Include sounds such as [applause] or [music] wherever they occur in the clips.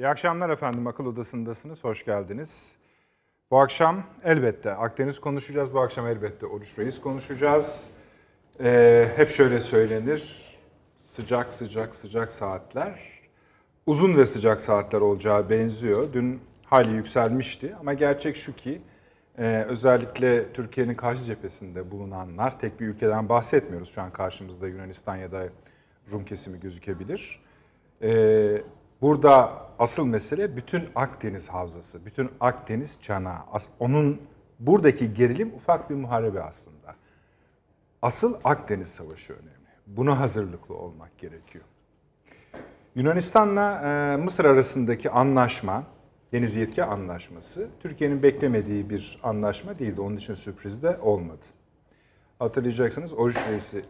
İyi akşamlar efendim. Akıl Odası'ndasınız. Hoş geldiniz. Bu akşam elbette Akdeniz konuşacağız. Bu akşam elbette Oruç Reis konuşacağız. Ee, hep şöyle söylenir. Sıcak sıcak sıcak saatler. Uzun ve sıcak saatler olacağı benziyor. Dün hali yükselmişti ama gerçek şu ki e, özellikle Türkiye'nin karşı cephesinde bulunanlar tek bir ülkeden bahsetmiyoruz. Şu an karşımızda Yunanistan ya da Rum kesimi gözükebilir. Ee, burada asıl mesele bütün Akdeniz havzası, bütün Akdeniz çanağı. Onun buradaki gerilim ufak bir muharebe aslında. Asıl Akdeniz Savaşı önemli. Buna hazırlıklı olmak gerekiyor. Yunanistan'la e, Mısır arasındaki anlaşma, deniz yetki anlaşması, Türkiye'nin beklemediği bir anlaşma değildi. Onun için sürpriz de olmadı. Hatırlayacaksınız Oruç Reis'i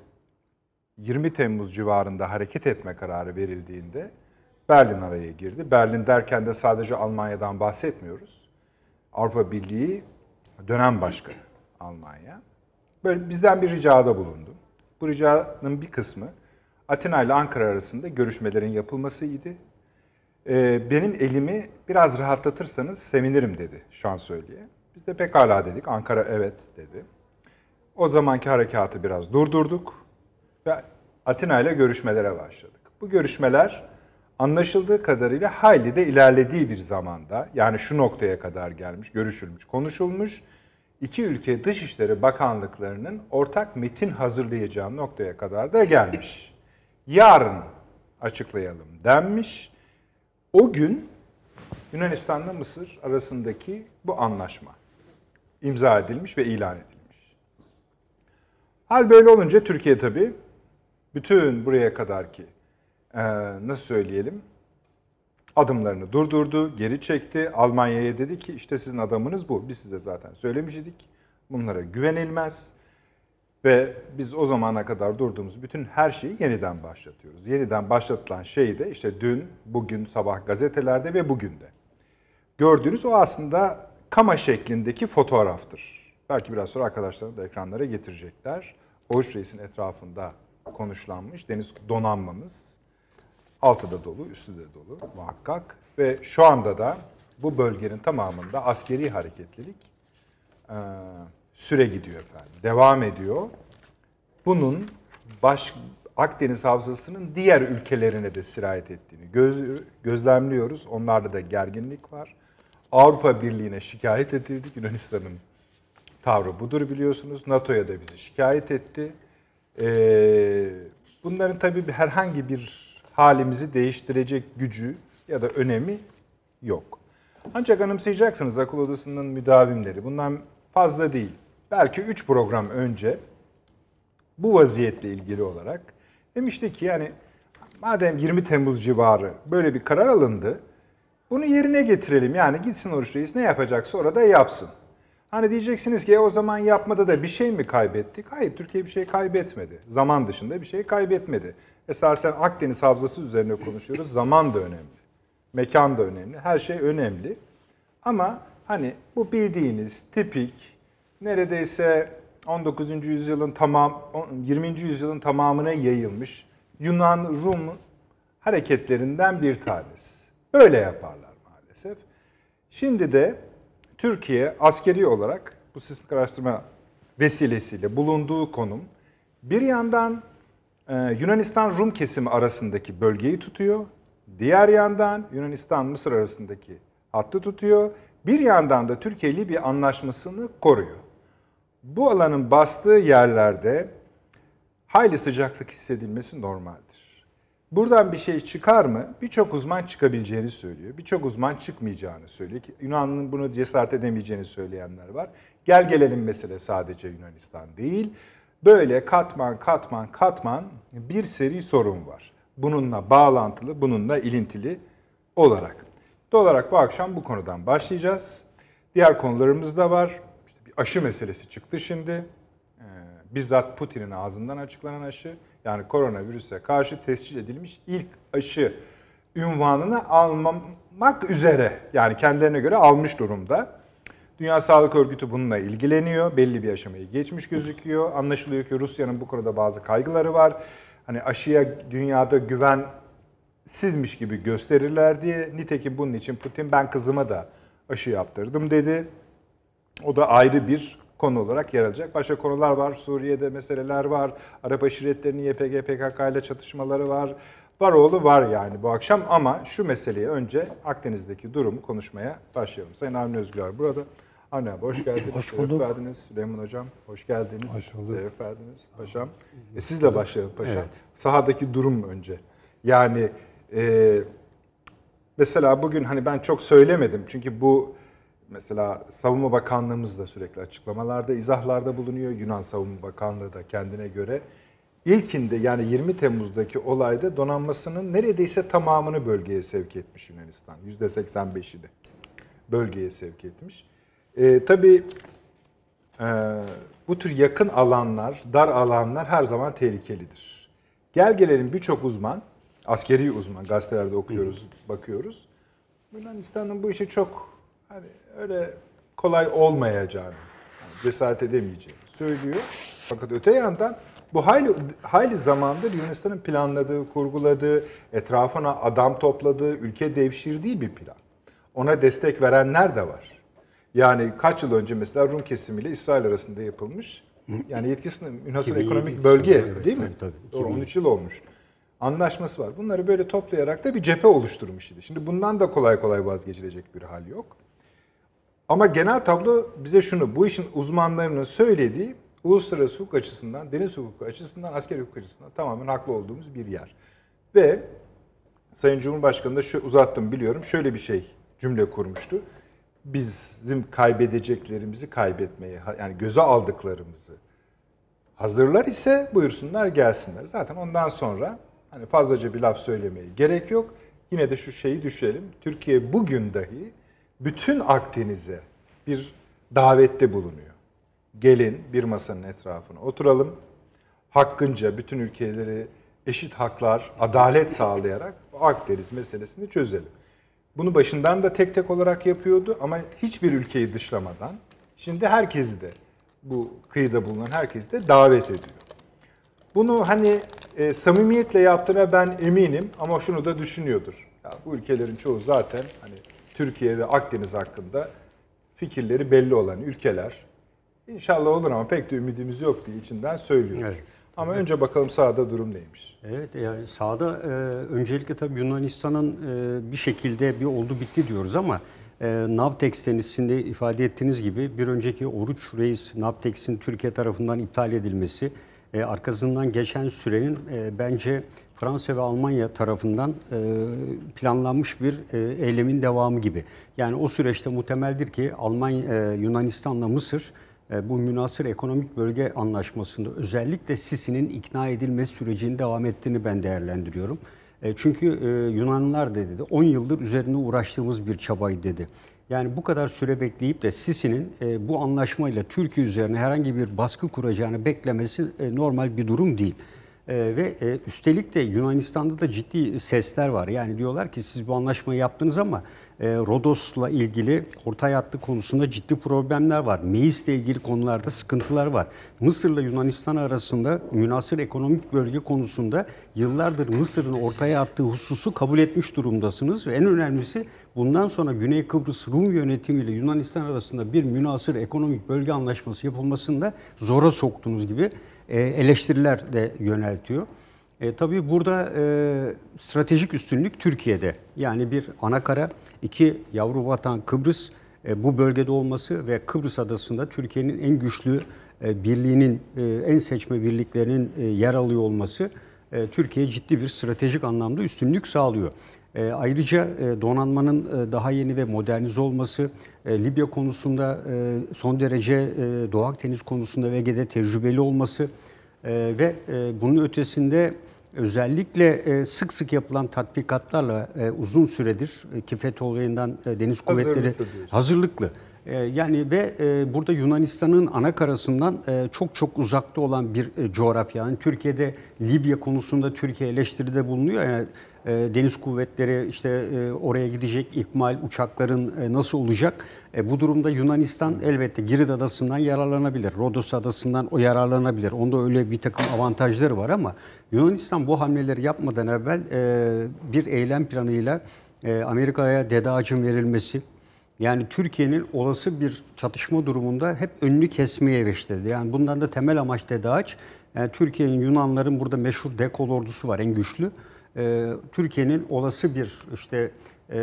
20 Temmuz civarında hareket etme kararı verildiğinde Berlin araya girdi. Berlin derken de sadece Almanya'dan bahsetmiyoruz. Avrupa Birliği dönem başkanı Almanya. Böyle bizden bir ricada bulundu. Bu ricanın bir kısmı Atina ile Ankara arasında görüşmelerin yapılmasıydı. Ee, benim elimi biraz rahatlatırsanız sevinirim dedi şansölye. Biz de pekala dedik. Ankara evet dedi. O zamanki harekatı biraz durdurduk ve Atina ile görüşmelere başladık. Bu görüşmeler anlaşıldığı kadarıyla hayli de ilerlediği bir zamanda yani şu noktaya kadar gelmiş, görüşülmüş, konuşulmuş. iki ülke Dışişleri Bakanlıklarının ortak metin hazırlayacağı noktaya kadar da gelmiş. Yarın açıklayalım denmiş. O gün Yunanistan'la Mısır arasındaki bu anlaşma imza edilmiş ve ilan edilmiş. Hal böyle olunca Türkiye tabii bütün buraya kadar ki e, nasıl söyleyelim adımlarını durdurdu, geri çekti. Almanya'ya dedi ki işte sizin adamınız bu. Biz size zaten söylemiştik. Bunlara güvenilmez. Ve biz o zamana kadar durduğumuz bütün her şeyi yeniden başlatıyoruz. Yeniden başlatılan şey de işte dün, bugün, sabah gazetelerde ve bugün de. Gördüğünüz o aslında kama şeklindeki fotoğraftır. Belki biraz sonra arkadaşlarım da ekranlara getirecekler. Oğuz Reis'in etrafında konuşlanmış deniz donanmamız. Altı da dolu, üstü de dolu muhakkak. Ve şu anda da bu bölgenin tamamında askeri hareketlilik e, süre gidiyor efendim. Devam ediyor. Bunun baş, Akdeniz Havzası'nın diğer ülkelerine de sirayet ettiğini göz, gözlemliyoruz. Onlarda da gerginlik var. Avrupa Birliği'ne şikayet edildik. Yunanistan'ın tavrı budur biliyorsunuz. NATO'ya da bizi şikayet etti. Ee, bunların tabii herhangi bir halimizi değiştirecek gücü ya da önemi yok. Ancak anımsayacaksınız akıl odasının müdavimleri. Bundan fazla değil. Belki 3 program önce bu vaziyetle ilgili olarak demişti ki yani madem 20 Temmuz civarı böyle bir karar alındı bunu yerine getirelim. Yani gitsin Oruç Reis ne yapacaksa orada yapsın. Hani diyeceksiniz ki e, o zaman yapmada da bir şey mi kaybettik? Hayır Türkiye bir şey kaybetmedi. Zaman dışında bir şey kaybetmedi. Esasen Akdeniz Havzası üzerine konuşuyoruz. Zaman da önemli. Mekan da önemli. Her şey önemli. Ama hani bu bildiğiniz tipik neredeyse 19. yüzyılın tamam 20. yüzyılın tamamına yayılmış Yunan Rum hareketlerinden bir tanesi. Böyle yaparlar maalesef. Şimdi de Türkiye askeri olarak bu sismik araştırma vesilesiyle bulunduğu konum bir yandan e, Yunanistan-Rum kesimi arasındaki bölgeyi tutuyor. Diğer yandan Yunanistan-Mısır arasındaki hattı tutuyor. Bir yandan da Türkiye-Libya anlaşmasını koruyor. Bu alanın bastığı yerlerde hayli sıcaklık hissedilmesi normaldir. Buradan bir şey çıkar mı? Birçok uzman çıkabileceğini söylüyor. Birçok uzman çıkmayacağını söylüyor. Ki Yunan'ın bunu cesaret edemeyeceğini söyleyenler var. Gel gelelim mesele sadece Yunanistan değil. Böyle katman katman katman bir seri sorun var. Bununla bağlantılı, bununla ilintili olarak. Doğal olarak bu akşam bu konudan başlayacağız. Diğer konularımız da var. İşte bir aşı meselesi çıktı şimdi. Ee, bizzat Putin'in ağzından açıklanan aşı yani koronavirüse karşı tescil edilmiş ilk aşı ünvanını almak üzere yani kendilerine göre almış durumda. Dünya Sağlık Örgütü bununla ilgileniyor. Belli bir aşamayı geçmiş gözüküyor. Anlaşılıyor ki Rusya'nın bu konuda bazı kaygıları var. Hani aşıya dünyada güven sizmiş gibi gösterirler diye. Nitekim bunun için Putin ben kızıma da aşı yaptırdım dedi. O da ayrı bir konu olarak yer alacak. Başka konular var. Suriye'de meseleler var. Arap aşiretlerinin YPG PKK ile çatışmaları var. Var oğlu var yani bu akşam ama şu meseleyi önce Akdeniz'deki durumu konuşmaya başlayalım. Sayın Avni Özgür burada. Avni abi hoş geldiniz. Hoş bulduk. Şeref verdiniz. Süleyman Hocam hoş geldiniz. Hoş bulduk. Şeref verdiniz paşam. E, sizle başlayalım paşam. Evet. Sahadaki durum önce. Yani e, mesela bugün hani ben çok söylemedim çünkü bu mesela Savunma Bakanlığımız da sürekli açıklamalarda, izahlarda bulunuyor. Yunan Savunma Bakanlığı da kendine göre. İlkinde yani 20 Temmuz'daki olayda donanmasının neredeyse tamamını bölgeye sevk etmiş Yunanistan. %85'ini bölgeye sevk etmiş. Ee, tabii e, bu tür yakın alanlar, dar alanlar her zaman tehlikelidir. Gel gelelim birçok uzman, askeri uzman, gazetelerde okuyoruz, bakıyoruz. Yunanistan'ın bu işi çok hani öyle kolay olmayacağını, yani cesaret edemeyeceğini söylüyor. Fakat öte yandan bu hayli, hayli zamandır Yunanistan'ın planladığı, kurguladığı, etrafına adam topladığı, ülke devşirdiği bir plan. Ona destek verenler de var. Yani kaç yıl önce mesela Rum kesimiyle İsrail arasında yapılmış. Yani yetkisinde Münhasır 2007 Ekonomik Bölge evet, değil mi? tabii, tabii. Doğru 13 yıl olmuş. Anlaşması var. Bunları böyle toplayarak da bir cephe oluşturmuş idi. Şimdi bundan da kolay kolay vazgeçilecek bir hal yok. Ama genel tablo bize şunu, bu işin uzmanlarının söylediği uluslararası hukuk açısından, deniz hukuku açısından, askeri hukuk açısından tamamen haklı olduğumuz bir yer. Ve Sayın Cumhurbaşkanı da şu uzattım biliyorum, şöyle bir şey cümle kurmuştu. Bizim kaybedeceklerimizi kaybetmeye, yani göze aldıklarımızı hazırlar ise buyursunlar gelsinler. Zaten ondan sonra hani fazlaca bir laf söylemeye gerek yok. Yine de şu şeyi düşelim. Türkiye bugün dahi bütün Akdeniz'e bir davette bulunuyor. Gelin bir masanın etrafına oturalım. Hakkınca bütün ülkeleri eşit haklar, adalet sağlayarak bu Akdeniz meselesini çözelim. Bunu başından da tek tek olarak yapıyordu ama hiçbir ülkeyi dışlamadan şimdi herkesi de bu kıyıda bulunan herkesi de davet ediyor. Bunu hani e, samimiyetle yaptığına ben eminim ama şunu da düşünüyordur. Ya bu ülkelerin çoğu zaten hani Türkiye ve Akdeniz hakkında fikirleri belli olan ülkeler. İnşallah olur ama pek de ümidimiz yok diye içinden söylüyor. Evet. Ama önce bakalım sahada durum neymiş. Evet yani sahada e, öncelikle tabii Yunanistan'ın e, bir şekilde bir oldu bitti diyoruz ama e, Navtex denizinde ifade ettiğiniz gibi bir önceki Oruç Reis Navtex'in Türkiye tarafından iptal edilmesi e, arkasından geçen sürenin e, bence Fransa ve Almanya tarafından e, planlanmış bir e, eylemin devamı gibi. Yani o süreçte muhtemeldir ki Almanya, e, Yunanistan'la Mısır bu münasır ekonomik bölge anlaşmasında özellikle Sisi'nin ikna edilmesi sürecinin devam ettiğini ben değerlendiriyorum. E, Çünkü e, Yunanlılar da dedi 10 yıldır üzerine uğraştığımız bir çabayı dedi. Yani bu kadar süre bekleyip de Sisi'nin e, bu anlaşmayla Türkiye üzerine herhangi bir baskı kuracağını beklemesi e, normal bir durum değil. E, ve e, üstelik de Yunanistan'da da ciddi sesler var. Yani diyorlar ki siz bu anlaşmayı yaptınız ama e, Rodos'la ilgili orta hattı konusunda ciddi problemler var. Meis'le ilgili konularda sıkıntılar var. Mısır'la Yunanistan arasında münasır ekonomik bölge konusunda yıllardır Mısır'ın ortaya attığı hususu kabul etmiş durumdasınız. Ve en önemlisi bundan sonra Güney Kıbrıs Rum yönetimiyle Yunanistan arasında bir münasır ekonomik bölge anlaşması yapılmasını da zora soktunuz gibi e, eleştiriler de yöneltiyor. E, tabii burada e, stratejik üstünlük Türkiye'de. Yani bir anakara, iki yavru vatan Kıbrıs e, bu bölgede olması ve Kıbrıs adasında Türkiye'nin en güçlü e, birliğinin, e, en seçme birliklerinin e, yer alıyor olması e, Türkiye ciddi bir stratejik anlamda üstünlük sağlıyor. E, ayrıca e, donanmanın e, daha yeni ve modernize olması, e, Libya konusunda e, son derece e, Doğu Akdeniz konusunda ve Ege'de tecrübeli olması e, ve e, bunun ötesinde özellikle e, sık sık yapılan tatbikatlarla e, uzun süredir e, ki FETÖ olayından deniz kuvvetleri Hazırlıklı hazırlıklı. Yani ve burada Yunanistan'ın ana karasından çok çok uzakta olan bir coğrafya. Yani Türkiye'de Libya konusunda Türkiye eleştiride bulunuyor. Yani deniz kuvvetleri işte e, oraya gidecek ikmal uçakların e, nasıl olacak? E, bu durumda Yunanistan elbette Girit Adası'ndan yararlanabilir. Rodos Adası'ndan o yararlanabilir. Onda öyle bir takım avantajları var ama Yunanistan bu hamleleri yapmadan evvel bir eylem planıyla Amerika'ya dede ağacın verilmesi, yani Türkiye'nin olası bir çatışma durumunda hep önünü kesmeye hevesledi. Yani bundan da temel amaç Dede Ağaç. Yani Türkiye'nin Yunanların burada meşhur Dekol ordusu var en güçlü. Ee, Türkiye'nin olası bir işte e,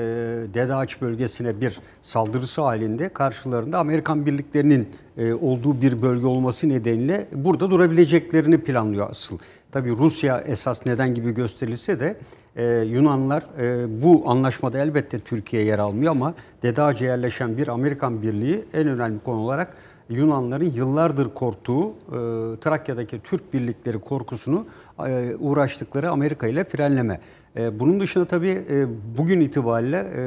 Dede bölgesine bir saldırısı halinde karşılarında Amerikan birliklerinin e, olduğu bir bölge olması nedeniyle burada durabileceklerini planlıyor asıl. Tabii Rusya esas neden gibi gösterilse de e, Yunanlar e, bu anlaşmada elbette Türkiye yer almıyor ama Dede yerleşen bir Amerikan birliği en önemli konu olarak Yunanların yıllardır korktuğu e, Trakya'daki Türk birlikleri korkusunu e, uğraştıkları Amerika ile frenleme. E, bunun dışında tabii e, bugün itibariyle e,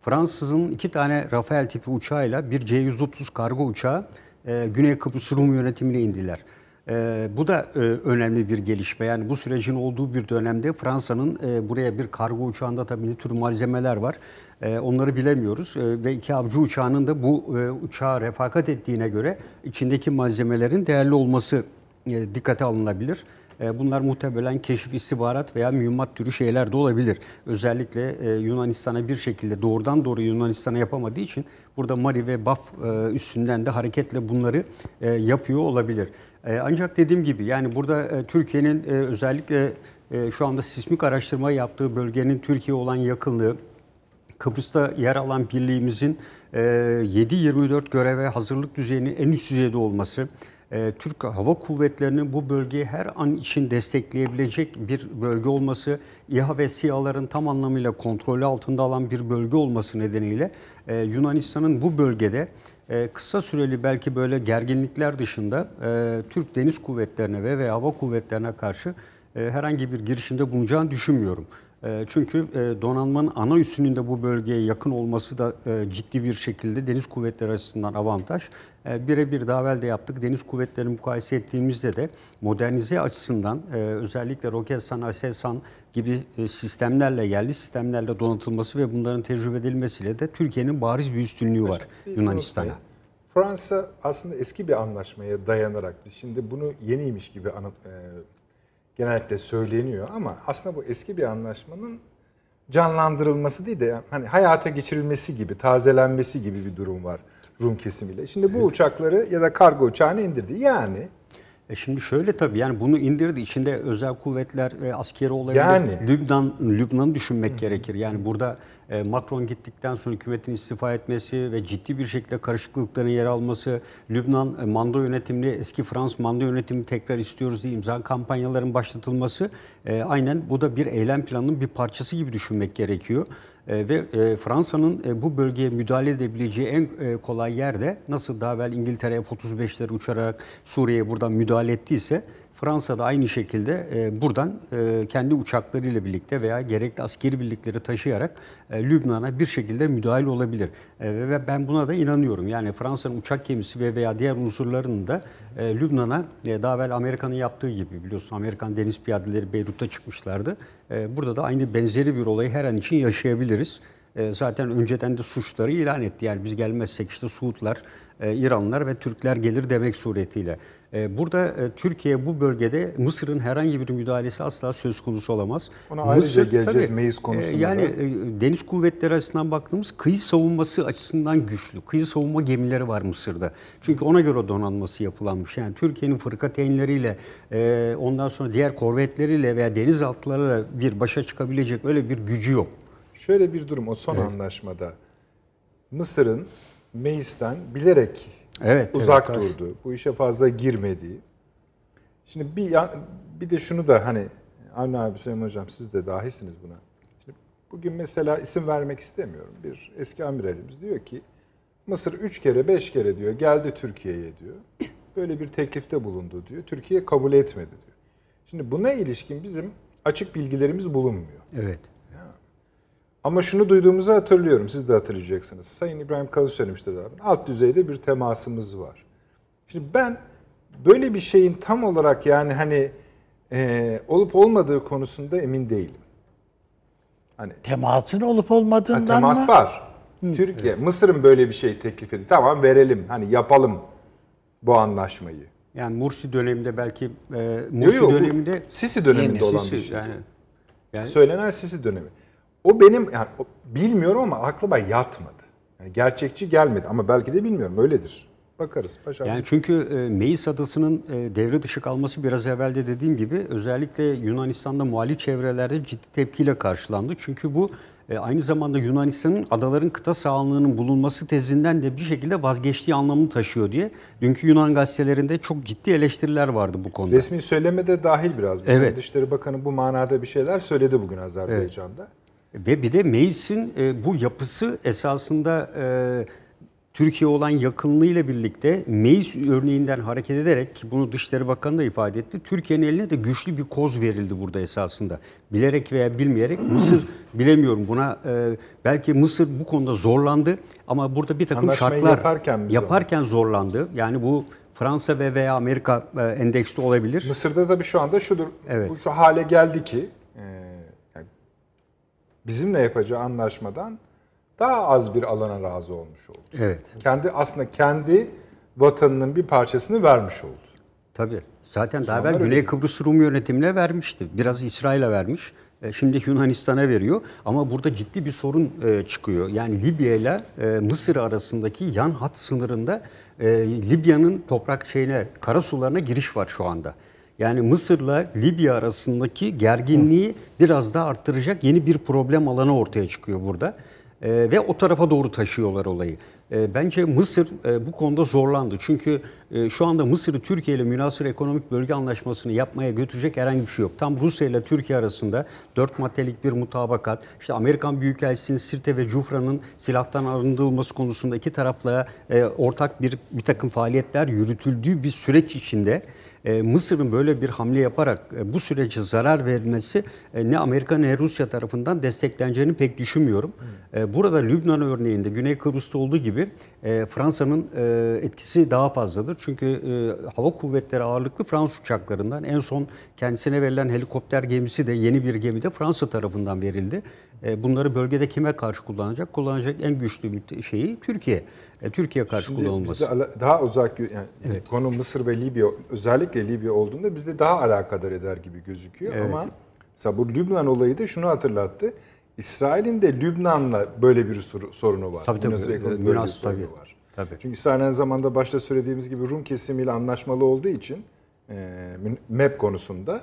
Fransız'ın iki tane Rafael tipi uçağıyla bir C-130 kargo uçağı e, Güney Kıbrıs Rum yönetimine indiler. E, bu da e, önemli bir gelişme. Yani bu sürecin olduğu bir dönemde Fransa'nın e, buraya bir kargo uçağında tabii ne tür malzemeler var. E, onları bilemiyoruz. E, ve iki avcı uçağının da bu e, uçağa refakat ettiğine göre içindeki malzemelerin değerli olması e, dikkate alınabilir. E, Bunlar muhtemelen keşif, istihbarat veya mühimmat türü şeyler de olabilir. Özellikle e, Yunanistan'a bir şekilde doğrudan doğru Yunanistan'a yapamadığı için burada Mari ve Baf e, üstünden de hareketle bunları e, yapıyor olabilir. E, Ancak dediğim gibi yani burada e, Türkiye'nin e, özellikle e, şu anda sismik araştırma yaptığı bölgenin Türkiye olan yakınlığı, Kıbrıs'ta yer alan birliğimizin e, 7-24 göreve hazırlık düzeyinin en üst düzeyde olması, e, Türk Hava Kuvvetleri'nin bu bölgeyi her an için destekleyebilecek bir bölge olması, İHA ve SİHA'ların tam anlamıyla kontrolü altında alan bir bölge olması nedeniyle e, Yunanistan'ın bu bölgede e, kısa süreli belki böyle gerginlikler dışında Türk Deniz Kuvvetlerine ve, ve Hava Kuvvetlerine karşı herhangi bir girişimde bulunacağını düşünmüyorum. E, Çünkü e, donanmanın ana üssünün de bu bölgeye yakın olması da e, ciddi bir şekilde deniz kuvvetleri açısından avantaj. E, Birebir daha evvel de yaptık. Deniz kuvvetlerini mukayese ettiğimizde de modernize açısından özellikle Roketsan, Aselsan gibi sistemlerle, yerli sistemlerle donatılması ve bunların tecrübe edilmesiyle de Türkiye'nin bariz bir üstünlüğü var Bir Yunanistan'a. Fransa aslında eski bir anlaşmaya dayanarak biz şimdi bunu yeniymiş gibi anı, genellikle söyleniyor ama aslında bu eski bir anlaşmanın canlandırılması değil de hani hayata geçirilmesi gibi, tazelenmesi gibi bir durum var Rum kesimiyle. Şimdi bu uçakları ya da kargo uçağını indirdi. Yani E şimdi şöyle tabii yani bunu indirdi. İçinde özel kuvvetler ve askeri olabilir. Yani. Lübnan Lübnan'ı düşünmek gerekir. Yani burada e, Macron gittikten sonra hükümetin istifa etmesi ve ciddi bir şekilde karışıklıkların yer alması, Lübnan e, mando yönetimini, eski Fransız mando yönetimi tekrar istiyoruz diye imza kampanyaların başlatılması e, aynen bu da bir eylem planının bir parçası gibi düşünmek gerekiyor. E, ve e, Fransa'nın e, bu bölgeye müdahale edebileceği en kolay yerde nasıl daha evvel İngiltere F-35'leri uçarak Suriye'ye buradan müdahale ettiyse Fransa da aynı şekilde e, buradan e, kendi uçaklarıyla birlikte veya gerekli askeri birlikleri taşıyarak e, Lübnan'a bir şekilde müdahil olabilir. Ve ben buna da inanıyorum. Yani Fransa'nın uçak gemisi ve veya diğer unsurlarının da Lübnan'a daha evvel Amerika'nın yaptığı gibi biliyorsun Amerikan deniz piyadeleri Beyrut'ta çıkmışlardı. Burada da aynı benzeri bir olayı her an için yaşayabiliriz. Zaten önceden de suçları ilan etti. Yani biz gelmezsek işte Suudlar, İranlılar ve Türkler gelir demek suretiyle. E, Burada e, Türkiye bu bölgede Mısır'ın herhangi bir müdahalesi asla söz konusu olamaz. Ona ayrıca geleceğiz Meis e, konusunda Yani da. e, deniz kuvvetleri açısından baktığımız kıyı savunması açısından güçlü. Kıyı savunma gemileri var Mısır'da. Çünkü ona göre donanması yapılanmış. Yani Türkiye'nin fırkateynleriyle ondan sonra diğer korvetleriyle veya denizaltılarıyla bir başa çıkabilecek öyle bir gücü yok. Şöyle bir durum o son anlaşmada. Mısır'ın Meis'ten bilerek Evet, uzak evet, durdu. Bu işe fazla girmedi. Şimdi bir bir de şunu da hani Avni abi Süleyman Hocam siz de dahisiniz buna. Şimdi bugün mesela isim vermek istemiyorum. Bir eski amiralimiz diyor ki Mısır üç kere beş kere diyor geldi Türkiye'ye diyor. Böyle bir teklifte bulundu diyor. Türkiye kabul etmedi diyor. Şimdi buna ilişkin bizim açık bilgilerimiz bulunmuyor. Evet. Ama şunu duyduğumuzu hatırlıyorum. Siz de hatırlayacaksınız. Sayın İbrahim Kalın söylemişti daha. Alt düzeyde bir temasımız var. Şimdi ben böyle bir şeyin tam olarak yani hani e, olup olmadığı konusunda emin değilim. Hani Temasın olup Ha, olmadığından temas mı? var. Türkiye, Mısır'ın böyle bir şey teklif ediyor. Tamam verelim. Hani yapalım bu anlaşmayı. Yani Mursi döneminde belki e, Yok, Mursi yok, bu döneminde Sisi döneminde olan Sisi, bir şey. yani yani Söylenen Sisi dönemi. O benim yani bilmiyorum ama aklıma yatmadı. Yani gerçekçi gelmedi ama belki de bilmiyorum öyledir. Bakarız. Paşa. Yani çünkü e, Meis Adası'nın e, devre dışı kalması biraz evvel de dediğim gibi özellikle Yunanistan'da muhalif çevrelerde ciddi tepkiyle karşılandı. Çünkü bu e, aynı zamanda Yunanistan'ın adaların kıta sahanlığının bulunması tezinden de bir şekilde vazgeçtiği anlamını taşıyor diye. Dünkü Yunan gazetelerinde çok ciddi eleştiriler vardı bu konuda. Resmi söyleme de dahil biraz. Bizim Evet. Dışişleri Bakanı bu manada bir şeyler söyledi bugün Azerbaycan'da. Ve bir de Meis'in e, bu yapısı esasında e, Türkiye olan yakınlığıyla birlikte Meis örneğinden hareket ederek ki bunu Dışişleri Bakanı da ifade etti. Türkiye'nin eline de güçlü bir koz verildi burada esasında. Bilerek veya bilmeyerek Mısır bilemiyorum buna e, belki Mısır bu konuda zorlandı ama burada bir takım Anlaşmayı şartlar yaparken yaparken zorlandı. Yani bu Fransa ve veya Amerika e, endeksli olabilir. Mısır'da tabii şu anda şudur. Evet. Bu şu hale geldi ki bizimle yapacağı anlaşmadan daha az bir alana razı olmuş oldu. Evet. Kendi aslında kendi vatanının bir parçasını vermiş oldu. Tabii. Zaten daha evvel Güney. Kıbrıs Rum yönetimine vermişti. Biraz İsrail'e vermiş. E, Şimdi Yunanistan'a veriyor. Ama burada ciddi bir sorun e, çıkıyor. Yani Libya ile e, Mısır arasındaki yan hat sınırında Libya'nın toprak şeyine, kara sularına giriş var şu anda. Yani Mısır'la Libya arasındaki gerginliği biraz daha arttıracak yeni bir problem alanı ortaya çıkıyor burada. E, ve o tarafa doğru taşıyorlar olayı. E, bence Mısır e, bu konuda zorlandı. Çünkü e, şu anda Mısır'ı Türkiye ile münasır ekonomik bölge anlaşmasını yapmaya götürecek herhangi bir şey yok. Tam Rusya ile Türkiye arasında dört maddelik bir mutabakat, işte Amerikan Büyükelçisi'nin Sirte ve Cufra'nın silahtan arındırılması konusunda iki tarafla e, ortak bir bir takım faaliyetler yürütüldüğü bir süreç içinde e, Mısır'ın böyle bir hamle yaparak e, bu sürece zarar vermesi e, ne Amerika ne Rusya tarafından destekleneceğini pek düşünmüyorum. Burada Lübnan örneğinde Güney Kıbrıs'ta olduğu gibi Fransa'nın etkisi daha fazladır. Çünkü hava kuvvetleri ağırlıklı Fransız uçaklarından en son kendisine verilen helikopter gemisi de yeni bir gemi de Fransa tarafından verildi. Bunları bölgede kime karşı kullanacak? Kullanacak en güçlü şeyi Türkiye. E, Türkiye karşı Şimdi kullanılması. bizde daha uzak yani konu Mısır ve Libya özellikle Libya olduğunda bizde daha alakadar eder gibi gözüküyor ama mesela bu Lübnan olayı da şunu hatırlattı. İsrail'in de Lübnan'la böyle bir soru- sorunu var. Tabii, tabii. Münasır Münas- bölge sorunu tabii. var. Tabii. Çünkü İsrail aynı zamanda başta söylediğimiz gibi Rum kesimiyle anlaşmalı olduğu için e, MEP konusunda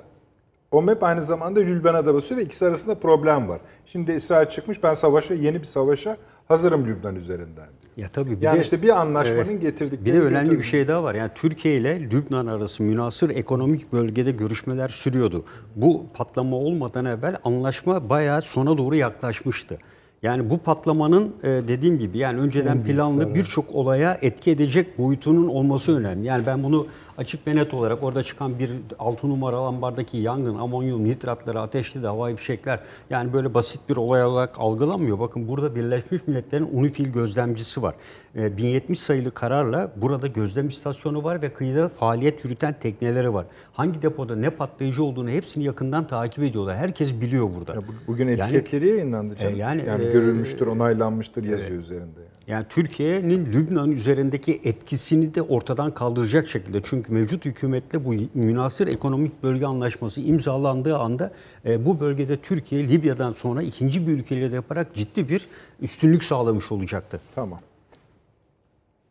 o MEP aynı zamanda Lübnan'a da basıyor ve ikisi arasında problem var. Şimdi İsrail çıkmış ben savaşa yeni bir savaşa hazırım Lübnan üzerinden. Ya tabii bir Yani de işte bir anlaşmanın getirdikleri bir de önemli götürdüğü- bir şey daha var. Yani Türkiye ile Lübnan arası münasır ekonomik bölgede görüşmeler sürüyordu. Bu patlama olmadan evvel anlaşma bayağı sona doğru yaklaşmıştı. Yani bu patlamanın e, dediğim gibi yani önceden planlı birçok olaya etki edecek boyutunun olması önemli. Yani ben bunu açık ve net olarak orada çıkan bir 6 numaralı ambardaki yangın, amonyum nitratları, ateşli de havai fişekler yani böyle basit bir olay olarak algılanmıyor. Bakın burada Birleşmiş Milletler'in UNIFIL gözlemcisi var. E, 1070 sayılı kararla burada gözlem istasyonu var ve kıyıda faaliyet yürüten tekneleri var. Hangi depoda ne patlayıcı olduğunu hepsini yakından takip ediyorlar. Herkes biliyor burada. Ya bu- bugün Yani- etiketleri yayınlandı canım. E, yani, yani, e, görülmüştür, onaylanmıştır yazıyor üzerinde. Yani. Türkiye'nin Lübnan üzerindeki etkisini de ortadan kaldıracak şekilde çünkü mevcut hükümetle bu münasır ekonomik bölge anlaşması imzalandığı anda e, bu bölgede Türkiye Libya'dan sonra ikinci bir ülkeyle de yaparak ciddi bir üstünlük sağlamış olacaktı. Tamam.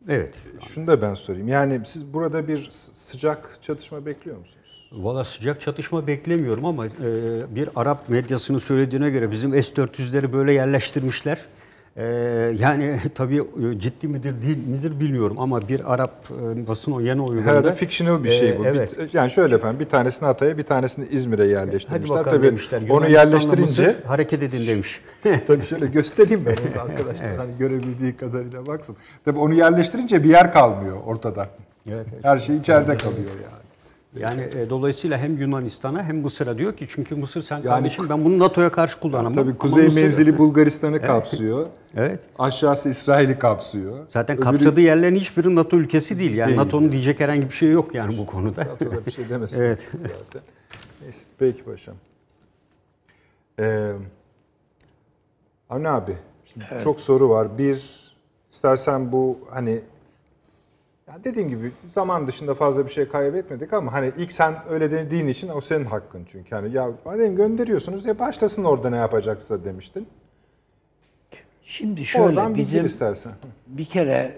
Evet. Şunu da ben sorayım. Yani siz burada bir sıcak çatışma bekliyor musunuz? Valla sıcak çatışma beklemiyorum ama e, bir Arap medyasının söylediğine göre bizim S-400'leri böyle yerleştirmişler. E, yani [laughs] tabii e, ciddi midir değil midir bilmiyorum ama bir Arap e, basın o yeni oyununda... Herhalde fictional bir şey bu. E, evet. Bir- yani şöyle efendim bir tanesini Hatay'a bir tanesini İzmir'e Hadi yerleştirmişler. bakalım Tabii demişler. onu yerleştirince hareket edin demiş. [laughs] tabii şöyle göstereyim ben onu [laughs] arkadaşlar hani görebildiği kadarıyla baksın. Tabii onu yerleştirince bir yer kalmıyor ortada. Evet, evet. Her şey içeride kalıyor yani. Yani e, dolayısıyla hem Yunanistan'a hem Mısır'a diyor ki çünkü Mısır sen kardeşim ben bunu NATO'ya karşı kullanamam. Tabii kuzey Mısır- menzili Bulgaristan'ı kapsıyor. Evet. Aşağısı İsrail'i kapsıyor. Zaten Öbürü- kapsadığı yerlerin hiçbiri NATO ülkesi değil. Yani. NATO'nun diyecek herhangi bir şey yok yani bu konuda. [laughs] NATO'da bir şey demesin Evet. zaten. Neyse. Peki paşam. Ee, Avni abi, şimdi çok soru var. Bir, istersen bu hani ya dediğim gibi zaman dışında fazla bir şey kaybetmedik ama hani ilk sen öyle dediğin için o senin hakkın çünkü. Hani ya madem gönderiyorsunuz diye başlasın orada ne yapacaksa demiştin. Şimdi şöyle Oradan bir bizim istersen. bir kere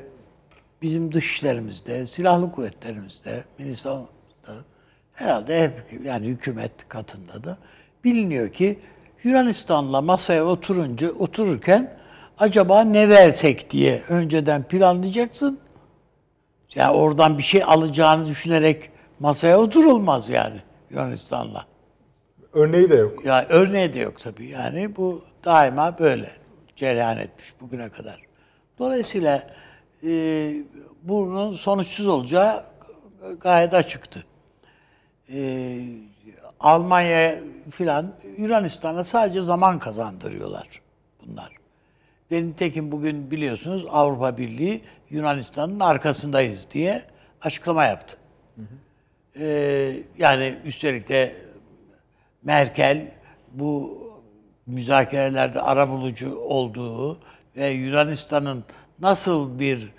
bizim dışişlerimizde, silahlı kuvvetlerimizde, Milli Savunma'da herhalde hep yani hükümet katında da biliniyor ki Yunanistan'la masaya oturunca otururken acaba ne versek diye önceden planlayacaksın. Ya oradan bir şey alacağını düşünerek masaya oturulmaz yani Yunanistan'la. Örneği de yok. Ya örneği de yok tabii. Yani bu daima böyle cereyan etmiş bugüne kadar. Dolayısıyla e, bunun sonuçsuz olacağı gayet açıktı. E, Almanya filan Yunanistan'a sadece zaman kazandırıyorlar bunlar. Benim tekim bugün biliyorsunuz Avrupa Birliği Yunanistan'ın arkasındayız diye açıklama yaptı. E, yani üstelik de Merkel bu müzakerelerde arabulucu olduğu ve Yunanistan'ın nasıl bir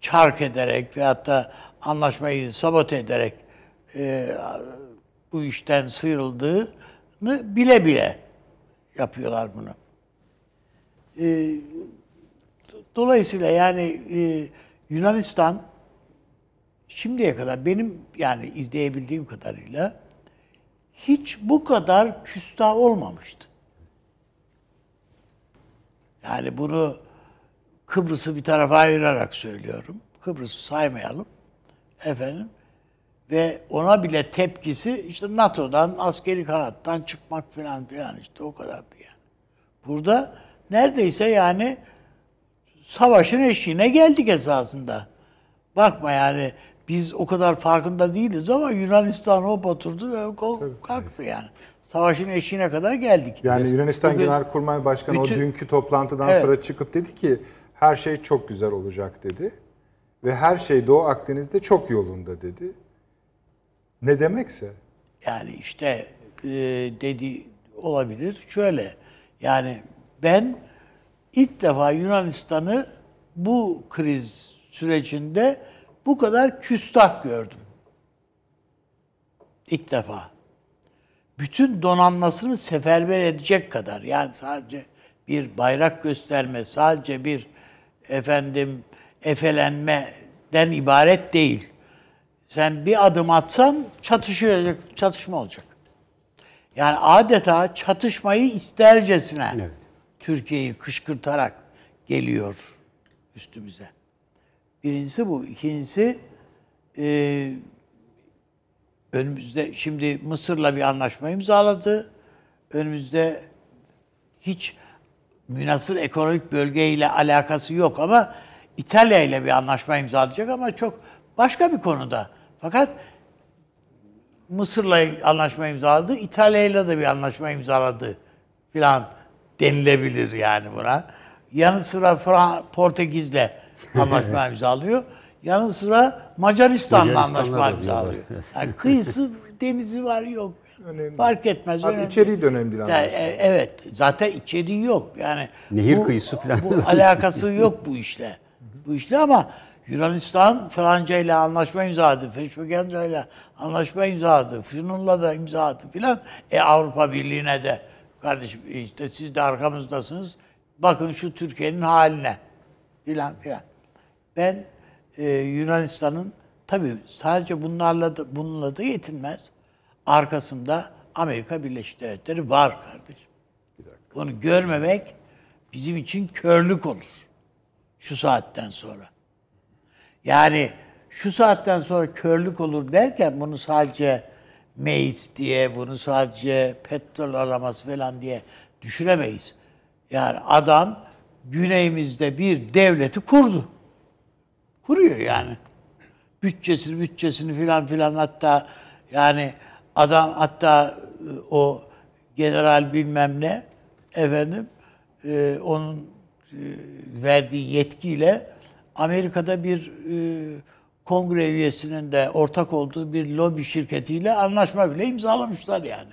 çark ederek veyahut da anlaşmayı sabote ederek e, bu işten sıyrıldığını bile bile yapıyorlar bunu. E, dolayısıyla yani e, Yunanistan şimdiye kadar benim yani izleyebildiğim kadarıyla hiç bu kadar küstah olmamıştı. Yani bunu Kıbrıs'ı bir tarafa ayırarak söylüyorum. Kıbrıs'ı saymayalım. Efendim. Ve ona bile tepkisi işte NATO'dan, askeri kanattan çıkmak falan filan işte o kadardı yani. Burada neredeyse yani savaşın eşiğine geldik esasında. Bakma yani biz o kadar farkında değiliz ama Yunanistan hop oturdu ve kalktı yani. Savaşın eşiğine kadar geldik. Yani Yunanistan Bugün Genelkurmay Başkanı bütün- o dünkü toplantıdan Evet. sonra çıkıp dedi ki her şey çok güzel olacak dedi. Ve her şey Doğu Akdeniz'de çok yolunda dedi. Ne demekse. Yani işte e, dedi olabilir. Şöyle yani ben ilk defa Yunanistan'ı bu kriz sürecinde bu kadar küstah gördüm. İlk defa. Bütün donanmasını seferber edecek kadar yani sadece bir bayrak gösterme, sadece bir efendim efelenmeden ibaret değil. Sen bir adım atsan çatışacak, çatışma olacak. Yani adeta çatışmayı istercesine Evet. Türkiye'yi kışkırtarak geliyor üstümüze. Birincisi bu. İkincisi e, önümüzde şimdi Mısır'la bir anlaşma imzaladı. Önümüzde hiç münasır ekonomik bölgeyle alakası yok ama İtalya ile bir anlaşma imzalayacak ama çok başka bir konuda. Fakat Mısır'la anlaşma imzaladı, İtalya ile de bir anlaşma imzaladı filan denilebilir yani buna. Yanı sıra Fran Portekiz'le anlaşma [laughs] imzalıyor. Yanı sıra Macaristan'la anlaşma imzalıyor. [laughs] Yani kıyısı, denizi var yok. Önemli. Fark etmez. Abi önemli içeriği de önemli değil Ya, anlaşma. e, evet. Zaten içeriği yok. Yani Nehir bu- kıyısı falan. Bu alakası [laughs] yok bu işle. Bu işle ama Yunanistan Franca ile anlaşma imzaladı. Feşmekenca ile anlaşma imzaladı. Fünun'la da imzaladı filan. E Avrupa Birliği'ne de kardeşim işte siz de arkamızdasınız. Bakın şu Türkiye'nin haline filan filan. Ben e, Yunanistan'ın tabii sadece bunlarla da bununla da yetinmez. Arkasında Amerika Birleşik Devletleri var kardeşim. Bunu görmemek bizim için körlük olur. Şu saatten sonra. Yani şu saatten sonra körlük olur derken bunu sadece meis diye, bunu sadece petrol araması falan diye düşünemeyiz. Yani adam güneyimizde bir devleti kurdu. Kuruyor yani. Bütçesini, bütçesini filan filan hatta yani adam hatta e, o general bilmem ne efendim e, onun e, verdiği yetkiyle Amerika'da bir e, kongre üyesinin de ortak olduğu bir lobi şirketiyle anlaşma bile imzalamışlar yani.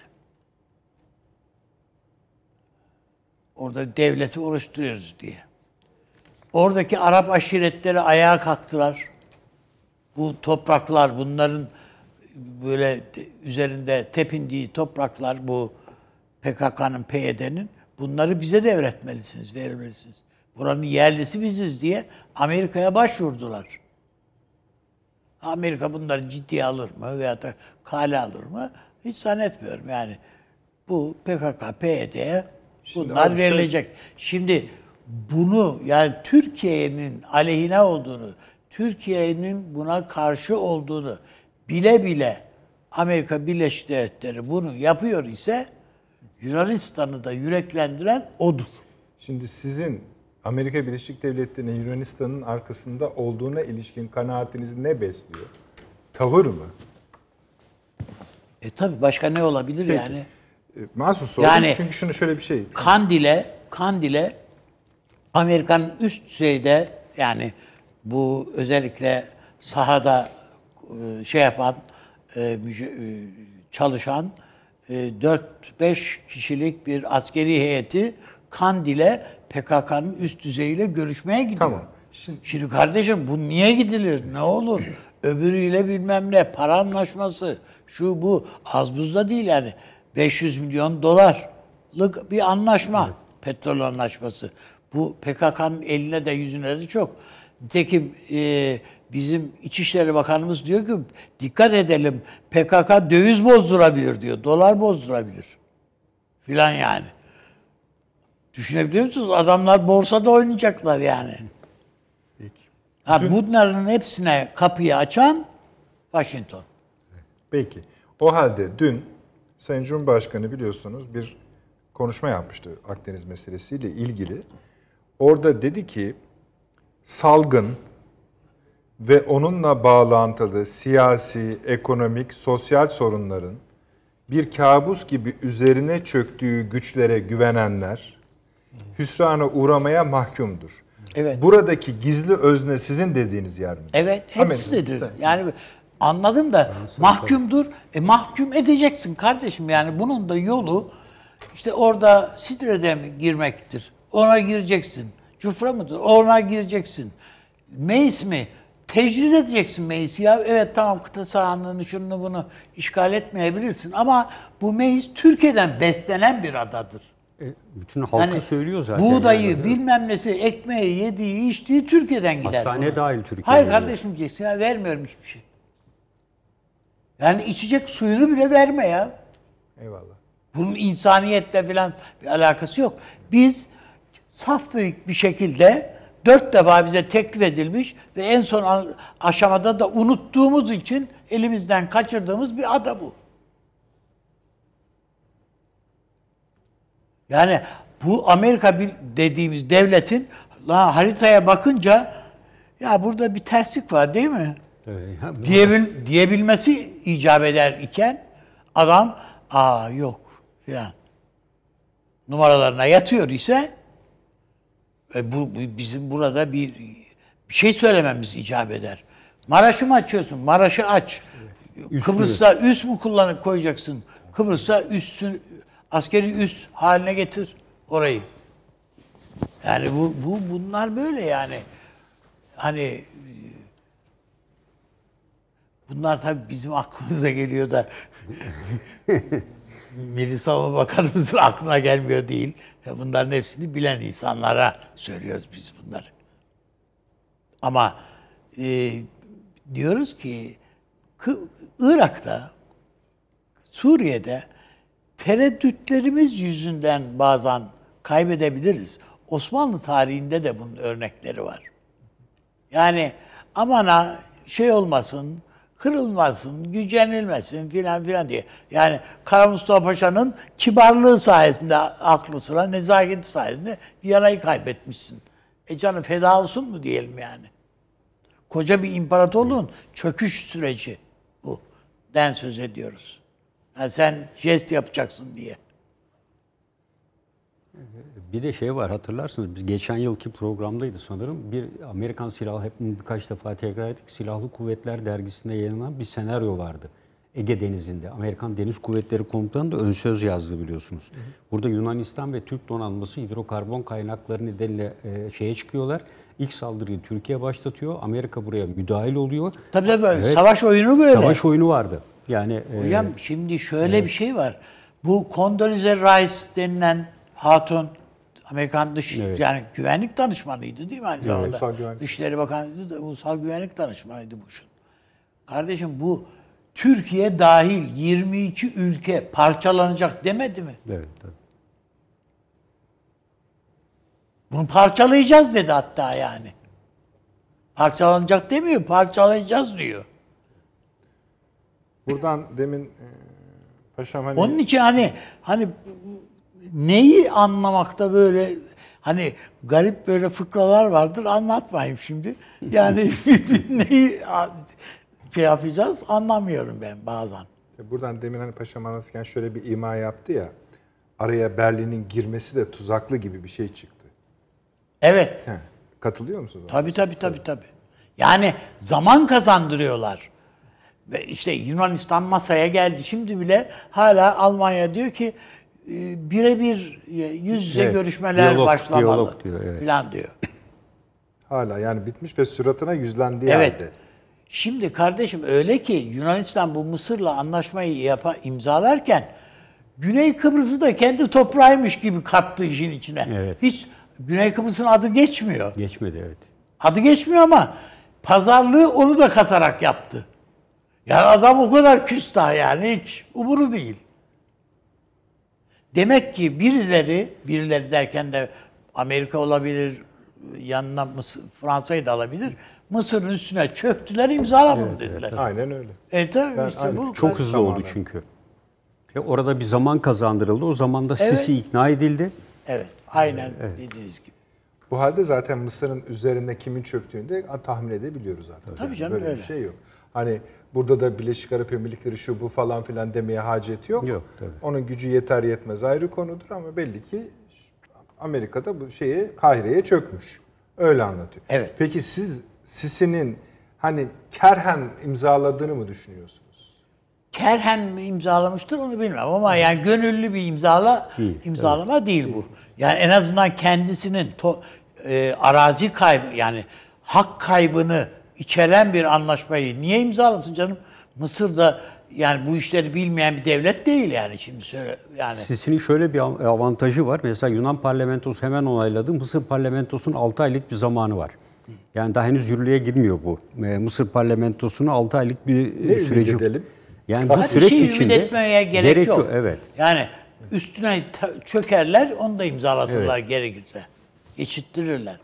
Orada devleti oluşturuyoruz diye. Oradaki Arap aşiretleri ayağa kalktılar. Bu topraklar bunların böyle de- üzerinde tepindiği topraklar bu PKK'nın, PYD'nin bunları bize devretmelisiniz, vermelisiniz. Buranın yerlisi biziz diye Amerika'ya başvurdular. Amerika bunları ciddiye alır mı veya da kale alır mı? Hiç zannetmiyorum yani. Bu PKK, PYD'ye Şimdi bunlar şey- verilecek. Şimdi bunu yani Türkiye'nin aleyhine olduğunu, Türkiye'nin buna karşı olduğunu bile bile Amerika Birleşik Devletleri bunu yapıyor ise Yunanistan'ı da yüreklendiren odur. Şimdi sizin Amerika Birleşik Devletleri'nin Yunanistan'ın arkasında olduğuna ilişkin kanaatinizi ne besliyor? Tavır mı? E tabi başka ne olabilir yani? E, Mahsus sordum Yani- çünkü şunu şöyle bir şey. Kandil'e, Kandil'e Amerika'nın üst düzeyde yani bu özellikle sahada e, şey yapan, e, e, çalışan 4-5 kişilik bir askeri heyeti Kandil'e PKK'nın üst düzeyiyle görüşmeye gidiyor. Tamam. Şimdi- Şimdi kardeşim bu niye gidilir? Ne olur? Öbürüyle bilmem ne para anlaşması şu bu az buzda değil yani 500 milyon dolarlık bir anlaşma. Petrol anlaşması. Bu PKK'nın eline de yüzüne de çok. Nitekim e, bizim İçişleri Bakanımız diyor ki dikkat edelim PKK döviz bozdurabilir diyor. Dolar bozdurabilir. Filan yani. Düşünebiliyor musunuz? Adamlar borsada oynayacaklar yani. Peki. Ha, bunların hepsine kapıyı açan Washington. Peki. O halde dün Sayın Cumhurbaşkanı biliyorsunuz bir konuşma yapmıştı Akdeniz meselesiyle ilgili. Orada dedi ki salgın ve onunla bağlantılı siyasi, ekonomik, sosyal sorunların bir kabus gibi üzerine çöktüğü güçlere güvenenler hüsrana uğramaya mahkumdur. Evet. Buradaki gizli özne sizin dediğiniz yer mi? Evet, hepsi Amerika- dedir. Yani anladım da mahkumdur. E mahkum edeceksin kardeşim. Yani bunun da yolu işte orada Sidre'de mi girmektir? Ona gireceksin. Cufra mıdır? Ona gireceksin. Meis mi? Tecrid edeceksin Meis'i ya. Evet tamam kıta sahanlığını şunu bunu işgal etmeyebilirsin ama bu Meis Türkiye'den beslenen bir adadır. E, bütün halkı söylüyor zaten. Buğdayı, yani. bilmem nesi, ekmeği, yediği, içtiği Türkiye'den gider. Hastane dahil Türkiye'ye Hayır kardeşim diyeceksin ya vermiyorum hiçbir şey. Yani içecek suyunu bile verme ya. Eyvallah. Bunun insaniyetle falan bir alakası yok. Biz saftık bir şekilde dört defa bize teklif edilmiş ve en son aşamada da unuttuğumuz için elimizden kaçırdığımız bir ada bu. Yani bu Amerika bir- dediğimiz devletin la haritaya bakınca ya burada bir terslik var değil mi? Evet, ya bu- diyebil, diyebilmesi icap eder iken adam aa yok filan numaralarına yatıyor ise e, bu, bu bizim burada bir bir şey söylememiz icap eder. Maraş'ı mı açıyorsun? Maraş'ı aç. Kıbrıs'ta üs mü kullanıp koyacaksın? Kıbrıs'ta üssün askeri üs haline getir orayı. Yani bu, bu bunlar böyle yani. Hani Bunlar tabii bizim aklımıza geliyor da [laughs] Milli Savunma Bakanımızın aklına gelmiyor değil. Bunların hepsini bilen insanlara söylüyoruz biz bunları. Ama e, diyoruz ki Irak'ta, Suriye'de tereddütlerimiz yüzünden bazen kaybedebiliriz. Osmanlı tarihinde de bunun örnekleri var. Yani amana şey olmasın, kırılmasın, gücenilmesin filan filan diye. Yani Kara Mustafa Paşa'nın kibarlığı sayesinde, aklı sıra, nezaketi sayesinde Viyana'yı kaybetmişsin. E canım feda olsun mu diyelim yani. Koca bir imparatorluğun çöküş süreci bu. Den söz ediyoruz. Yani sen jest yapacaksın diye. Bir de şey var hatırlarsınız biz geçen yılki programdaydı sanırım. Bir Amerikan silahlı hep birkaç defa tekrar ettik. Silahlı Kuvvetler dergisinde yayınlanan bir senaryo vardı. Ege Denizi'nde Amerikan Deniz Kuvvetleri Komutanı da ön söz yazdı biliyorsunuz. Burada Yunanistan ve Türk donanması hidrokarbon kaynakları nedeniyle e, şeye çıkıyorlar. İlk saldırıyı Türkiye başlatıyor. Amerika buraya müdahil oluyor. Tabii tabii Evet. savaş oyunu böyle. Savaş oyunu vardı. Yani e, Hocam şimdi şöyle bir şey var. Bu Condoleezza Rice denilen hatun Amerikan dış Evet. yani güvenlik danışmanıydı değil mi aynı zamanda? Güvenlik. Dışişleri Bakanıydı da ulusal güvenlik danışmanıydı Bush'un. Kardeşim bu Türkiye dahil 22 ülke parçalanacak demedi mi? evet, tabii. Bunu parçalayacağız dedi hatta yani. Parçalanacak demiyor, parçalayacağız diyor. Buradan demin e, paşam hani Onun için hani hani neyi anlamakta böyle hani garip böyle fıkralar vardır anlatmayayım şimdi. Yani [laughs] [laughs] neyi şey yapacağız anlamıyorum ben bazen. buradan demin hani paşam anlatırken şöyle bir ima yaptı ya. Araya Berlin'in girmesi de tuzaklı gibi bir şey çıktı. Evet. He, katılıyor musunuz? Tabii tabii tabii tabii. Yani zaman kazandırıyorlar. Ve işte Yunanistan masaya geldi. Şimdi bile hala Almanya diyor ki e, birebir e, yüz yüze Evet, görüşmeler diyalog, başlamalı diyalog diyor, evet. falan diyor. Hala yani bitmiş ve suratına yüzlendiği Evet. halde. Şimdi kardeşim öyle ki Yunanistan bu Mısır'la anlaşmayı yapa, imzalarken Güney Kıbrıs'ı da kendi toprağıymış gibi kattı işin içine. Evet. Hiç Güney Kıbrıs'ın adı geçmiyor. Geçmedi evet. Adı geçmiyor ama pazarlığı onu da katarak yaptı. Yani adam o kadar küstah yani hiç umuru değil. Demek ki birileri, birileri derken de Amerika olabilir, yanına Mısır, Fransa'yı da alabilir. Mısır'ın üstüne çöktüler, imzalamadı dediler. Aynen öyle. E tabii Ben işte aynı bu. Çok hızlı oldu Tamamen. çünkü. Ve orada bir zaman kazandırıldı. O zaman da Evet. Sisi ikna edildi. Evet, aynen dediğiniz gibi. Bu halde zaten Mısır'ın üzerinde kimin çöktüğünü de tahmin edebiliyoruz zaten. Tabii canım, Böyle öyle. bir şey yok. Hani burada da Birleşik Arap Emirlikleri şu bu falan filan demeye hacet yok. Yok, tabii. Onun gücü yeter yetmez ayrı konudur ama belli ki Amerika'da bu şeye Kahire'ye çökmüş. Öyle anlatıyor. Evet. Peki siz Sisi'nin hani kerhen imzaladığını mı düşünüyorsunuz? Kerhen mi imzalamıştır onu bilmem ama yani gönüllü bir imzala Değil, imzalama değil bu. Yani en azından kendisinin to, e, arazi kaybı yani hak kaybını içeren bir anlaşmayı niye imzalasın canım? Mısır'da yani bu işleri bilmeyen bir devlet değil yani şimdi söyle yani. Sisi'nin şöyle bir av- avantajı var. Mesela Yunan parlamentosu hemen onayladı. Mısır parlamentosunun 6 aylık bir zamanı var. Yani daha henüz yürürlüğe girmiyor bu. Ee, Mısır parlamentosunun 6 aylık bir e, Ne ümit süreci. edelim? Yani bu Hadi süreç şey ümit içinde etmeye gerek, yok. Evet. Yani üstüne çökerler, onu da imzalatırlar gerekirse. Geçittirirler.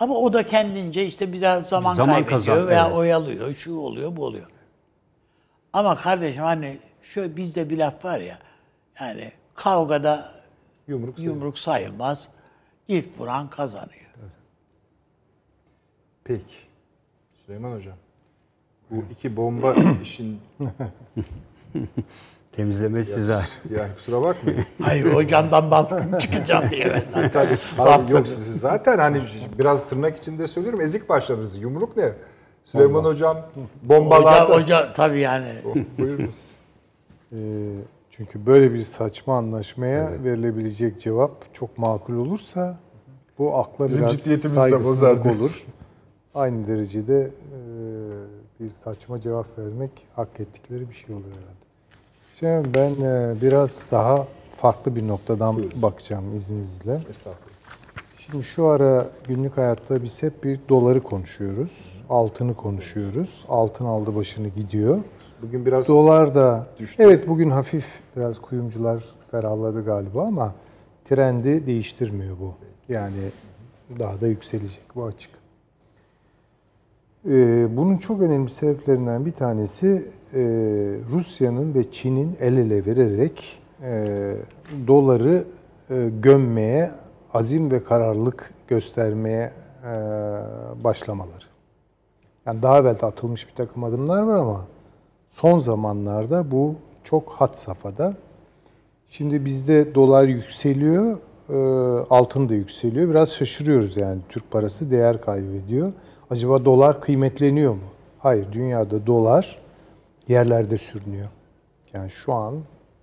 Ama o da kendince işte biraz zaman, Zaman kaybediyor kazan- veya evet. oyalıyor, şu oluyor, bu oluyor. Ama kardeşim hani şöyle bizde bir laf var ya, yani kavgada Yumruk yumruk sayılmaz, ilk vuran kazanıyor. Peki. Süleyman Hocam. Bu iki bomba [clears throat] işin [laughs] Temizleme size. yani kusura bakmayın. [laughs] Hayır hocamdan baskın [laughs] çıkacağım diye ben zaten. Tabii. Abi yok siz zaten hani biraz tırnak içinde söylüyorum ezik başladınız. Yumruk ne? Süleyman Hocam Hoca, bombalarda. hoca tabii yani. Buyurunuz. [laughs] Ee, çünkü böyle bir saçma anlaşmaya verilebilecek cevap çok makul olursa bu akla Bizim biraz saygısızlık diyorsun. olur. Aynı derecede e, bir saçma cevap vermek hak ettikleri bir şey olur herhalde. Şimdi ben e, biraz daha farklı bir noktadan bakacağım izninizle. Estağfurullah. Şimdi şu ara günlük hayatta biz hep bir doları konuşuyoruz. Altını konuşuyoruz. Altın aldı başını gidiyor. Bugün biraz Dolar da Düştü. evet bugün hafif biraz kuyumcular ferahladı galiba ama trendi değiştirmiyor bu. Yani daha da yükselecek bu açık. Ee, bunun çok önemli sebeplerinden bir tanesi e, Rusya'nın ve Çin'in el ele vererek e, doları e, gömmeye, azim ve kararlılık göstermeye başlamaları. Yani daha evvel de atılmış bir takım adımlar var ama son zamanlarda bu çok hat safhada. Şimdi bizde dolar yükseliyor, altın da yükseliyor. Biraz şaşırıyoruz yani Türk parası değer kaybediyor. Acaba dolar kıymetleniyor mu? Hayır, dünyada dolar yerlerde sürünüyor. Yani şu an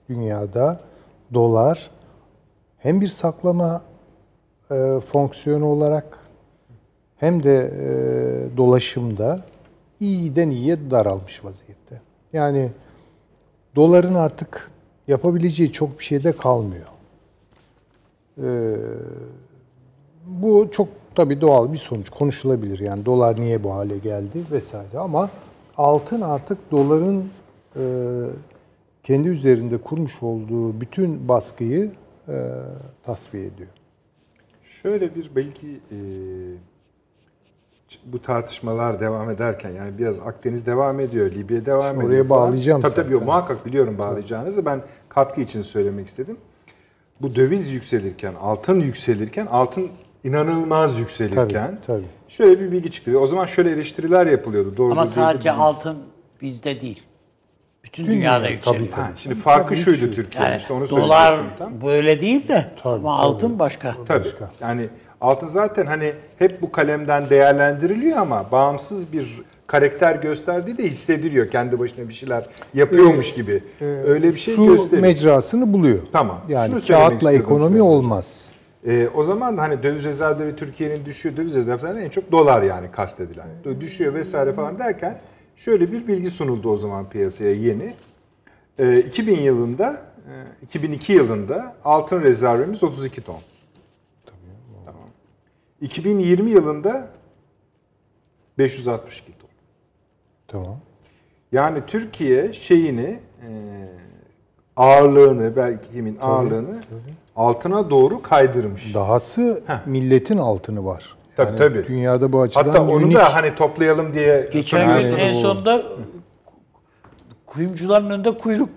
dünyada dolar hem bir saklama e, fonksiyonu olarak hem de e, dolaşımda iyiden iyiye daralmış vaziyette. Yani doların artık yapabileceği çok bir şey de kalmıyor. Ee, bu çok tabii doğal bir sonuç. Konuşulabilir yani dolar niye bu hale geldi vesaire ama altın artık doların e, kendi üzerinde kurmuş olduğu bütün baskıyı e, tasfiye ediyor. Şöyle bir belki e, bu tartışmalar devam ederken yani biraz Akdeniz devam ediyor, Libya devam Şimdi ediyor. oraya bağlayacağım Tabii tabii zaten. muhakkak biliyorum bağlayacağınızı. Ben katkı için söylemek istedim. Bu döviz yükselirken, altın yükselirken, altın inanılmaz yükselirken Tabii, tabii. şöyle bir bilgi çıkıyor. O zaman şöyle eleştiriler yapılıyordu. Doğru Ama sadece bizim- altın bizde değil. Bütün dünyada yükseliyor. Ha, şimdi farkı Tabii, şuydu şu- Türkiye'nin Yani işte onu dolar tam. böyle değil de Tabii, ama tabii. altın başka. Tabii. Yani altın zaten hani hep bu kalemden değerlendiriliyor ama bağımsız bir karakter gösterdiği de hissediliyor. Kendi başına bir şeyler yapıyormuş gibi. Öyle bir şey Su gösteriyor. mecrasını buluyor. Tamam. Yani Şunu kağıtla ekonomi olmaz. Ee, o zaman da hani döviz rezervleri Türkiye'nin düşüyor, döviz rezervlerinin en çok dolar yani kastedilen. Düşüyor vesaire falan derken şöyle bir bilgi sunuldu o zaman piyasaya yeni. Ee, 2000 yılında, e, 2002 yılında altın rezervimiz 32 ton. Tamam. 2020 yılında 562 ton. Tamam. Yani Türkiye şeyini e, ağırlığını belki kimin ağırlığını altına doğru kaydırmış. Dahası milletin altını var. Tabii, Yani tabii. Dünyada bu açıdan Hatta onu unik. da hani toplayalım diye Geçen gün en sonunda kuyumcuların önünde kuyruk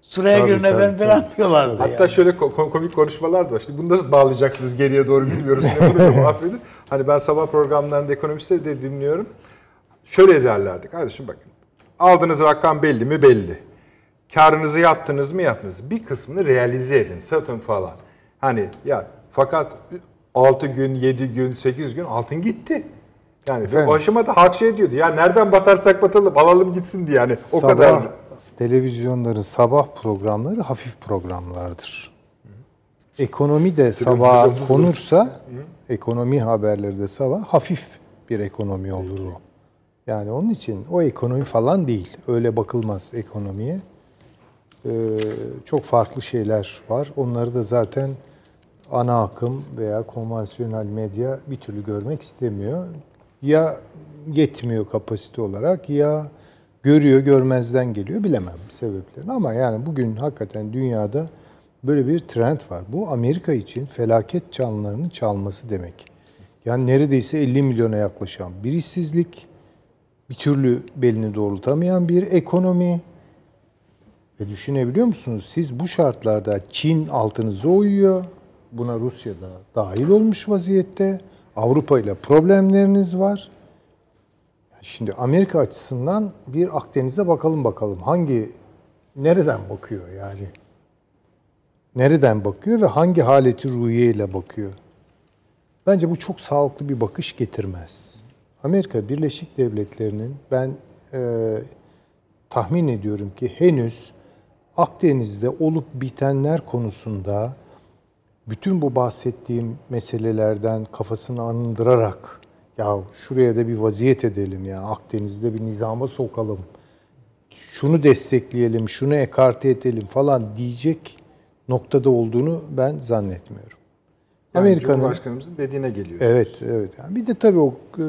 sıraya Tabii, girin efendim tabii, falan diyorlardı. Hatta yani. şöyle ko- komik konuşmalar da var. Şimdi bunu nasıl bağlayacaksınız geriye doğru bunu da muhaffedin. Hani ben sabah programlarında ekonomistleri de dinliyorum. Şöyle derlerdi. Kardeşim bakın. Aldığınız rakam belli mi? Belli. Karınızı yaptınız mı? Yaptınız. Bir kısmını realize edin. Satın falan. Hani ya fakat 6 gün, 7 gün, 8 gün altın gitti. Yani Efendim? o aşamada harç şey diyordu. Ya nereden batarsak batalım alalım gitsin diye. Yani o sabah, kadar televizyonların sabah programları hafif programlardır. Ekonomi de sabah konursa, ekonomi haberleri de sabah hafif bir ekonomi olur o. Yani onun için o ekonomi falan değil. Öyle bakılmaz ekonomiye. Ee, çok farklı şeyler var. Onları da zaten ana akım veya konvansiyonel medya bir türlü görmek istemiyor. Ya yetmiyor kapasite olarak ya görüyor görmezden geliyor bilemem sebeplerini ama yani bugün hakikaten dünyada böyle bir trend var. Bu Amerika için felaket çanlarının çalması demek. Yani neredeyse 50 milyona yaklaşan bir işsizlik, bir türlü belini doğrultamayan bir ekonomi, ve düşünebiliyor musunuz? Siz bu şartlarda Çin altınıza uyuyor. Buna Rusya da dahil olmuş vaziyette. Avrupa ile problemleriniz var. Şimdi Amerika açısından bir Akdeniz'e bakalım bakalım. Hangi, nereden bakıyor yani? Nereden bakıyor ve hangi haleti ruhiye ile bakıyor? Bence bu çok sağlıklı bir bakış getirmez. Amerika Birleşik Devletleri'nin ben e, tahmin ediyorum ki henüz Akdeniz'de olup bitenler konusunda bütün bu bahsettiğim meselelerden kafasını anındırarak ya şuraya da bir vaziyet edelim ya Akdeniz'de bir nizama sokalım. Şunu destekleyelim, şunu ekarte edelim falan diyecek noktada olduğunu ben zannetmiyorum. Yani Amerika'nın Cumhurbaşkanımızın dediğine geliyor. Evet, evet. Yani bir de tabii o e,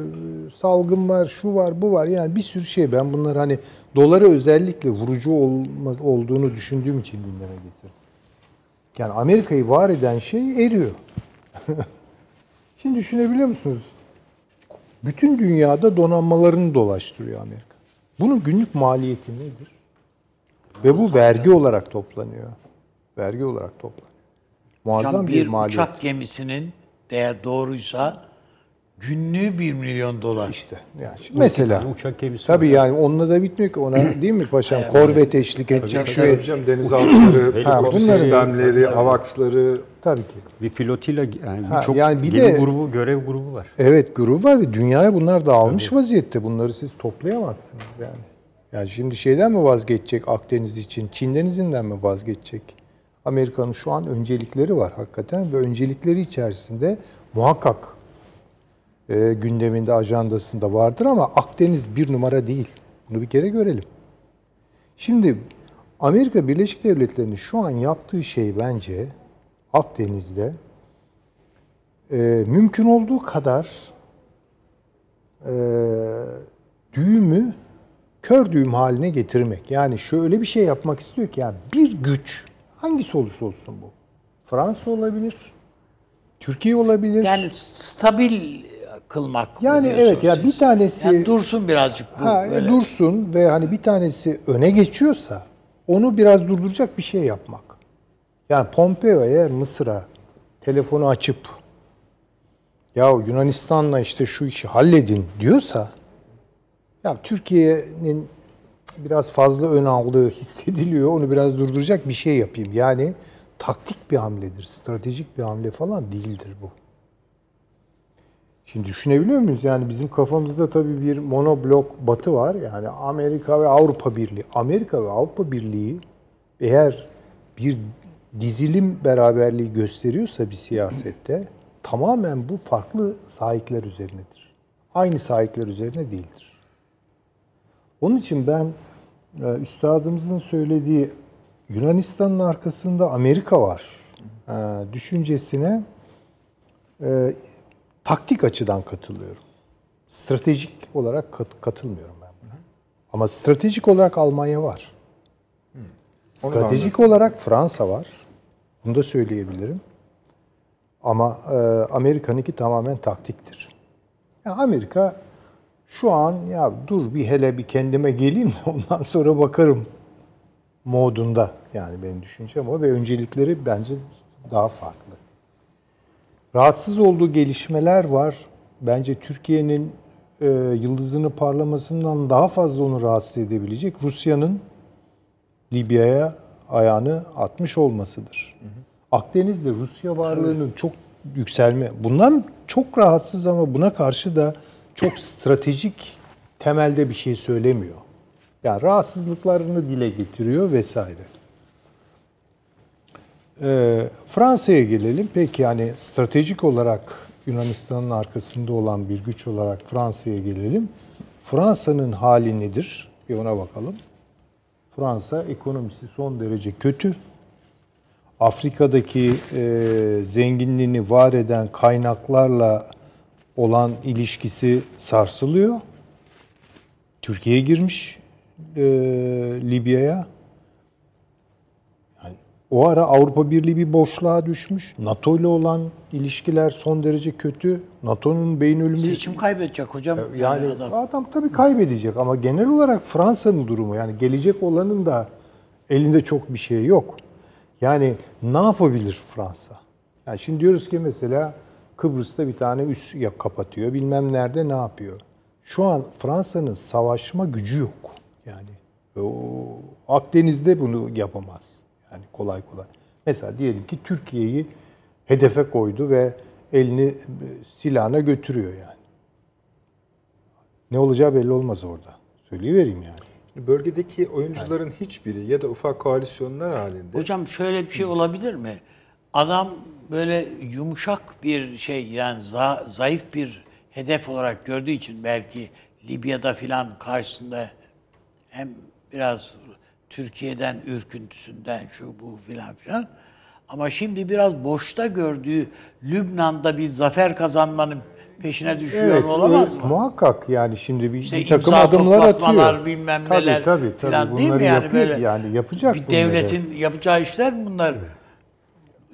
salgın var, şu var, bu var. Yani bir sürü şey. Ben bunları hani dolara özellikle vurucu olma, olduğunu düşündüğüm için gündeme getirdim. Yani Amerika'yı var eden şey eriyor. [laughs] Şimdi düşünebiliyor musunuz? Bütün dünyada donanmalarını dolaştırıyor Amerika. Bunun günlük maliyeti nedir? Ve bu vergi olarak toplanıyor. Vergi olarak toplanıyor. Muazzam Hocam bir, bir maliyet. uçak gemisinin değer doğruysa günlüğü 1 milyon dolar. İşte yani şimdi mesela uçak gemisi tabii var. yani onunla da bitmiyor ki ona değil mi paşam? Korvet eşlik edecek şu Tabii canım denizaltıları, [clears throat] Ha, helikopter sistemleri, avaksları, tabii ki. Bir flotilla yani Ha, birçok yani bir gemi de- grubu, görev grubu var. Evet grubu var ve dünyaya bunlar dağılmış vaziyette. Bunları siz toplayamazsınız yani. Yani şimdi şeyden mi vazgeçecek Akdeniz için? Çin denizinden mi vazgeçecek? Amerika'nın şu an öncelikleri var hakikaten ve öncelikleri içerisinde muhakkak e, gündeminde, ajandasında vardır ama Akdeniz bir numara değil. Bunu bir kere görelim. Şimdi Amerika Birleşik Devletleri'nin şu an yaptığı şey bence Akdeniz'de e, mümkün olduğu kadar e, düğümü kör düğüm haline getirmek. Yani şöyle bir şey yapmak istiyor ki yani bir güç hangisi olursa olsun bu. Fransa olabilir, Türkiye olabilir. Yani stabil kılmak Yani evet ya siz? bir tanesi- Yani dursun birazcık bu Ha, böyle. dursun ve hani bir tanesi öne geçiyorsa onu biraz durduracak bir şey yapmak. Yani Pompeo eğer Mısır'a telefonu açıp ya Yunanistan'la işte şu işi halledin diyorsa ya Türkiye'nin biraz fazla ön aldığı [laughs] hissediliyor. Onu biraz durduracak bir şey yapayım. Yani taktik bir hamledir, stratejik bir hamle falan değildir bu. Şimdi düşünebiliyor muyuz? Yani bizim kafamızda tabii bir monoblok batı var. Yani Amerika ve Avrupa Birliği. Amerika ve Avrupa Birliği eğer bir dizilim beraberliği gösteriyorsa bir siyasette tamamen bu farklı sahipler üzerinedir. Aynı sahipler üzerine değildir. Onun için ben e, üstadımızın söylediği Yunanistan'ın arkasında Amerika var e, düşüncesine e, taktik açıdan katılıyorum. Stratejik olarak kat- katılmıyorum ben buna. Ama stratejik olarak Almanya var. Onu Stratejik olarak Fransa var. Bunu da söyleyebilirim. Ama e, Amerika'nınki tamamen taktiktir. Ya Amerika şu an ya dur bir hele bir kendime geleyim de ondan sonra bakarım modunda. Yani benim düşüncem o ve öncelikleri bence daha farklı. Rahatsız olduğu gelişmeler var. Bence Türkiye'nin e, yıldızını parlamasından daha fazla onu rahatsız edebilecek Rusya'nın Libya'ya ayağını atmış olmasıdır. Akdeniz'de Rusya varlığının çok yükselme. Bundan çok rahatsız ama buna karşı da çok stratejik temelde bir şey söylemiyor. Yani rahatsızlıklarını dile getiriyor vesaire. Ee, Fransa'ya gelelim. Peki yani stratejik olarak Yunanistan'ın arkasında olan bir güç olarak Fransa'ya gelelim. Fransa'nın hali nedir? Bir ona bakalım. Fransa ekonomisi son derece kötü. Afrika'daki e, zenginliğini var eden kaynaklarla olan ilişkisi sarsılıyor. Türkiye girmiş e, Libya'ya. Yani o ara Avrupa Birliği bir boşluğa düşmüş. NATO ile olan ilişkiler son derece kötü. NATO'nun beyin ölümü Seçim kaybedecek hocam. yani adam. adam. tabii kaybedecek ama genel olarak Fransa'nın durumu yani gelecek olanın da elinde çok bir şey yok. Yani ne yapabilir Fransa? Yani şimdi diyoruz ki mesela Kıbrıs'ta bir tane üs kapatıyor. Bilmem nerede ne yapıyor. Şu an Fransa'nın savaşma gücü yok. Yani o Akdeniz'de bunu yapamaz. Yani kolay kolay. Mesela diyelim ki Türkiye'yi hedefe koydu ve elini e, silahına götürüyor yani. Ne olacağı belli olmaz orada. Söyleyivereyim yani. Bölgedeki oyuncuların hiçbiri ya da ufak koalisyonlar halinde Hocam şöyle bir şey olabilir mi? Adam böyle yumuşak bir şey yani za- zayıf bir hedef olarak gördüğü için belki Libya'da filan karşısında hem biraz Türkiye'den ürküntüsünden şu bu filan filan ama şimdi biraz boşta gördüğü Lübnan'da bir zafer kazanmanın peşine düşüyor olamaz e, mı? Muhakkak yani şimdi bir, İşte bir takım adımlar atıyor. bilmem tabii, neler tabii, tabii. filan değil mi yani yapıyor, böyle? yani yapacak Bir bunları. devletin yapacağı işler bunlar?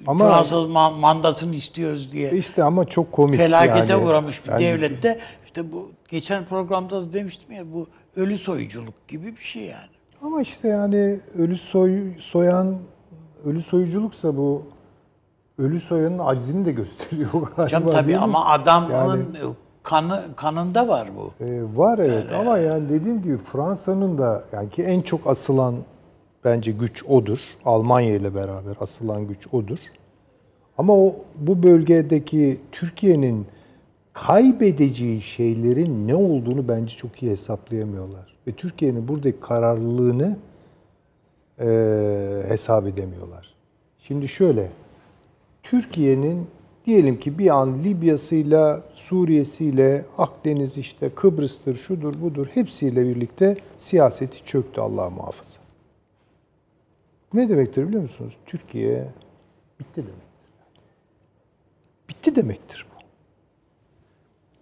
Ama- Fransız ma- mandasını istiyoruz diye. İşte ama çok komik Felakete yani. uğramış bir Yani devlette işte bu geçen programda da demiştim ya bu ölü soyuculuk gibi bir şey yani. Ama işte yani ölü soy, soyan, ölü soyuculuksa bu ölü soyanın acizini de gösteriyor [laughs] galiba. Hocam tabii ama adamın Yani- kanı kanında var bu. Ee, var evet ama yani dediğim gibi Fransa'nın da yani ki en çok asılan bence güç odur. Almanya ile beraber asılan güç odur. Ama o bu bölgedeki Türkiye'nin kaybedeceği şeylerin ne olduğunu bence çok iyi hesaplayamıyorlar. Ve Türkiye'nin buradaki kararlılığını e, hesap edemiyorlar. Şimdi şöyle, Türkiye'nin diyelim ki bir an Libya'sıyla, Suriye'siyle, Akdeniz işte Kıbrıs'tır, şudur budur hepsiyle birlikte siyaseti çöktü Allah muhafaza. Ne demektir biliyor musunuz? Türkiye bitti demektir. Bitti demektir bu.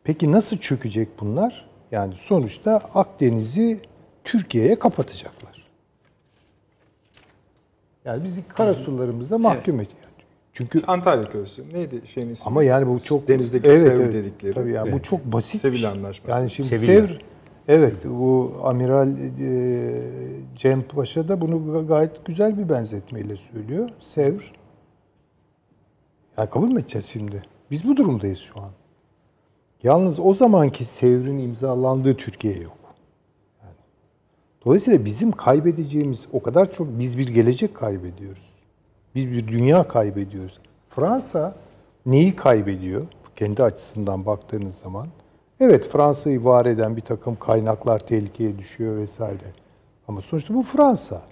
Peki nasıl çökecek bunlar? Yani sonuçta Akdeniz'i Türkiye'ye kapatacaklar. Yani bizi karasularımıza mahkum ediyor. Çünkü Antalya Köprüsü. Neydi şeyin ismi? ama yani bu çok Denizdeki evet, Sevr evet. dedikleri. Tabii yani bu çok basit. bir Sevil şey. Anlaşması. Yani şimdi Sevilla. Sevr evet bu Amiral e, Cem Paşa da bunu ga- gayet güzel bir benzetmeyle söylüyor. Sevr. Ya kabul mü edeceğiz şimdi? Biz bu durumdayız şu an. Yalnız o zamanki Sevr'in imzalandığı Türkiye yok. Yani. Dolayısıyla bizim kaybedeceğimiz o kadar çok biz bir gelecek kaybediyoruz. Biz bir dünya kaybediyoruz. Fransa neyi kaybediyor? Kendi açısından baktığınız zaman. Evet Fransa'yı var eden bir takım kaynaklar tehlikeye düşüyor vesaire. Ama sonuçta bu Fransa.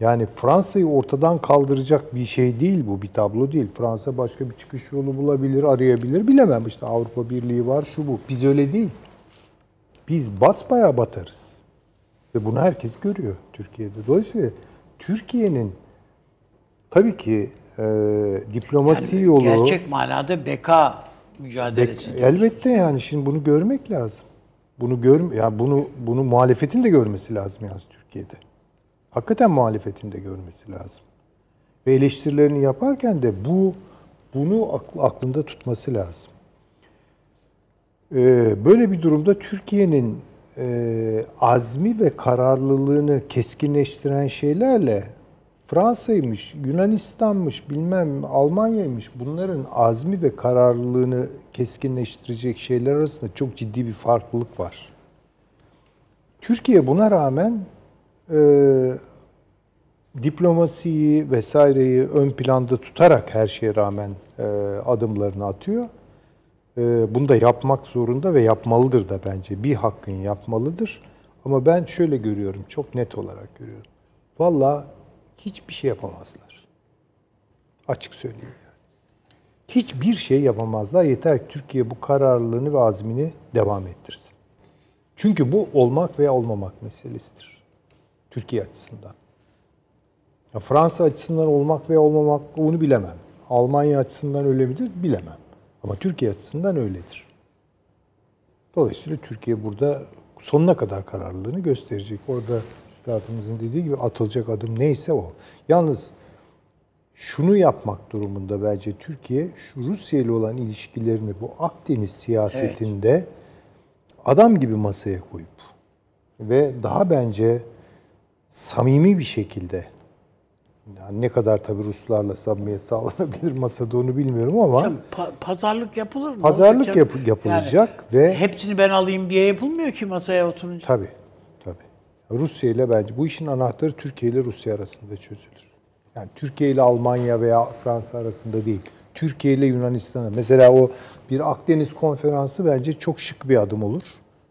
Yani Fransa'yı ortadan kaldıracak bir şey değil bu, bir tablo değil. Fransa başka bir çıkış yolu bulabilir, arayabilir, bilemem. İşte Avrupa Birliği var, şu bu. Biz öyle değil. Biz basbayağı batarız. Ve bunu herkes görüyor Türkiye'de. Dolayısıyla Türkiye'nin tabii ki e, diplomasi Yani yolu... Gerçek manada beka mücadelesi. diyoruz. Elbette yani şimdi bunu görmek lazım. Bunu gör ya bunu bunu muhalefetin de görmesi lazım yalnız Türkiye'de. Hakikaten muhalefetin de görmesi lazım. Ve eleştirilerini yaparken de bu bunu akl- aklında tutması lazım. Ee, böyle bir durumda Türkiye'nin e, azmi ve kararlılığını keskinleştiren şeylerle Fransa'ymış, Yunanistan'mış, bilmem Almanya'ymış bunların azmi ve kararlılığını keskinleştirecek şeyler arasında çok ciddi bir farklılık var. Türkiye buna rağmen e, diplomasiyi vesaireyi ön planda tutarak her şeye rağmen e, adımlarını atıyor. E, bunu da yapmak zorunda ve yapmalıdır da bence. Bir hakkın yapmalıdır. Ama ben şöyle görüyorum, çok net olarak görüyorum. Valla hiçbir şey yapamazlar. Açık söyleyeyim yani. Hiçbir şey yapamazlar. Yeter ki Türkiye bu kararlılığını ve azmini devam ettirsin. Çünkü bu olmak veya olmamak meselesidir. Türkiye açısından. Ya Fransa açısından olmak veya olmamak onu bilemem. Almanya açısından öyle midir bilemem. Ama Türkiye açısından öyledir. Dolayısıyla Türkiye burada sonuna kadar kararlılığını gösterecek. Orada üstadımızın dediği gibi atılacak adım neyse o. Yalnız şunu yapmak durumunda bence Türkiye şu Rusya ile olan ilişkilerini bu Akdeniz siyasetinde adam gibi masaya koyup ve daha bence samimi bir şekilde yani ne kadar tabii Ruslarla samimiyet sağlanabilir masada onu bilmiyorum ama Canım, pa- pazarlık yapılır mı? Pazarlık yap- yapılacak ve- hepsini ben alayım diye yapılmıyor ki masaya oturunca. Tabii, tabii. Rusya ile bence bu işin anahtarı Türkiye ile Rusya arasında çözülür. Yani Türkiye ile Almanya veya Fransa arasında değil. Türkiye ile Yunanistan'a. Mesela o bir Akdeniz konferansı bence çok şık bir adım olur.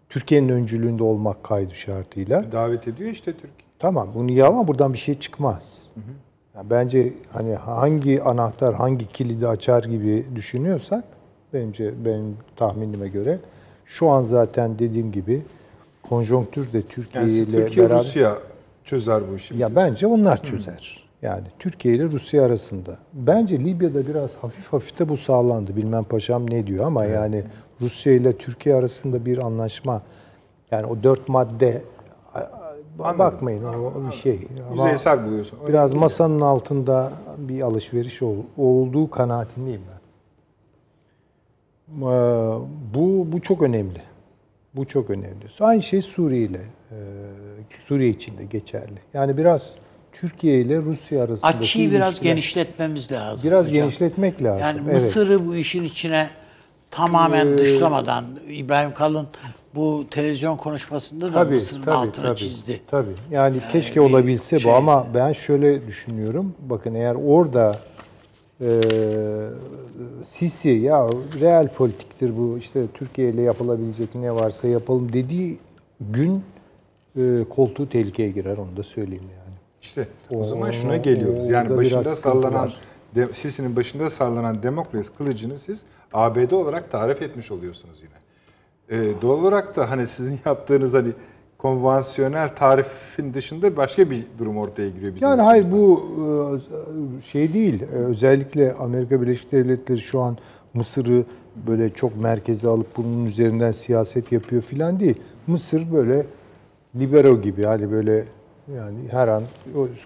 Türkiye'nin öncülüğünde olmak kaydı şartıyla. Davet ediyor işte Türkiye. Tamam bunu ya ama buradan bir şey çıkmaz. Yani bence hani hangi anahtar hangi kilidi açar gibi düşünüyorsak bence benim tahminime göre şu an zaten dediğim gibi konjonktür de Türkiye Yani ile Türkiye beraber Rusya çözer bu işi. ya bence onlar çözer. Yani Türkiye ile Rusya arasında. Bence Libya'da biraz hafif hafif de bu sağlandı. Bilmem paşam ne diyor ama yani Rusya ile Türkiye arasında bir anlaşma yani o dört madde bakmayın o bir şey. Ama Yüzeysel buluyorsun. Öyle biraz değil. masanın altında bir alışveriş ol- olduğu kanaatindeyim ben. Ee, Bu bu çok önemli. Bu çok önemli. Aynı şey Suriye ile e, Suriye için de geçerli. Yani biraz Türkiye ile Rusya arasındaki Açıyı biraz ilişkiler- genişletmemiz lazım. biraz hocam. genişletmek lazım. Yani evet. Mısır'ı bu işin içine tamamen dışlamadan İbrahim Kalın bu televizyon konuşmasında da Mısır'ın altını çizdi. Tabii. Yani, keşke olabilse bu şey- ama ben şöyle düşünüyorum. Bakın eğer orada e, Sisi ya real politiktir bu işte Türkiye ile yapılabilecek ne varsa yapalım dediği gün e, koltuğu tehlikeye girer onu da söyleyeyim yani. İşte o O- zaman şuna geliyoruz. Yani başında sallanan de, Sisi'nin başında sallanan Demokles kılıcını siz ABD olarak tarif etmiş oluyorsunuz yine. Ee, doğal olarak da hani sizin [laughs] yaptığınız hani konvansiyonel tarifin dışında başka bir durum ortaya giriyor bizim Yani hayır bu e, şey değil. E, Özellikle Amerika Birleşik Devletleri şu an Mısır'ı böyle çok merkeze alıp bunun üzerinden siyaset yapıyor filan değil. Mısır böyle libero gibi yani böyle yani her an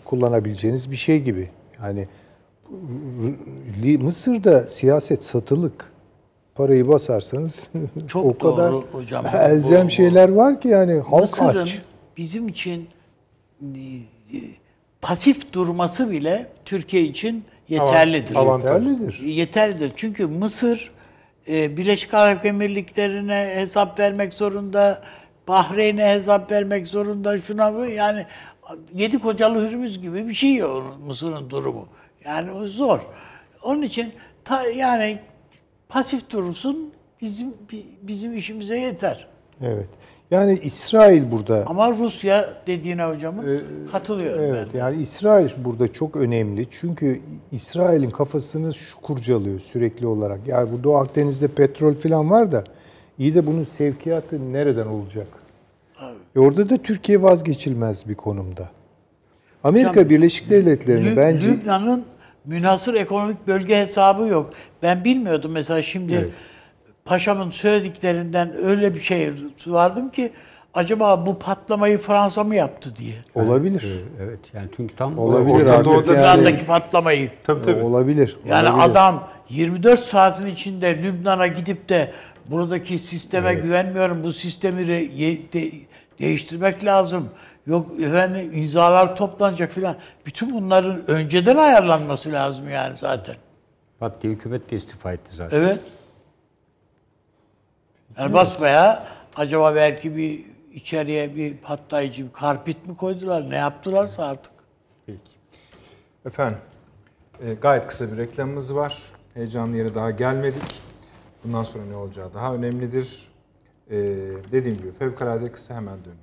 kullanabileceğiniz bir şey gibi. Yani Mısır'da siyaset satılık. Parayı basarsanız [laughs] Çok o kadar doğru hocam. elzem Bu- şeyler var ki yani halk Mısır'ın aç. bizim için e, pasif durması bile Türkiye için yeterlidir. Avantaj. Yeterlidir. Yeterlidir. Çünkü Mısır e, Birleşik Arap Emirlikleri'ne hesap vermek zorunda, Bahreyn'e hesap vermek zorunda, şuna bu yani yedi kocalı hürmüz gibi bir şey Mısır'ın durumu. Yani o zor. Onun için ta, yani pasif durursun bizim bi- bizim işimize yeter. Evet. Yani İsrail burada Ama Rusya dediğine hocamın katılıyorum Evet ben. yani İsrail burada çok önemli. Çünkü İsrail'in kafasını şu kurcalıyor sürekli olarak. Yani bu Doğu Akdeniz'de petrol falan var da iyi de bunun sevkiyatı nereden olacak? E orada da Türkiye vazgeçilmez bir konumda. Amerika Hocam, Birleşik Devletleri'ni Lü- bence Lübnan'ın münhasır ekonomik bölge hesabı yok. Ben bilmiyordum mesela şimdi paşamın söylediklerinden öyle bir şey vardım ki acaba bu patlamayı Fransa mı yaptı diye. olabilir. Evet yani çünkü tam Olabilir Orta. Doğu'da Yani- Lübnan'daki patlamayı. Tabii tabii. Olabilir. Yani olabilir. adam 24 saatin içinde Lübnan'a gidip de buradaki sisteme güvenmiyorum. Bu sistemi de- değiştirmek lazım. Yok efendim imzalar toplanacak filan. Bütün bunların önceden ayarlanması lazım yani zaten. Diye hükümet de istifa etti zaten. Evet. Yani basbayağı acaba belki bir içeriye bir patlayıcı, bir karpit mi koydular? Ne yaptılarsa artık. Peki. Efendim, e, gayet kısa bir reklamımız var. Heyecanlı yere daha gelmedik. Bundan sonra ne olacağı daha önemlidir. E, dediğim gibi fevkalade kısa hemen dönüyoruz.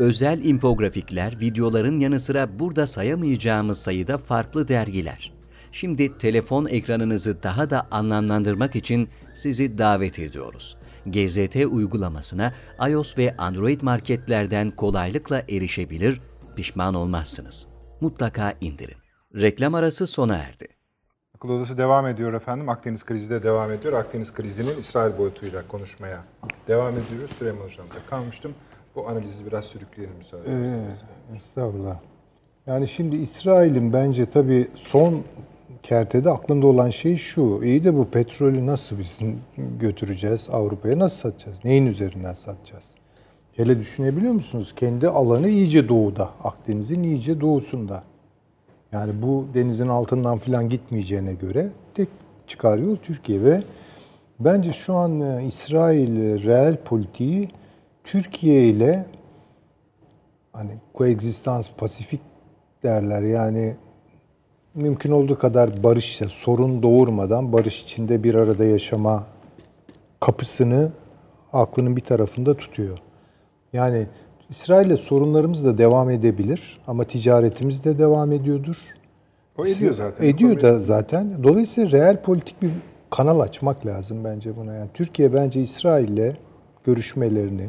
Özel infografikler, videoların yanı sıra burada sayamayacağımız sayıda farklı dergiler. Şimdi telefon ekranınızı daha da anlamlandırmak için sizi davet ediyoruz. GZT uygulamasına iOS ve Android marketlerden kolaylıkla erişebilir, pişman olmazsınız. Mutlaka indirin. Reklam arası sona erdi. Akıl Odası devam ediyor efendim. Akdeniz krizi de devam ediyor. Akdeniz krizinin İsrail boyutuyla konuşmaya devam ediyoruz. Süleyman Hocam'da kalmıştım. Bu analizi biraz sürükleyelim müsaade ederseniz. Estağfurullah. Yani şimdi İsrail'in bence tabii son kertede aklında olan şey şu. İyi de bu petrolü nasıl biz götüreceğiz Avrupa'ya? Nasıl satacağız? Neyin üzerinden satacağız? Hele düşünebiliyor musunuz? Kendi alanı iyice doğuda. Akdeniz'in iyice doğusunda. Yani bu denizin altından falan gitmeyeceğine göre tek çıkar yol Türkiye ve bence şu an e, İsrail e, reel politiği Türkiye ile hani koegzistans pasifik derler yani mümkün olduğu kadar barış, sorun doğurmadan barış içinde bir arada yaşama kapısını aklının bir tarafında tutuyor. Yani İsrail'le sorunlarımız da devam edebilir ama ticaretimiz de devam ediyordur. O ediyor zaten. Ediyor da zaten. Dolayısıyla reel politik bir kanal açmak lazım bence buna. Yani Türkiye bence İsrail'le görüşmelerini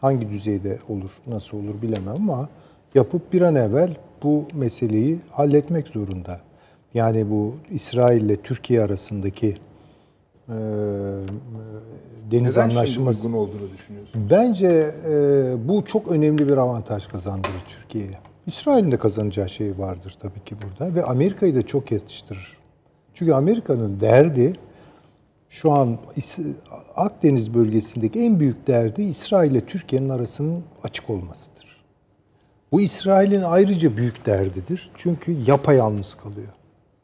hangi düzeyde olur, nasıl olur bilemem ama yapıp bir an evvel bu meseleyi halletmek zorunda. Yani bu İsrail ile Türkiye arasındaki e, deniz Neden anlaşması uygun olduğunu düşünüyorsun? Bence e, bu çok önemli bir avantaj kazandırır Türkiye'ye. İsrail'in de kazanacağı şey vardır tabii ki burada ve Amerika'yı da çok yetiştirir. Çünkü Amerika'nın derdi şu an Akdeniz bölgesindeki en büyük derdi İsrail ile Türkiye'nin arasının açık olmasıdır. Bu İsrail'in ayrıca büyük derdidir. Çünkü yapayalnız kalıyor.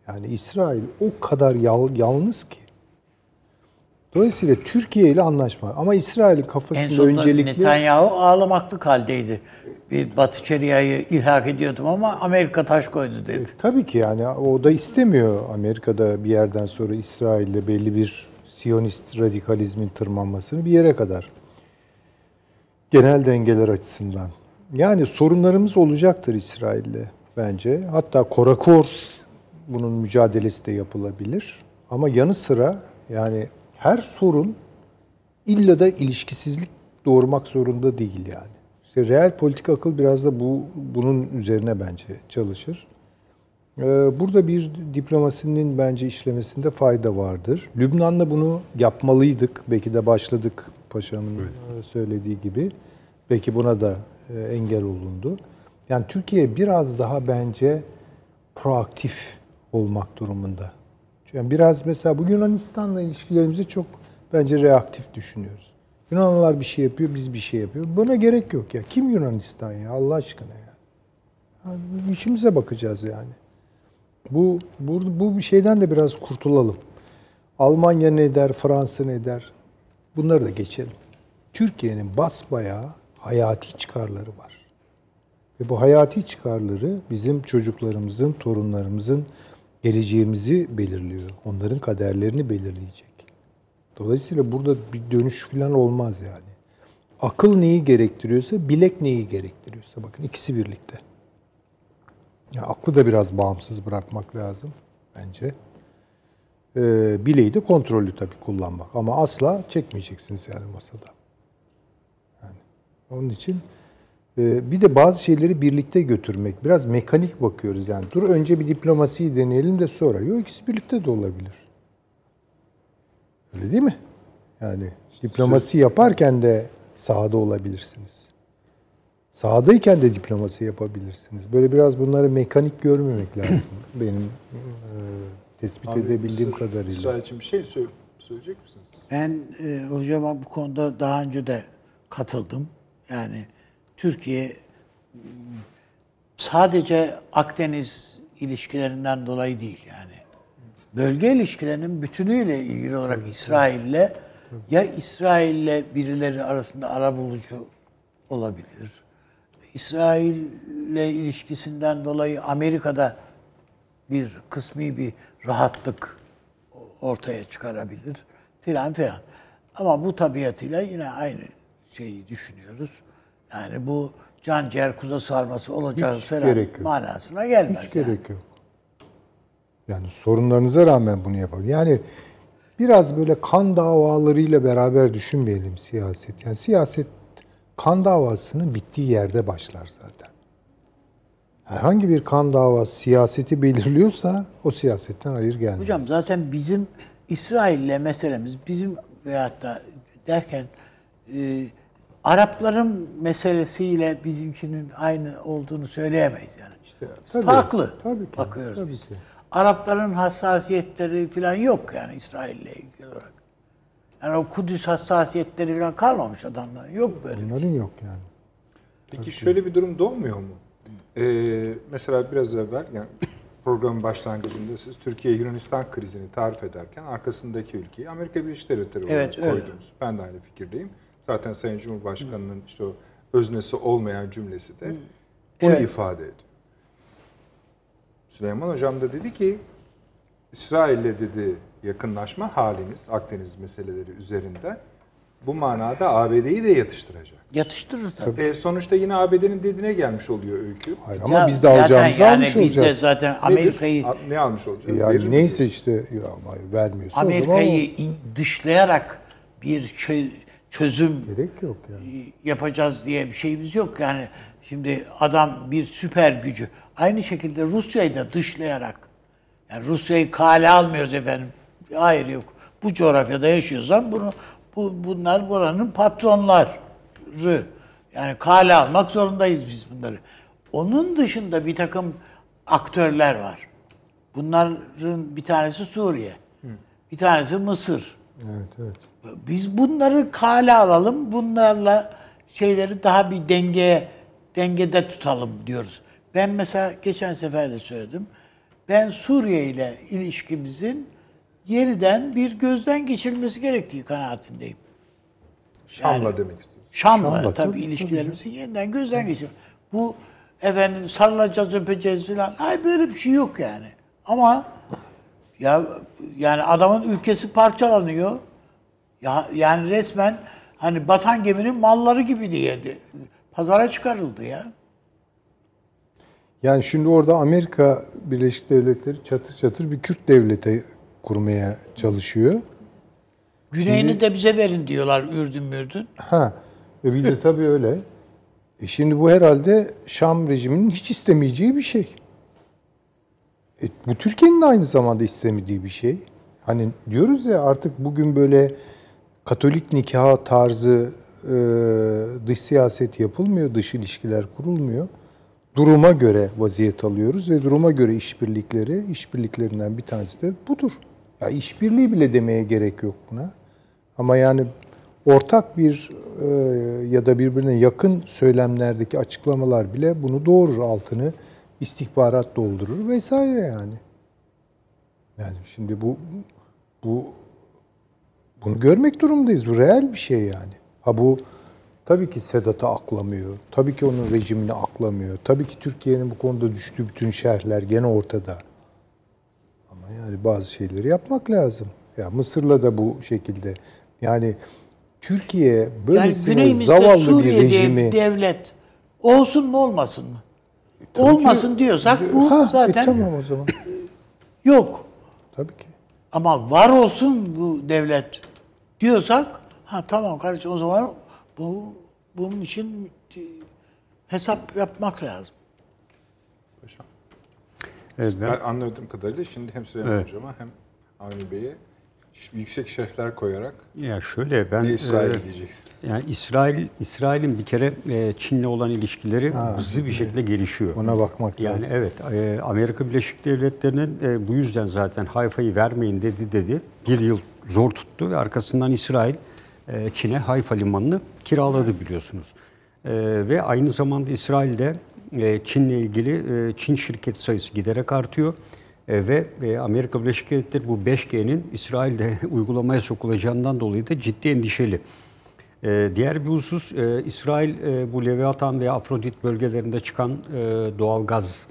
Yani İsrail o kadar yal- yalnız ki. Dolayısıyla Türkiye ile anlaşma. Ama İsrail'in En kafasında sonunda öncelikli... Netanyahu ağlamaklık haldeydi. Bir Batı Şeria'yı ilhak ediyordum ama Amerika taş koydu dedi. Tabii ki yani o da istemiyor Amerika'da bir yerden sonra İsrail'le belli bir Siyonist radikalizmin tırmanmasını bir yere kadar. Genel dengeler açısından. Yani sorunlarımız olacaktır İsrail'le bence. Hatta korakor bunun mücadelesi de yapılabilir. Ama yanı sıra yani her sorun illa da ilişkisizlik doğurmak zorunda değil yani. İşte reel politik akıl biraz da bu bunun üzerine bence çalışır. Ee, Burada bir diplomasinin bence işlemesinde fayda vardır. Lübnan'da bunu yapmalıydık. Belki de başladık paşamın e, söylediği gibi. Belki buna da e, engel olundu. Yani Türkiye biraz daha bence proaktif olmak durumunda. Yani biraz mesela bu Yunanistan'la ilişkilerimizde çok bence reaktif düşünüyoruz. Yunanlılar bir şey yapıyor, biz bir şey yapıyoruz. Buna gerek yok ya. Kim Yunanistan ya Allah aşkına ya. Yani işimize bakacağız yani. Bu, bu, bu şeyden de biraz kurtulalım. Almanya ne der, Fransa ne der? Bunları da geçelim. Türkiye'nin basbayağı hayati çıkarları var. Ve bu hayati çıkarları bizim çocuklarımızın, torunlarımızın geleceğimizi belirliyor. Onların kaderlerini belirleyecek. Dolayısıyla burada bir dönüş falan olmaz yani. Akıl neyi gerektiriyorsa, bilek neyi gerektiriyorsa. Bakın ikisi birlikte. Ya aklı da biraz bağımsız bırakmak lazım bence. Ee, bileği de kontrollü tabii kullanmak. Ama asla çekmeyeceksiniz yani masada. Yani onun için e, bir de bazı şeyleri birlikte götürmek. Biraz mekanik bakıyoruz yani. Dur önce bir diplomasiyi deneyelim de sonra. Yok ikisi birlikte de olabilir. Öyle değil mi? Yani diplomasi yaparken de sahada olabilirsiniz. Sahadayken de diplomasi yapabilirsiniz. Böyle biraz bunları mekanik görmemek [clears throat] lazım. Benim e, tespit Abi, edebildiğim siz kadarıyla. İsrail için bir şey sö- söyleyecek misiniz? Ben e, hocama bu konuda daha önce de katıldım. Yani Türkiye sadece Akdeniz ilişkilerinden dolayı değil yani. Bölge ilişkilerinin bütünüyle ilgili olarak İsrail'le ya İsrail'le birileri arasında arabulucu olabilir. İsrail'le ilişkisinden dolayı Amerika'da bir kısmi bir rahatlık ortaya çıkarabilir filan filan. Ama bu tabiatıyla yine aynı şeyi düşünüyoruz. Yani bu can ciğer kuza sarması olacağız Hiç falan gerek yok. manasına gelmez. Hiç yani. gerek yok. Yani sorunlarınıza rağmen bunu yapalım. Yani biraz böyle kan davalarıyla beraber düşünmeyelim siyaset. Yani siyaset kan davasının bittiği yerde başlar zaten. Herhangi bir kan davası siyaseti belirliyorsa o siyasetten hayır gelmez. Hocam zaten bizim İsrail'le meselemiz bizim veyahut da derken e, Arapların meselesiyle bizimkinin aynı olduğunu söyleyemeyiz yani. tabii, Farklı tabii ki, bakıyoruz tabii biz. ki. Arapların hassasiyetleri falan yok yani İsrail'le ilgili olarak. Yani o Kudüs hassasiyetleri falan kalmamış adamlar. Yok böyle. Bunların yok yani. Peki şöyle bir durum doğmuyor mu? Ee, mesela biraz evvel yani programın başlangıcında siz Türkiye-Yunanistan krizini tarif ederken arkasındaki ülkeyi Amerika Birleşik Devletleri olarak Evet, öyle. koydunuz. Ben de aynı fikirdeyim. Zaten Sayın Cumhurbaşkanı'nın işte o öznesi olmayan cümlesi de bunu Evet. ifade ediyor. Süleyman Hocam da dedi ki İsrail'le dedi yakınlaşma halimiz Akdeniz meseleleri üzerinde bu manada ABD'yi de yatıştıracak. Yatıştırır tabii. E, sonuçta yine ABD'nin dediğine gelmiş oluyor öykü. Hayır ama Ya biz de zaten alacağımızı yani almış biz de olacağız. zaten Nedir? Amerika'yı ne almış olacağız? Verir Yani mi neyse işte ya o zaman Amerika'yı in- dışlayarak bir çö- çözüm o- gerek yok yani. yapacağız diye bir şeyimiz yok. Yani şimdi adam bir süper gücü. Aynı şekilde Rusya'yı da dışlayarak yani Rusya'yı kale almıyoruz efendim. Hayır yok. Bu coğrafyada yaşıyorsan bunu bu, bunlar buranın patronları. Yani kale almak zorundayız biz bunları. Onun dışında bir takım aktörler var. Bunların bir tanesi Suriye. Bir tanesi Mısır. Evet evet. Biz bunları kale alalım. Bunlarla şeyleri daha bir dengeye dengede tutalım diyoruz. Ben mesela geçen sefer de söyledim. Ben Suriye ile ilişkimizin yeniden bir gözden geçirilmesi gerektiği kanaatindeyim. Şam'la demek istiyorum. Şam'la, Şam'la, tabii, tabii, ilişkilerimizin yeniden gözden geçir. Bu efendim sarılacağız öpeceğiz falan. Hayır böyle bir şey yok yani. Ama ya yani adamın ülkesi parçalanıyor. Ya yani resmen hani batan geminin malları gibi diye pazara çıkarıldı ya. Yani şimdi orada Amerika Birleşik Devletleri çatır çatır bir Kürt devleti kurmaya çalışıyor. Güneyini de bize verin diyorlar Ürdün mürdün. Ha, e bir de tabii öyle. E şimdi bu herhalde Şam rejiminin hiç istemeyeceği bir şey. E, bu Türkiye'nin aynı zamanda istemediği bir şey. Hani diyoruz ya artık bugün böyle Katolik nikah tarzı e, dış siyaset yapılmıyor, dış ilişkiler kurulmuyor. Duruma göre vaziyet alıyoruz ve duruma göre işbirlikleri, işbirliklerinden bir tanesi de budur. Ya işbirliği bile demeye gerek yok buna. Ama yani ortak bir e, ya da birbirine yakın söylemlerdeki açıklamalar bile bunu doğurur altını istihbarat doldurur vesaire yani. Yani şimdi bu bu bunu görmek durumundayız. Bu reel bir şey yani. Ha bu tabii ki Sedat'ı aklamıyor. Tabii ki onun rejimini aklamıyor. Tabii ki Türkiye'nin bu konuda düştüğü bütün şerhler gene ortada. Yani bazı şeyleri yapmak lazım. Ya Mısır'la da bu şekilde. Yani Türkiye Yani böylesine güneyimizde zavallı bir Suriye diye rejimi... bir devlet olsun mu olmasın mı? Olmasın diyorsak bu Ha, e, zaten tamam o zaman. [laughs] yok. Tabii ki. Ama var olsun bu devlet diyorsak ha tamam kardeşim o zaman bu bunun için e, hesap yapmak lazım. Evet, ben- anladığım kadarıyla şimdi hem Süleyman Evet. Hocam'a hem Avni Bey'e yüksek şerhler koyarak Ya şöyle ben ne İsrail e, diyeceksiniz. yani İsrail İsrail'in bir kere e, Çin'le olan ilişkileri hızlı bir şekilde gelişiyor. Ona bakmak Yani lazım. evet e, Amerika Birleşik Devletleri'nin e, bu yüzden zaten Hayfa'yı vermeyin dedi dedi. Bir yıl zor tuttu ve arkasından İsrail e, Çin'e Hayfa limanını kiraladı biliyorsunuz. E, ve aynı zamanda İsrail'de e, Çin'le ilgili e, Çin şirket sayısı giderek artıyor. E, ve e, Amerika Birleşik Devletleri bu 5G'nin İsrail'de [laughs] uygulamaya sokulacağından dolayı da ciddi endişeli. Diğer bir husus, e, İsrail e, bu Leviathan veya Afrodit bölgelerinde çıkan e, doğal gaz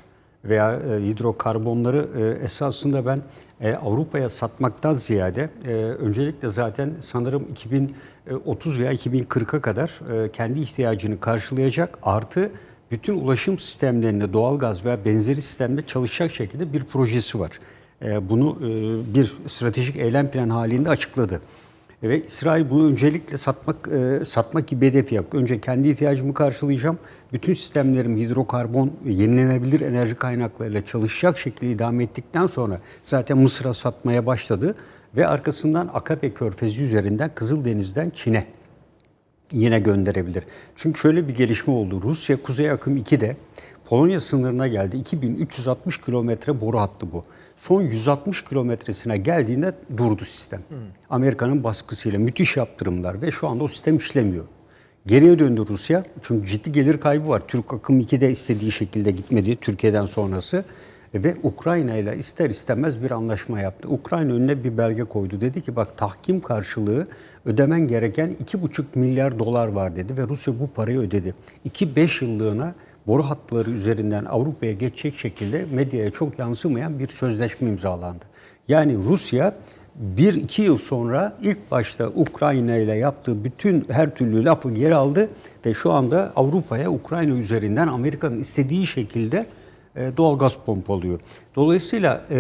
veya e, hidrokarbonları e, esasında ben e, Avrupa'ya satmaktan ziyade e, öncelikle zaten sanırım 2030 veya 2040'a kadar e, kendi ihtiyacını karşılayacak artı bütün ulaşım sistemlerinde doğalgaz veya benzeri sistemde çalışacak şekilde bir projesi var. E, bunu e, bir stratejik eylem planı halinde açıkladı. Ve İsrail bunu öncelikle satmak e, satmak gibi hedef yaptı. Önce kendi ihtiyacımı karşılayacağım. Bütün sistemlerim hidrokarbon yenilenebilir enerji kaynaklarıyla çalışacak şekilde idame ettikten sonra zaten Mısır'a satmaya başladı ve arkasından Akabe Körfezi üzerinden Kızıldeniz'den Çin'e yine gönderebilir. Çünkü şöyle bir gelişme oldu. Rusya Kuzey Akım 2'de Polonya sınırına geldi. 2360 kilometre boru hattı bu. Son 160 kilometresine geldiğinde durdu sistem. Amerika'nın baskısıyla müthiş yaptırımlar ve şu anda o sistem işlemiyor. Geriye döndü Rusya. Çünkü ciddi gelir kaybı var. Türk akım 2'de istediği şekilde gitmedi Türkiye'den sonrası. Ve Ukrayna ile ister istemez bir anlaşma yaptı. Ukrayna önüne bir belge koydu. Dedi ki bak tahkim karşılığı ödemen gereken 2,5 milyar dolar var dedi ve Rusya bu parayı ödedi. 2-5 yıllığına boru hatları üzerinden Avrupa'ya geçecek şekilde medyaya çok yansımayan bir sözleşme imzalandı. Yani Rusya bir iki yıl sonra ilk başta Ukrayna ile yaptığı bütün her türlü lafı geri aldı ve şu anda Avrupa'ya Ukrayna üzerinden Amerika'nın istediği şekilde e, doğal gaz pompalıyor. Dolayısıyla e,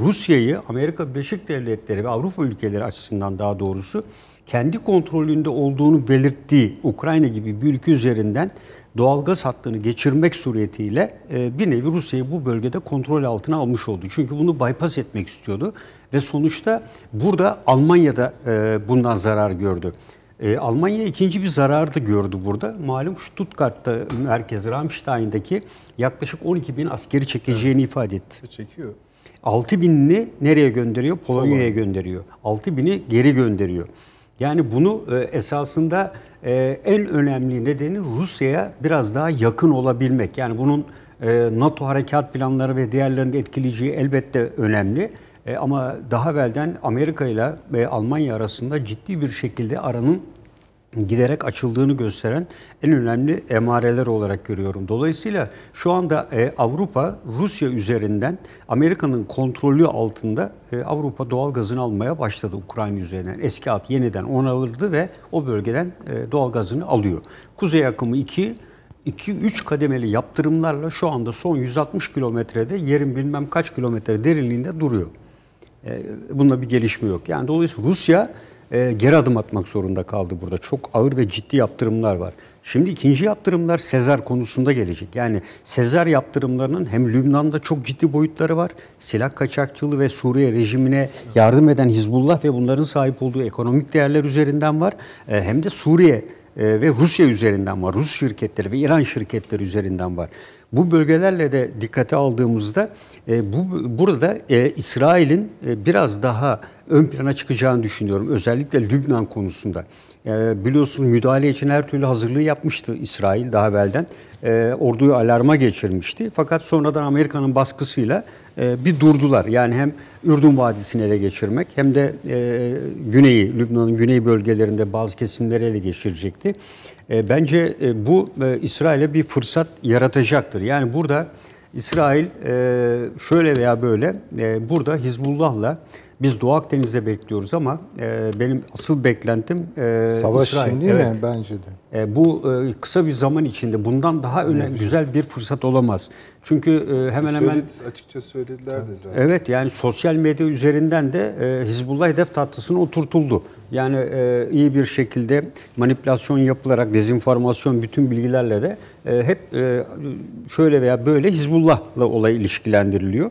Rusya'yı Amerika Birleşik Devletleri ve Avrupa ülkeleri açısından daha doğrusu kendi kontrolünde olduğunu belirttiği Ukrayna gibi bir ülke üzerinden doğalgaz hattını geçirmek suretiyle e, bir nevi Rusya'yı bu bölgede kontrol altına almış oldu. Çünkü bunu bypass etmek istiyordu ve sonuçta burada Almanya'da e, bundan zarar gördü. E, Almanya ikinci bir zararı da gördü burada. Malum Stuttgart'ta merkezi Ramstein'daki yaklaşık 12 bin askeri çekeceğini ifade etti. Çekiyor. 6 binini nereye gönderiyor? Polonya'ya gönderiyor. 6 bini geri gönderiyor. Yani bunu e, esasında e, en önemli nedeni Rusya'ya biraz daha yakın olabilmek. Yani bunun e, NATO harekat planları ve diğerlerinin etkileyeceği elbette önemli. E, ama daha evvelden Amerika ile ve Almanya arasında ciddi bir şekilde aranın giderek açıldığını gösteren en önemli emareler olarak görüyorum. Dolayısıyla şu anda e, Avrupa Rusya üzerinden Amerika'nın kontrolü altında e, Avrupa doğal gazını almaya başladı Ukrayna üzerinden. Eski hat yeniden onarıldı ve o bölgeden e, doğal gazını alıyor. Kuzey akımı 2 2-3 kademeli yaptırımlarla şu anda son 160 kilometrede yerin bilmem kaç kilometre derinliğinde duruyor. E, bir gelişme yok. Yani dolayısıyla Rusya e, geri adım atmak zorunda kaldı burada. Çok ağır ve ciddi yaptırımlar var. Şimdi ikinci yaptırımlar Sezar konusunda gelecek. Yani Sezar yaptırımlarının hem Lübnan'da çok ciddi boyutları var. Silah kaçakçılığı ve Suriye rejimine yardım eden Hizbullah ve bunların sahip olduğu ekonomik değerler üzerinden var. E, hem de Suriye e, ve Rusya üzerinden var. Rus şirketleri ve İran şirketleri üzerinden var. Bu bölgelerle de dikkate aldığımızda e, bu burada e, İsrail'in e, biraz daha ön plana çıkacağını düşünüyorum. Özellikle Lübnan konusunda. E, biliyorsunuz müdahale için her türlü hazırlığı yapmıştı İsrail daha evvelden. E, orduyu alarma geçirmişti. Fakat sonradan Amerika'nın baskısıyla e, bir durdular. Yani hem Ürdün Vadisi'ni ele geçirmek hem de e, güneyi, Lübnan'ın güney bölgelerinde bazı kesimleri ele geçirecekti. E, bence bu İsrail'e bir fırsat yaratacaktır. Yani burada İsrail şöyle veya böyle burada Hizbullah'la biz Doğu Akdeniz'de bekliyoruz ama e, benim asıl beklentim e, Savaş İsrail. değil Evet. mi? Bence de. E, bu e, kısa bir zaman içinde bundan daha önemli güzel bir fırsat olamaz. Çünkü e, hemen hemen Söyledi, açıkça söylediler de zaten. Evet yani sosyal medya üzerinden de e, Hizbullah hedef tahtasına oturtuldu. Yani e, iyi bir şekilde manipülasyon yapılarak dezenformasyon bütün bilgilerle de e, hep e, şöyle veya böyle Hizbullah'la olay ilişkilendiriliyor.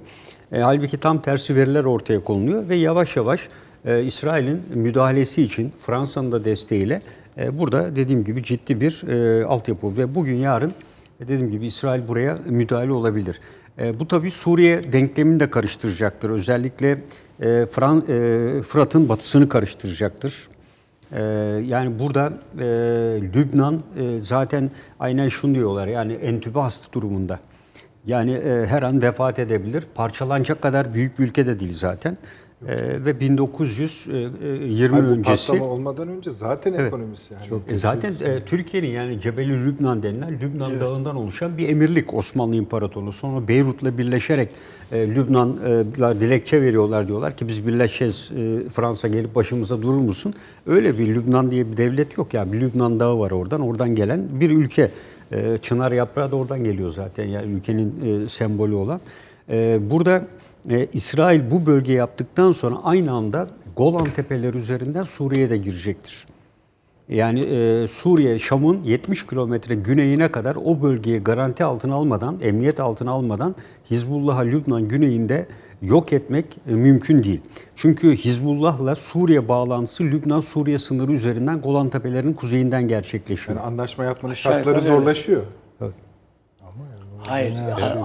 E, halbuki tam tersi veriler ortaya konuluyor ve yavaş yavaş e, İsrail'in müdahalesi için Fransa'nın da desteğiyle e, burada dediğim gibi ciddi bir e, altyapı ve bugün yarın e, dediğim gibi İsrail buraya müdahale olabilir. E, bu tabii Suriye denklemini de karıştıracaktır. Özellikle e, Fran, e, Fırat'ın batısını karıştıracaktır. E, yani burada e, Lübnan e, zaten aynen şunu diyorlar yani entübe hasta durumunda. Yani e, her an vefat edebilir. Parçalanacak kadar büyük bir ülke de değil zaten. E, ve 1920 Hayır, bu öncesi patlama olmadan önce zaten ekonomisi yani. e zaten e, Türkiye'nin yani Cebeli Lübnan denilen Lübnan Dağı'ndan oluşan bir emirlik Osmanlı İmparatorluğu. Sonra Beyrut'la birleşerek e, Lübnanlar dilekçe veriyorlar diyorlar ki biz birleşeceğiz e, Fransa gelip başımıza durur musun? Öyle bir Lübnan diye bir devlet yok yani bir Lübnan Dağı var oradan oradan gelen bir ülke. E, çınar yaprağı da oradan geliyor zaten yani ülkenin e, sembolü olan. E, burada e, İsrail bu bölge yaptıktan sonra aynı anda Golan Tepeleri üzerinden Suriye'ye de girecektir. Yani e, Suriye, Şam'ın 70 kilometre güneyine kadar o bölgeyi garanti altına almadan, emniyet altına almadan Hizbullah'ı Lübnan güneyinde yok etmek e, mümkün değil. Çünkü Hizbullah'la Suriye bağlantısı Lübnan-Suriye sınırı üzerinden Golan Tepelerinin kuzeyinden gerçekleşiyor. Yani anlaşma yapmanın şartları öyle. zorlaşıyor. Hayır,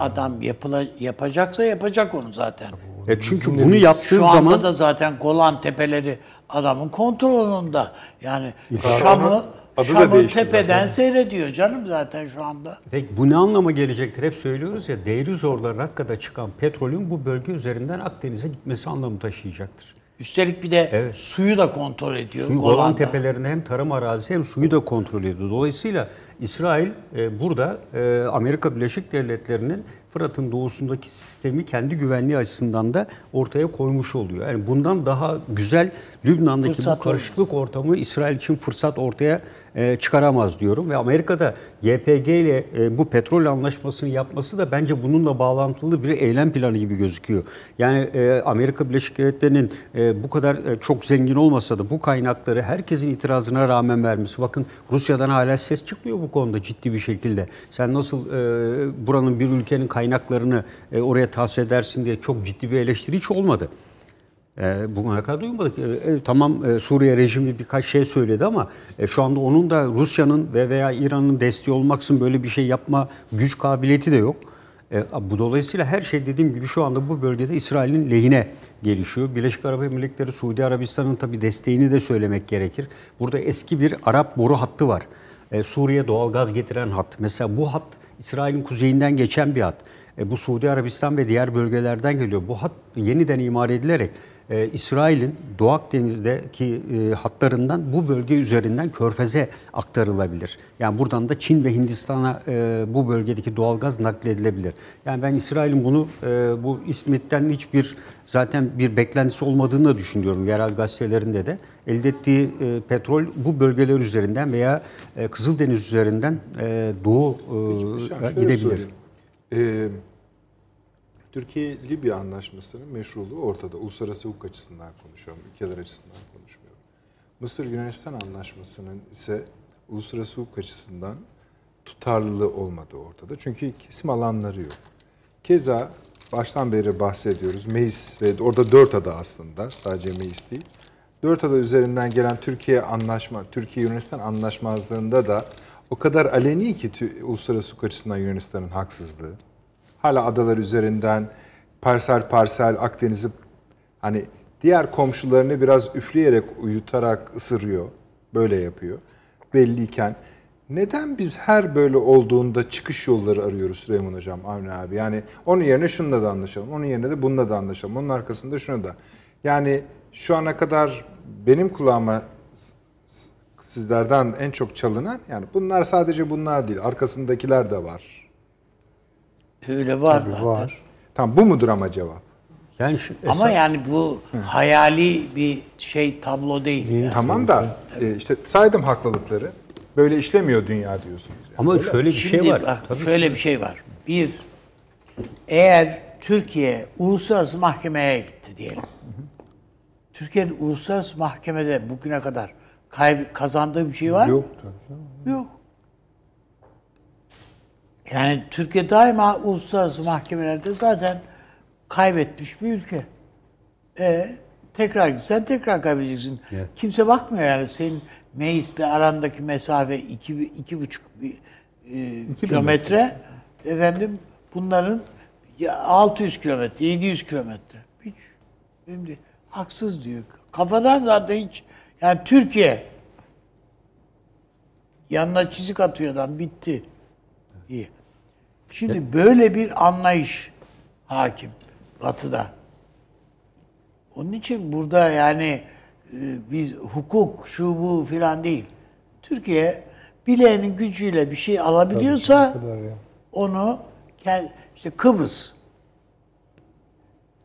adam yapıla, yapacaksa yapacak onu zaten. E çünkü bunu yaptığı Şu anda zaman da zaten Golan Tepeleri adamın kontrolünde. Yani Ama Şam'ı adı da değişti tepeden zaten. seyrediyor canım zaten şu anda. Peki bu ne anlama gelecektir? Hep söylüyoruz ya değeri zorla Rakka'da çıkan petrolün bu bölge üzerinden Akdeniz'e gitmesi anlamı taşıyacaktır. Üstelik bir de Evet. suyu da kontrol ediyor. Suyu Golan Golan'da. Tepelerinde hem tarım arazisi hem suyu da kontrol ediyor. Dolayısıyla İsrail e, burada e, Amerika Birleşik Devletleri'nin Fırat'ın doğusundaki sistemi kendi güvenliği açısından da ortaya koymuş oluyor. Yani bundan daha güzel Lübnan'daki Fırsat bu karışıklık ortamı İsrail için fırsat ortaya e, çıkaramaz diyorum. Ve Amerika'da YPG ile e, bu petrol anlaşmasını yapması da bence bununla bağlantılı bir eylem planı gibi gözüküyor. Yani e, Amerika Birleşik Devletleri'nin e, bu kadar e, çok zengin olmasa da bu kaynakları herkesin itirazına rağmen vermesi. Bakın Rusya'dan hala ses çıkmıyor bu konuda ciddi bir şekilde. Sen nasıl e, buranın bir ülkenin kaynaklarını e, oraya tahsis edersin diye çok ciddi bir eleştiri hiç olmadı. E, bugüne kadar duymadık. E, e, tamam e, Suriye rejimi birkaç şey söyledi ama e, şu anda onun da Rusya'nın ve veya İran'ın desteği olmaksın böyle bir şey yapma güç kabiliyeti de yok. E, bu dolayısıyla her şey dediğim gibi şu anda bu bölgede İsrail'in lehine gelişiyor. Birleşik Arap Emirlikleri, Suudi Arabistan'ın tabii desteğini de söylemek gerekir. Burada eski bir Arap boru hattı var. E, Suriye doğalgaz getiren hat. Mesela bu hat İsrail'in kuzeyinden geçen bir hat. E, bu Suudi Arabistan ve diğer bölgelerden geliyor. Bu hat yeniden imar edilerek e, İsrail'in Doğu Akdeniz'deki e, hatlarından bu bölge üzerinden Körfez'e aktarılabilir. Yani buradan da Çin ve Hindistan'a e, bu bölgedeki doğalgaz nakledilebilir. Yani ben İsrail'in bunu e, bu İsmet'ten hiçbir zaten bir beklentisi olmadığını da düşünüyorum yerel gazetelerinde de. Elde ettiği e, petrol bu bölgeler üzerinden veya e, Kızıldeniz üzerinden e, Doğu e, Hocam şöyle gidebilir. sorayım. Ee, Türkiye-Libya anlaşmasının meşruluğu ortada. Uluslararası hukuk açısından konuşuyorum, ülkeler açısından konuşmuyorum. Mısır-Yunanistan anlaşmasının ise uluslararası hukuk açısından tutarlılığı olmadığı ortada. Çünkü kesim alanları yok. Keza baştan beri bahsediyoruz. Meis ve orada dört ada aslında sadece Meis değil. Dört ada üzerinden gelen Türkiye anlaşma, Türkiye-Yunanistan anlaşmazlığında da o kadar aleni ki uluslararası hukuk açısından Yunanistan'ın haksızlığı. Hala adalar üzerinden parsel parsel Akdeniz'i hani diğer komşularını biraz üfleyerek uyutarak ısırıyor. Böyle yapıyor. Belliyken neden biz her böyle olduğunda çıkış yolları arıyoruz Süleyman Hocam, Avni abi? Yani onun yerine şununla da anlaşalım, onun yerine de bununla da anlaşalım, onun arkasında şunu da. Yani şu ana kadar benim kulağıma sizlerden en çok çalınan yani bunlar sadece bunlar değil, arkasındakiler de var. Öyle var zaten. Var. Tamam bu mudur ama cevap? Yani şu, Ama esas- yani bu hayali bir şey tablo değil. yani. Tamam da e, işte saydım haklılıkları. Böyle işlemiyor dünya diyorsunuz. yani. ama şöyle bir Şimdi şey var. bak şöyle bir şey var. Bir, eğer Türkiye uluslararası mahkemeye gitti diyelim. Türkiye'nin uluslararası mahkemede bugüne kadar kayb- kazandığı bir şey var mı? Yok tabii. Yok. Yani Türkiye daima uluslararası mahkemelerde zaten kaybetmiş bir ülke. E tekrar gitsen tekrar kaybedeceksin. Evet. Kimse bakmıyor yani senin Meis'le arandaki mesafe iki, iki buçuk bir, e, kilometre. Efendim bunların ya 600 kilometre, 700 kilometre. Hiç de haksız diyor. Kafadan zaten hiç yani Türkiye yanına çizik atıyor adam bitti diye. Şimdi böyle bir anlayış hakim batıda. Onun için burada yani e, biz hukuk şu bu filan değil. Türkiye bileğinin gücüyle bir şey alabiliyorsa onu işte Kıbrıs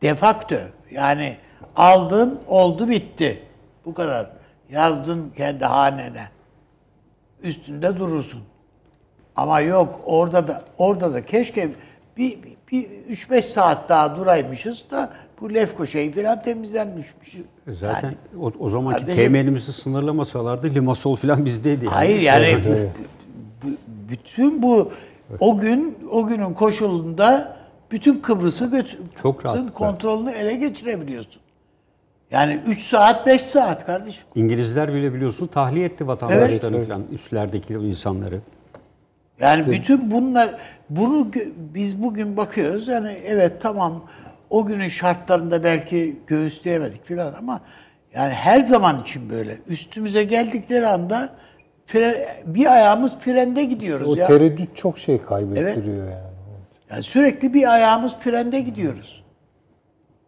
de facto yani aldın oldu bitti. Bu kadar. Yazdın kendi hanene. Üstünde durursun. Ama yok orada da orada da keşke bir, bir, bir 3-5 saat daha duraymışız da bu Lefkoşa'yı falan temizlenmişmiş. Zaten Yani- o, o zamanki Kardeşim- temelimizi sınırlamasalardı Limassol falan bizdeydi. Yani. Hayır yani Evet, bu- evet. bu- bütün bu o gün o günün koşulunda bütün Kıbrıs'ı götür, Çok Kıbrıs'ın rahatlıkla. kontrolünü ele geçirebiliyorsun. Yani 3 saat 5 saat kardeşim. İngilizler bile biliyorsun tahliye etti vatandaşlarını falan üstlerdeki insanları. Yani bütün bunlar bunu biz bugün bakıyoruz yani evet tamam o günün şartlarında belki göğüsleyemedik filan ama yani her zaman için böyle üstümüze geldikleri anda fre- bir ayağımız frende gidiyoruz O ya. tereddüt çok şey kaybettiriyor yani. Yani sürekli bir ayağımız frende gidiyoruz.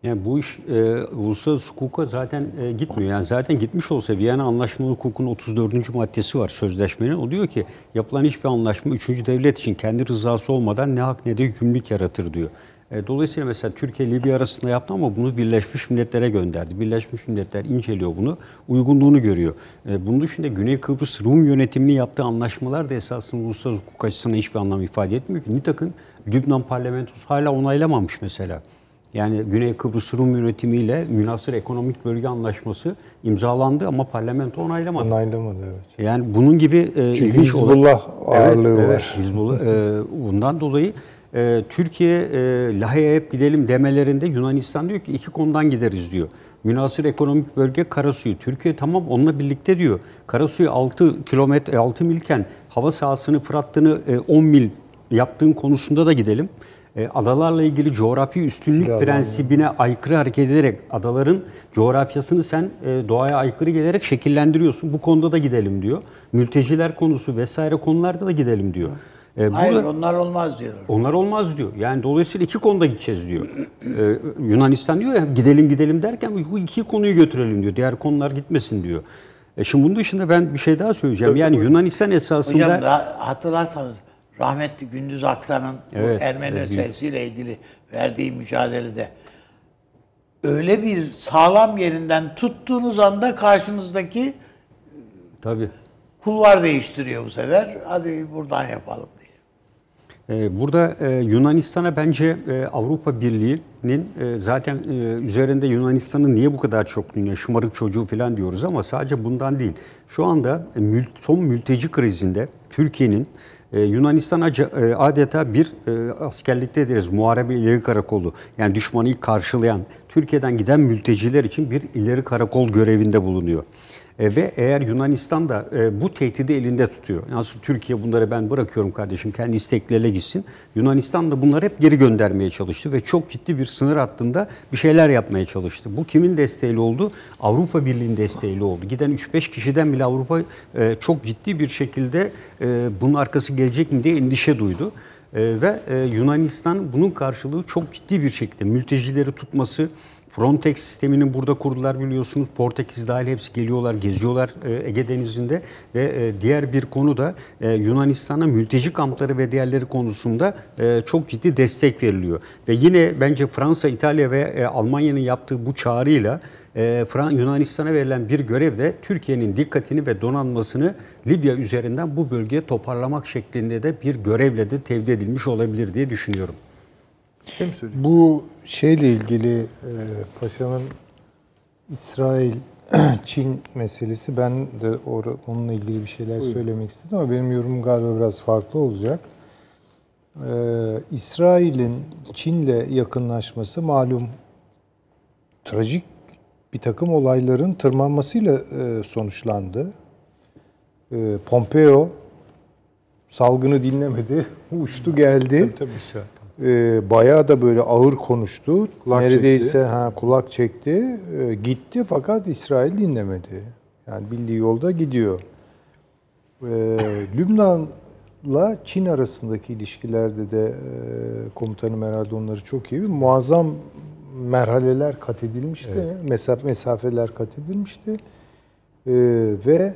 Yani bu iş e, uluslararası hukuka zaten e, gitmiyor. Yani zaten gitmiş olsa Viyana Anlaşmalı Hukuk'un 34. maddesi var sözleşmenin. O diyor ki yapılan hiçbir anlaşma üçüncü devlet için kendi rızası olmadan ne hak ne de yükümlülük yaratır diyor. E, dolayısıyla mesela Türkiye Libya arasında yaptı ama bunu Birleşmiş Milletler'e gönderdi. Birleşmiş Milletler inceliyor bunu, uygunluğunu görüyor. E, bunun dışında Güney Kıbrıs Rum yönetimini yaptığı anlaşmalar da esasında uluslararası hukuk açısından hiçbir anlam ifade etmiyor ki. Nitekim Lübnan parlamentosu hala onaylamamış mesela. Yani Güney Kıbrıs Rum yönetimiyle münasır ekonomik bölge anlaşması imzalandı ama parlamento onaylamadı. Onaylamadı evet. Yani bunun gibi e, Çünkü ilginç olan- Hizbullah ağırlığı evet, var. Evet, Hizbullah. E, bundan dolayı e, Türkiye e, Lahey'e hep gidelim demelerinde Yunanistan diyor ki iki konudan gideriz diyor. Münasır ekonomik bölge Karasuyu. Türkiye tamam onunla birlikte diyor. Karasuyu 6 kilometre 6 milken hava sahasını Fırat'ını e, 10 mil yaptığın konusunda da gidelim. E, adalarla ilgili coğrafi üstünlük Silahlanma. prensibine aykırı hareket ederek adaların coğrafyasını sen e, doğaya aykırı gelerek şekillendiriyorsun. Bu konuda da gidelim diyor. Mülteciler konusu vesaire konularda da gidelim diyor. E, Hayır burada- onlar olmaz diyorlar. onlar olmaz diyor. Yani dolayısıyla iki konuda gideceğiz diyor. Ee, Yunanistan diyor ya gidelim gidelim derken bu iki konuyu götürelim diyor. Diğer konular gitmesin diyor. E şimdi bunun dışında ben bir şey daha söyleyeceğim. Yani Yunanistan esasında Hocam da hatırlarsanız rahmetli Gündüz Aksan'ın bu Evet, Ermeni evet, meselesiyle ilgili verdiği mücadelede öyle bir sağlam yerinden tuttuğunuz anda karşınızdaki tabii kulvar değiştiriyor bu sefer. Hadi buradan yapalım diye. Ee, Burada e, Yunanistan'a bence e, Avrupa Birliği'nin e, zaten e, üzerinde Yunanistan'ın niye bu kadar çok dünya şımarık çocuğu falan diyoruz ama sadece bundan değil. Şu anda e, son mülteci krizinde Türkiye'nin e, Yunanistan'a ca- e, adeta bir e, askerlikte deriz muharebe ileri karakolu yani düşmanı ilk karşılayan Türkiye'den giden mülteciler için bir ileri karakol görevinde bulunuyor. E, ve eğer Yunanistan da e, bu tehdidi elinde tutuyor. Nasıl Türkiye bunları ben bırakıyorum kardeşim kendi istekleriyle gitsin. Yunanistan da bunları hep geri göndermeye çalıştı ve çok ciddi bir sınır hattında bir şeyler yapmaya çalıştı. Bu kimin desteğiyle oldu? Avrupa Birliği'nin desteğiyle oldu. Giden 3-5 kişiden bile Avrupa e, çok ciddi bir şekilde e, bunun arkası gelecek mi diye endişe duydu. E, ve e, Yunanistan bunun karşılığı çok ciddi bir şekilde mültecileri tutması, Frontex sistemini burada kurdular biliyorsunuz. Portekiz dahil hepsi geliyorlar, geziyorlar e, Ege Denizi'nde ve e, diğer bir konu da e, Yunanistan'a mülteci kampları ve diğerleri konusunda çok ciddi destek veriliyor. Ve yine bence Fransa, İtalya ve Almanya'nın yaptığı bu çağrıyla Yunanistan'a verilen bir görev de Türkiye'nin dikkatini ve donanmasını Libya üzerinden bu bölgeye toparlamak şeklinde de bir görevle de tevdi edilmiş olabilir diye düşünüyorum. Şey mi söyleyeyim? Bu şeyle ilgili e, paşamın İsrail [clears throat] Çin meselesi ben de or- onunla ilgili bir şeyler söylemek istedim ama benim yorumum galiba biraz farklı olacak. Ee, İsrail'in Çin'le yakınlaşması malum trajik bir takım olayların tırmanmasıyla e, sonuçlandı. E, Pompeo salgını dinlemedi, [laughs] uçtu geldi. Tabii E, bayağı da böyle ağır konuştu. Kulak Neredeyse çekti. ha kulak çekti. E, gitti fakat İsrail dinlemedi. Yani bildiği yolda gidiyor. E, [laughs] Lübnan'la Çin arasındaki ilişkilerde de e, komutanım herhalde onları çok iyi. biliyor. Muazzam merhaleler kat edilmişti. Mesaf mesafeler kat edilmişti. E, ve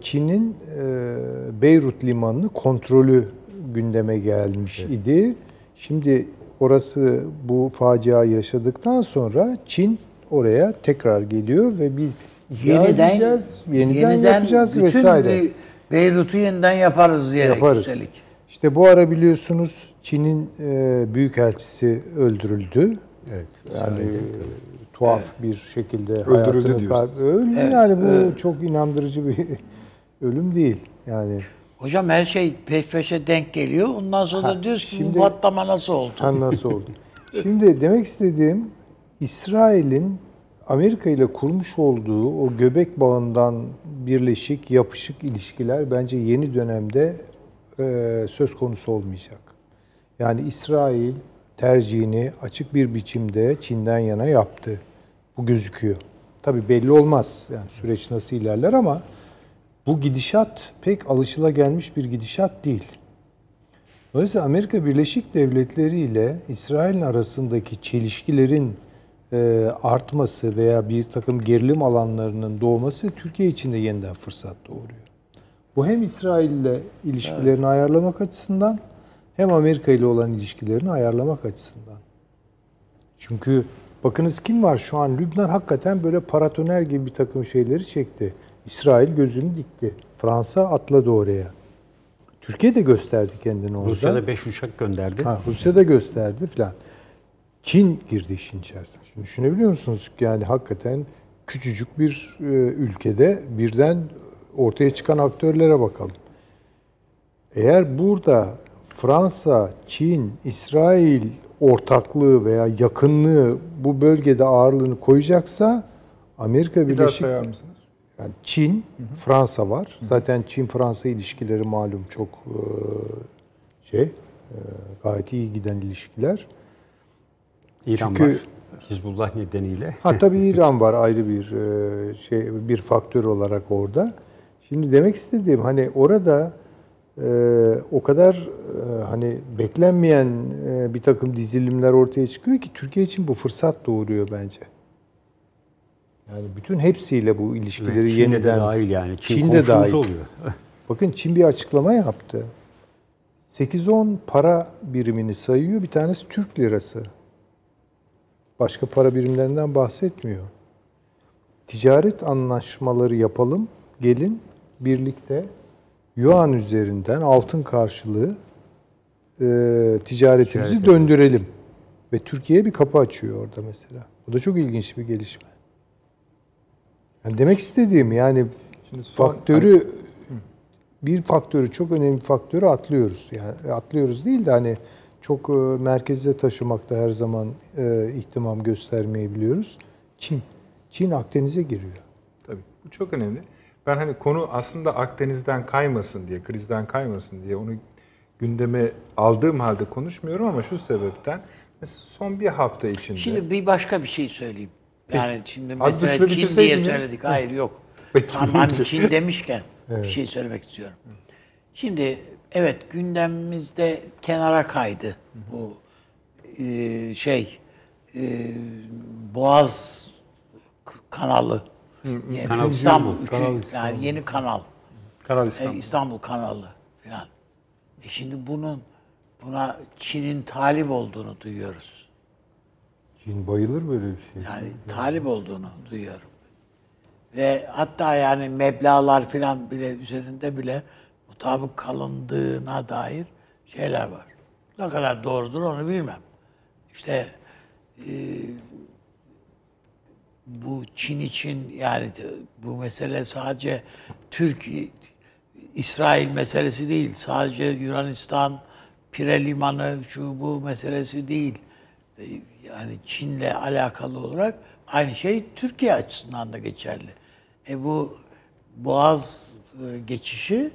Çin'in e, Beyrut limanını kontrolü gündeme gelmiş idi. Şimdi orası bu facia yaşadıktan sonra Çin oraya tekrar geliyor ve biz Yeniden, yeniden, yeniden, yapacağız bütün vesaire. bir Beyrut'u yeniden yaparız diyerek Yaparız. üstelik. İşte bu ara biliyorsunuz Çin'in e, büyükelçisi öldürüldü. Evet. Yani e, tuhaf bir şekilde Öldürüldü diyorsunuz. Öldü yani bu çok inandırıcı bir [laughs] ölüm değil. Yani Hocam her şey peş peşe denk geliyor. Ondan sonra da diyoruz ki şimdi- bu patlama nasıl oldu? Ha, nasıl [laughs] oldu? Şimdi demek istediğim İsrail'in Amerika ile kurmuş olduğu o göbek bağından birleşik, yapışık ilişkiler bence yeni dönemde e, söz konusu olmayacak. Yani İsrail tercihini açık bir biçimde Çin'den yana yaptı. Bu gözüküyor. Tabii belli olmaz. Yani süreç nasıl ilerler ama bu gidişat pek alışılagelmiş bir gidişat değil. Dolayısıyla Amerika Birleşik Devletleri ile İsrail'in arasındaki çelişkilerin e, artması veya bir takım gerilim alanlarının doğması Türkiye için de yeniden fırsat doğuruyor. Bu hem İsrail ile ilişkilerini ayarlamak açısından hem Amerika ile olan ilişkilerini ayarlamak açısından. Çünkü bakınız kim var şu an Lübnan hakikaten böyle paratoner gibi bir takım şeyleri çekti. İsrail gözünü dikti. Fransa atladı oraya. Türkiye de gösterdi kendini orada. Rusya'da 5 uçak gönderdi. Ha, Rusya da gösterdi filan. Çin girdi işin içerisine. Şimdi düşünebiliyor musunuz? Yani hakikaten küçücük bir e, ülkede birden ortaya çıkan aktörlere bakalım. Eğer burada Fransa, Çin, İsrail ortaklığı veya yakınlığı bu bölgede ağırlığını koyacaksa Amerika Bir daha Birleşik yani Çin, Fransa var. Zaten Çin-Fransa ilişkileri malum çok e, şey gayet iyi giden ilişkiler. İran Çünkü- var. Hizbullah nedeniyle. Ha tabii [laughs] İran var ayrı bir e, şey bir faktör olarak orada. Şimdi demek istediğim hani orada e, o kadar e, hani beklenmeyen e, bir takım dizilimler ortaya çıkıyor ki Türkiye için bu fırsat doğuruyor bence. Yani bütün hepsiyle bu ilişkileri Çin'de de yeniden dahil yani. Çin, Çin de dahil. oluyor. [laughs] Bakın Çin bir açıklama yaptı. 8-10 para birimini sayıyor. Bir tanesi Türk lirası. Başka para birimlerinden bahsetmiyor. Ticaret anlaşmaları yapalım. Gelin birlikte yuan üzerinden altın karşılığı e, ticaretimizi Ticaret döndürelim. Ve Türkiye'ye bir kapı açıyor orada mesela. Bu da çok ilginç bir gelişme. Yani demek istediğim yani Şimdi son- faktörü bir faktörü çok önemli bir faktörü atlıyoruz. Yani atlıyoruz değil de hani çok e, merkeze taşımakta her zaman e, ihtimam göstermeyebiliyoruz. Çin. Çin Akdeniz'e giriyor. Tabii bu çok önemli. Ben hani konu aslında Akdeniz'den kaymasın diye, krizden kaymasın diye onu gündeme aldığım halde konuşmuyorum ama şu sebepten mesela son bir hafta içinde Şimdi bir başka bir şey söyleyeyim. Yani şimdi Hadi mesela Çin diye ya. söyledik. Hayır yok. Peki, Tamam hani. Çin demişken bir şey söylemek istiyorum. Şimdi evet gündemimizde kenara kaydı bu e, şey e, Boğaz kanalı. Yani Kanal İstanbul, İstanbul, üçü- Kanal yani yeni kanal. Kanal E, İstanbul. İstanbul kanalı falan. E şimdi bunun buna Çin'in talip olduğunu duyuyoruz. Çin bayılır böyle bir şey. Yani talip olduğunu duyuyorum. Ve hatta yani meblağlar filan bile üzerinde bile mutabık kalındığına dair şeyler var. Ne kadar doğrudur onu bilmem. İşte e, bu Çin için yani bu mesele sadece Türk İsrail meselesi değil. Sadece Yunanistan Pire Limanı şu bu meselesi değil. Yani Çin'le alakalı olarak aynı şey Türkiye açısından da geçerli. E bu Boğaz e, geçişi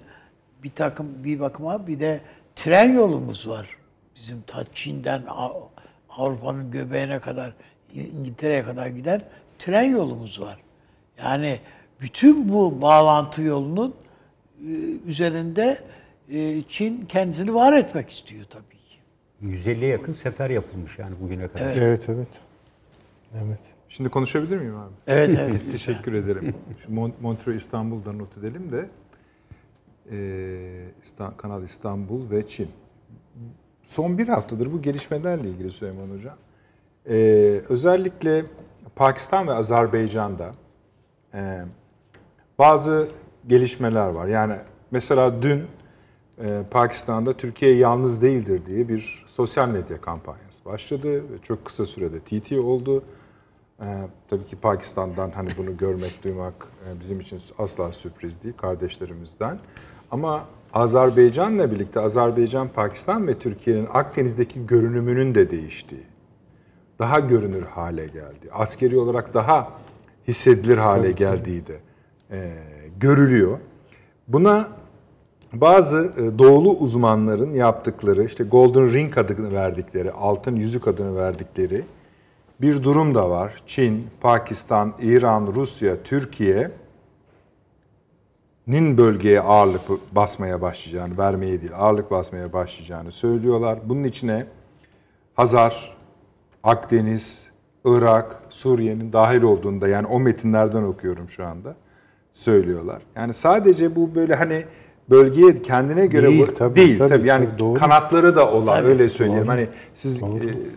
bir takım bir bakıma bir de tren yolumuz var. Bizim ta Çin'den Av- Avrupa'nın göbeğine kadar İngiltere'ye kadar giden tren yolumuz var. Yani bütün bu bağlantı yolunun e, üzerinde e, Çin kendisini var etmek istiyor tabii. 150'ye yakın sefer yapılmış yani bugüne kadar. Evet. Evet evet. Evet. Şimdi konuşabilir miyim abi? Evet evet. [laughs] Teşekkür ederim. Şu Mon- Montreux İstanbul'da not edelim de e, Kanal İstanbul ve Çin. Son bir haftadır bu gelişmelerle ilgili Süleyman Hocam. E, özellikle Pakistan ve Azerbaycan'da e, bazı gelişmeler var. Yani mesela dün Pakistan'da Türkiye yalnız değildir diye bir sosyal medya kampanyası başladı ve çok kısa sürede TT oldu. Ee, tabii ki Pakistan'dan hani bunu görmek, duymak e, bizim için asla sürpriz değil kardeşlerimizden. Ama Azerbaycan'la birlikte Azerbaycan, Pakistan ve Türkiye'nin Akdeniz'deki görünümünün de değiştiği, daha görünür hale geldi. Askeri olarak daha hissedilir hale geldiği de e, görülüyor. Buna bazı e, doğulu uzmanların yaptıkları, işte Golden Ring adını verdikleri, altın yüzük adını verdikleri bir durum da var. Çin, Pakistan, İran, Rusya, Türkiye nin bölgeye ağırlık basmaya başlayacağını, vermeye değil, ağırlık basmaya başlayacağını söylüyorlar. Bunun içine Hazar, Akdeniz, Irak, Suriye'nin dahil olduğunda yani o metinlerden okuyorum şu anda söylüyorlar. Yani sadece bu böyle hani bölgeye kendine göre Değil, bu- tabii, değil tabii, tabii yani tabii, doğru. kanatları da olan Tabii, öyle söyleyeyim. Hani siz e,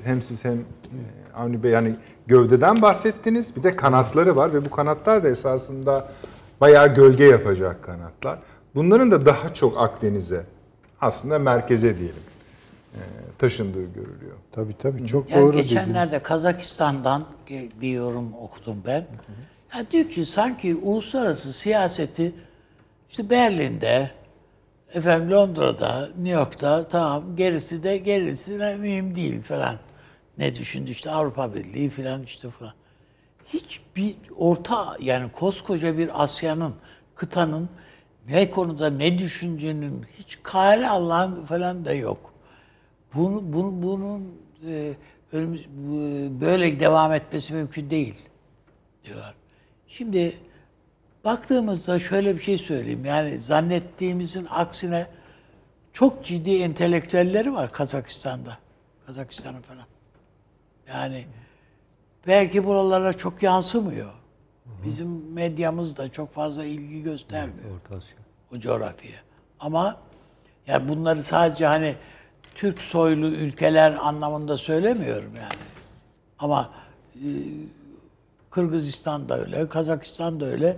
hem siz hem e, Avni Bey yani gövdeden bahsettiniz bir de kanatları var ve bu kanatlar da esasında bayağı gölge yapacak kanatlar. Bunların da daha çok Akdeniz'e aslında merkeze diyelim e, taşındığı görülüyor. Tabii tabii çok Yani doğru geçenlerde Kazakistan'dan bir yorum okudum ben. Ya diyor ki sanki uluslararası siyaseti işte Berlin'de, efendim Londra'da, New York'ta tamam gerisi de gerisi de mühim değil falan. Ne düşündü işte Avrupa Birliği falan işte falan. Hiçbir orta yani koskoca bir Asya'nın, kıtanın ne konuda ne düşündüğünün hiç kale Allah'ın falan da yok. Bunu, bunu, bunun e, böyle devam etmesi mümkün değil diyorlar. Şimdi baktığımızda şöyle bir şey söyleyeyim. Yani zannettiğimizin aksine çok ciddi entelektüelleri var Kazakistan'da. Kazakistan'ın falan. Yani belki buralara çok yansımıyor. Bizim medyamız da çok fazla ilgi göstermiyor Orta Asya. o coğrafyaya. Ama ya bunları sadece hani Türk soylu ülkeler anlamında söylemiyorum yani. Ama e, Kırgızistan da öyle, Kazakistan da öyle.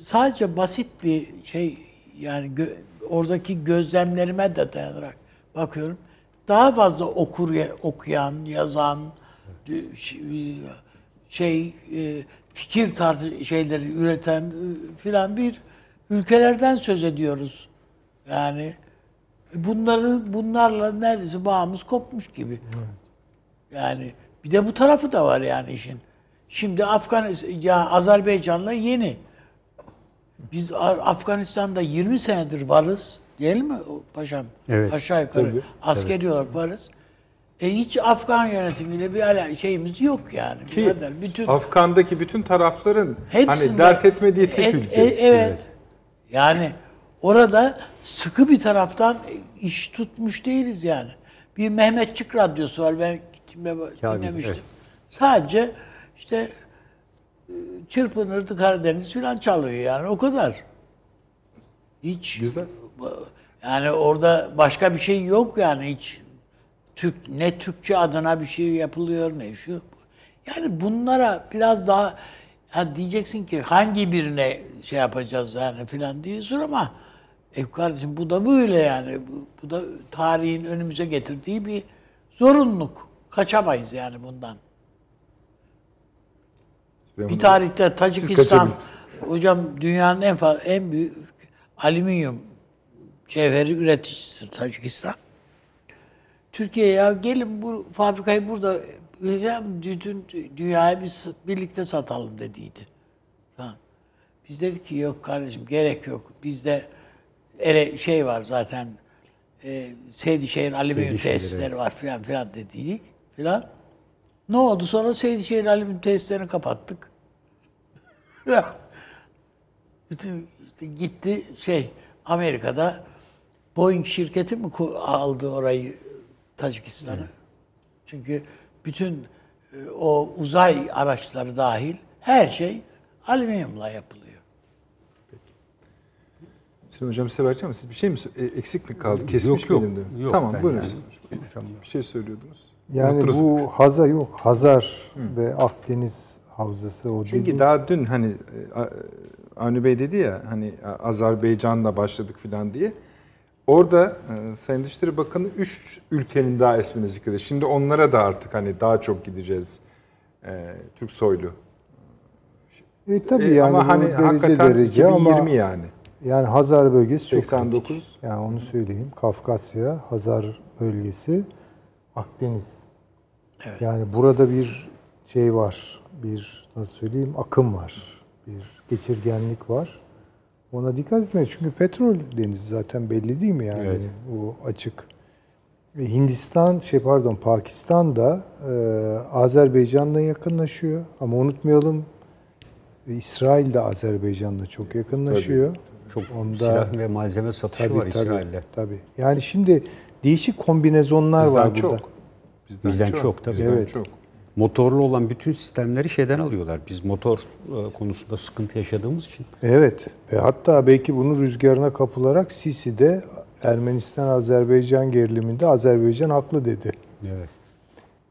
Sadece basit bir şey yani gö- oradaki gözlemlerime de dayanarak bakıyorum. Daha fazla okur okuyan, yazan şey e, fikir tartı şeyleri üreten filan bir ülkelerden söz ediyoruz. Yani bunların bunlarla neredeyse bağımız kopmuş gibi. Yani bir de bu tarafı da var yani işin. Şimdi Afganistan ya Azerbaycan'la yeni. Biz Afganistan'da 20 senedir varız. Değil mi paşam? Evet. Aşağı yukarı askeri olarak varız. E hiç Afgan yönetimiyle bir ala şeyimiz yok yani. Ki Birader, bütün Afgan'daki bütün tarafların hani dert etmediği tek E- ülke. e- evet. Yani orada sıkı bir taraftan iş tutmuş değiliz yani. Bir Mehmetçik radyosu var ben dinlemiştim. evet. Sadece işte e, çırpınırdı Karadeniz falan çalıyor yani o kadar. Hiç Güzel. yani orada başka bir şey yok yani hiç Türk ne Türkçe adına bir şey yapılıyor ne şu. Yani bunlara biraz daha ya diyeceksin ki hangi birine şey yapacağız yani filan diyorsun ama e kardeşim bu da böyle yani bu, bu da tarihin önümüze getirdiği bir zorunluluk. Kaçamayız yani bundan. Bir tarihte Tacikistan hocam dünyanın en fazla en büyük alüminyum cevheri üreticisidir Tacikistan. Türkiye ya gelin bu fabrikayı burada hocam bütün dünyaya biz birlikte satalım dediydi. Tamam. Biz dedik ki yok kardeşim gerek yok. Bizde ere, şey var zaten e, Seydişehir alüminyum tesisleri var filan filan dediydik filan. Ne oldu sonra Seydişehir alüminyum tesislerini kapattık. [laughs] Bütün işte gitti şey Amerika'da Boeing şirketi mi aldı orayı Tacikistan'ı? Çünkü bütün e, o uzay araçları dahil her şey alüminyumla yapılıyor. Şimdi hocam size vereceğim siz bir şey mi e, eksik mi kaldı? Kesmiş Yok, yok. de? Yok, tamam buyurun. yani- bir şey söylüyordunuz. Yani Unuttunuz bu Hazar yok. Hazar ve Akdeniz havzası o Çünkü dediğin- daha dün hani e, Avni Bey dedi ya hani Azerbaycan'la başladık falan diye. Orada e, Sayın Dışişleri Bakanı 3 ülkenin daha ismini zikredi. Şimdi onlara da artık hani daha çok gideceğiz. E, Türk soylu. E, tabii E, yani ama hani derece hakikaten derece 2020 ama yani. yani Hazar bölgesi çok 89. kritik. Yani onu söyleyeyim. Kafkasya, Hazar bölgesi, Akdeniz. Yani burada bir şey var. Bir nasıl söyleyeyim akım var. Bir geçirgenlik var. Ona dikkat etmek çünkü petrol denizi zaten belli değil mi yani Evet. bu açık. Ve Hindistan şey pardon Pakistan da e, Azerbaycan'la yakınlaşıyor ama unutmayalım e, İsrail de Azerbaycan'la çok yakınlaşıyor. Çok Onda- silah ve malzeme satışı var İsrail'le. Tabii. Yani şimdi değişik kombinezonlar Bizden var çok. burada. Bizden çok, tabii. Bizden Evet. çok. Motorlu olan bütün sistemleri şeyden alıyorlar. Biz motor e, konusunda sıkıntı yaşadığımız için. Evet. Ve hatta belki bunun rüzgarına kapılarak Sisi de Ermenistan-Azerbaycan geriliminde Azerbaycan haklı dedi. Evet.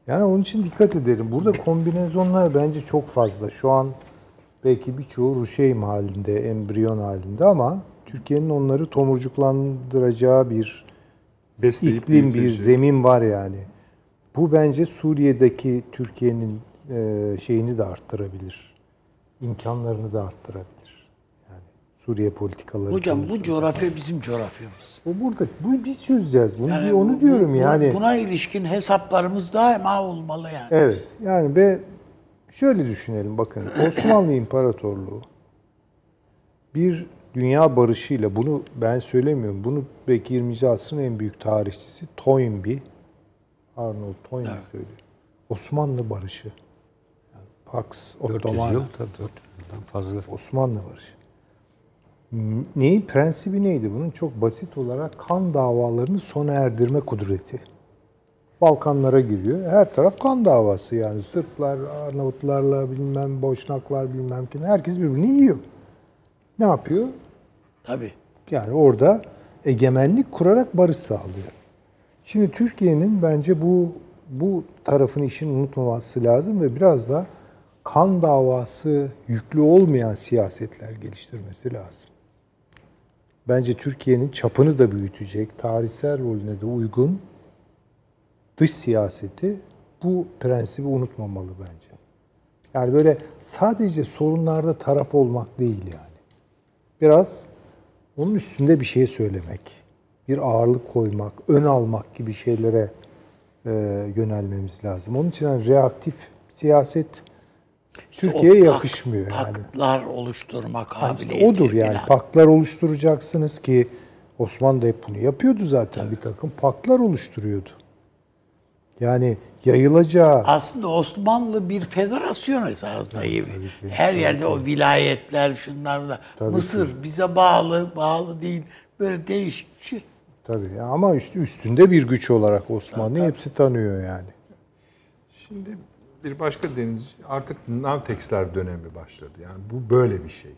Yani onun için dikkat edelim. Burada kombinezonlar bence çok fazla. Şu an belki birçoğu ruşeym halinde, embriyon halinde ama Türkiye'nin onları tomurcuklandıracağı bir Besleyip iklim, bir zemin var yani. Bu bence Suriye'deki Türkiye'nin e, şeyini de arttırabilir. İmkanlarını da arttırabilir. Yani Suriye politikaları Hocam bu coğrafya bizim coğrafyamız. Bu burada. Bu biz çözeceğiz. Bunu Yani onu bu- diyorum bu- yani. Buna ilişkin hesaplarımız daima olmalı yani. Evet. Yani ve şöyle düşünelim bakın. [clears throat] Osmanlı İmparatorluğu bir dünya barışıyla bunu ben söylemiyorum. Bunu belki 20. asrın en büyük tarihçisi Toynbee, Arnold Toynbee söylüyor. Osmanlı barışı. Yani Pax 400 Ottomana. yıl tabii 400 yıldan fazla. Osmanlı barışı. Neyi prensibi neydi bunun? Çok basit olarak kan davalarını sona erdirme kudreti. Balkanlara giriyor. Her taraf kan davası yani. Sırplar, Arnavutlarla bilmem Boşnaklar bilmem kim. Herkes birbirini yiyor. Ne yapıyor? Tabii. Yani orada egemenlik kurarak barış sağlıyor. Şimdi Türkiye'nin bence bu bu tarafın işini unutmaması lazım ve biraz da kan davası yüklü olmayan siyasetler geliştirmesi lazım. Bence Türkiye'nin çapını da büyütecek, tarihsel rolüne de uygun dış siyaseti bu prensibi unutmamalı bence. Yani böyle sadece sorunlarda taraf olmak değil yani. Biraz onun üstünde bir şey söylemek, bir ağırlık koymak, ön almak gibi şeylere e, yönelmemiz lazım. Onun için hani reaktif siyaset Türkiye'ye O pak- yakışmıyor yani. Paklar oluşturma İşte kabiliyeti. odur yani. filan. Paklar oluşturacaksınız ki Osmanlı da hep bunu yapıyordu zaten. Bir takım paklar oluşturuyordu. Yani yayılacağı Aslında Osmanlı bir federasyon esasında gibi. Her yerde o vilayetler, şunlar bunlar. Mısır bize bağlı, bağlı değil. Böyle değişik şey. Tabii ya ama işte üstünde bir güç olarak Osmanlı hepsi tanıyor yani. Şimdi bir başka denizci artık Navtex'ler dönemi başladı. Yani bu böyle bir şey.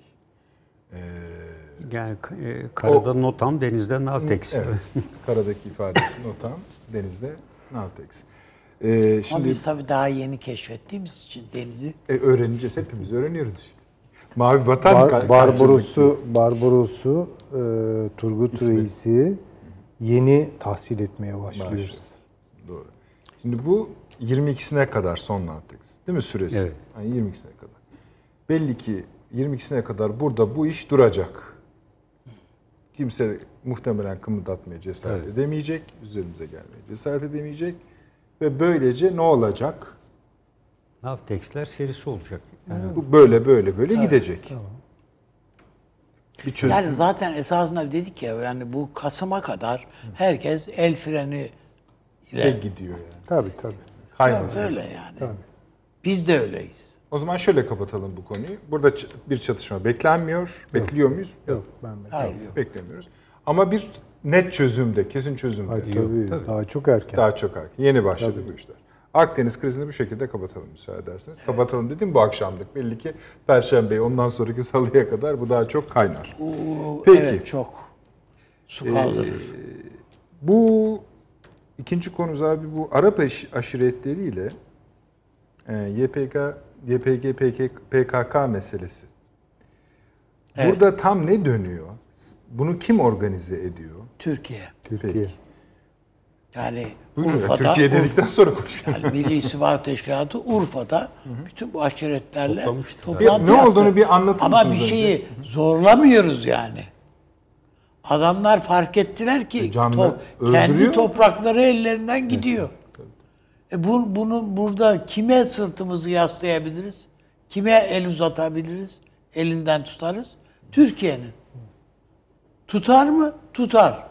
Yani e, karada Notam, denizde Navtex. Evet. Karadaki ifadesi [laughs] notam, denizde Navtex. Ee, Ama şimdi biz tabii daha yeni keşfettiğimiz için denizi e, öğreneceğiz hepimiz öğreniyoruz işte. Mavi vatan Bar- Barbaros'u Barbaros'u e, Turgut Reis'i yeni tahsil etmeye başlıyoruz. Başlıyoruz. Doğru. Şimdi bu 22'sine kadar son Navtex. Değil mi süresi? Evet. Yani 22'sine kadar. Belli ki 22'sine kadar burada bu iş duracak. Kimse muhtemelen kımıldatmaya cesaret edemeyecek. Üzerimize gelmeye cesaret edemeyecek. Ve böylece ne olacak? Navtex'ler serisi olacak. Yani Bu böyle böyle böyle gidecek. Bir çözüm. Yani zaten esasında dedik ya yani bu Kasım'a kadar herkes el freni de ile gidiyor yani. Tabii tabii. Kaymasın. öyle yani. Biz de öyleyiz. O zaman şöyle kapatalım bu konuyu. Burada bir çatışma beklenmiyor. Bekliyor muyuz? Yok ben ben. Hayır yok. Beklemiyoruz. Ama bir net çözümde, kesin çözümde. Hayır, tabii, daha çok erken. Daha çok erken. Yeni başladı bu işler. Akdeniz krizini bu şekilde kapatalım müsaade ederseniz. Kapatalım dedim bu akşamlık. Belli ki Perşembe'yi ondan sonraki [laughs] salıya kadar bu daha çok kaynar. Peki. Evet çok. Su kaldırır. Bu ikinci konumuz abi bu Arap aş- aşiretleriyle e, YPG, YPG, PK, PKK meselesi. Evet. Burada tam ne dönüyor? Bunu kim organize ediyor? Türkiye. Türkiye. Peki. Yani Buyurun, Urfa'da Türkiye dedikten sonra konuşalım. yani Milli İstihbarat Teşkilatı Urfa'da bütün bu aşiretlerle Toplamıştı. toplantı Bir- ne olduğunu bir anlatır Ama mısınız bir önce? şeyi zorlamıyoruz yani. Adamlar fark ettiler ki E to- kendi toprakları ellerinden gidiyor. E bu, bunu burada kime sırtımızı yaslayabiliriz? Kime el uzatabiliriz? Elinden tutarız. Türkiye'nin. Tutar mı? Tutar.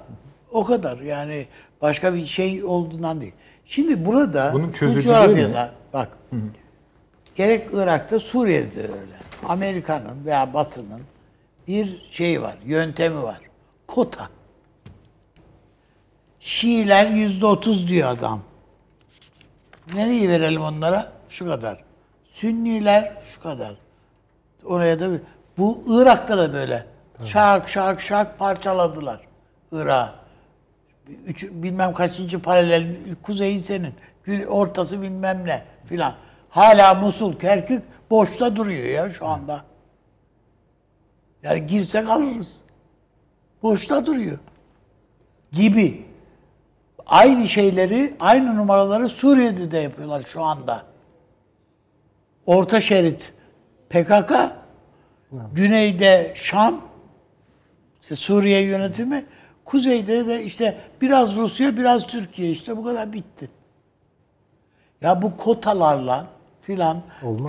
O kadar. Yani başka bir şey olduğundan değil. Şimdi burada Bunun bu coğrafyada bak gerek Irak'ta Suriye'de de öyle. Amerika'nın veya Batı'nın bir şey var, yöntemi var. Kota. Şiiler yüzde otuz diyor adam. Nereyi verelim onlara? Şu kadar. Sünniler şu kadar. Oraya da bir- bu Irak'ta da böyle. Şak şak şak parçaladılar Irak'ı. Üç, bilmem kaçıncı paralel kuzeyi senin. Ortası bilmem ne filan. Hala Musul, Kerkük boşta duruyor ya şu anda. Yani girsek alırız. Boşta duruyor. Gibi. Aynı şeyleri, aynı numaraları Suriye'de de yapıyorlar şu anda. Orta şerit PKK, güneyde Şam, işte Suriye yönetimi, kuzeyde de işte biraz Rusya, biraz Türkiye işte bu kadar bitti. Ya bu kotalarla filan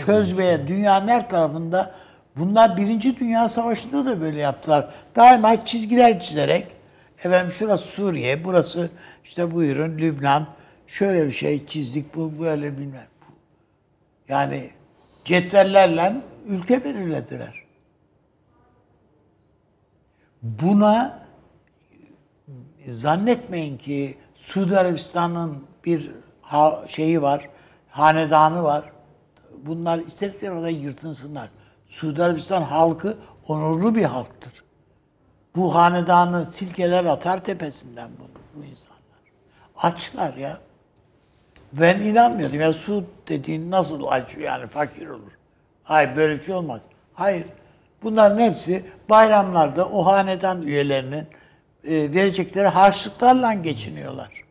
çözmeye dünyanın her tarafında Bunlar Birinci Dünya Savaşı'nda da böyle yaptılar. Daima çizgiler çizerek, efendim şurası Suriye, burası işte buyurun Lübnan, şöyle bir şey çizdik, bu böyle bilmem. Yani cetvellerle ülke belirlediler. Buna zannetmeyin ki Suudi Arabistan'ın bir ha- şeyi var, hanedanı var. Bunlar istedikleri orada yırtınsınlar. Suudi Arabistan halkı onurlu bir halktır. Bu hanedanı silkeler atar tepesinden bu, bu insanlar. Açlar ya. Ben inanmıyordum. Ya Suud dediğin nasıl aç yani fakir olur. Hayır böyle bir şey olmaz. Hayır. Bunların hepsi bayramlarda o hanedan üyelerinin e, verecekleri harçlıklarla geçiniyorlar.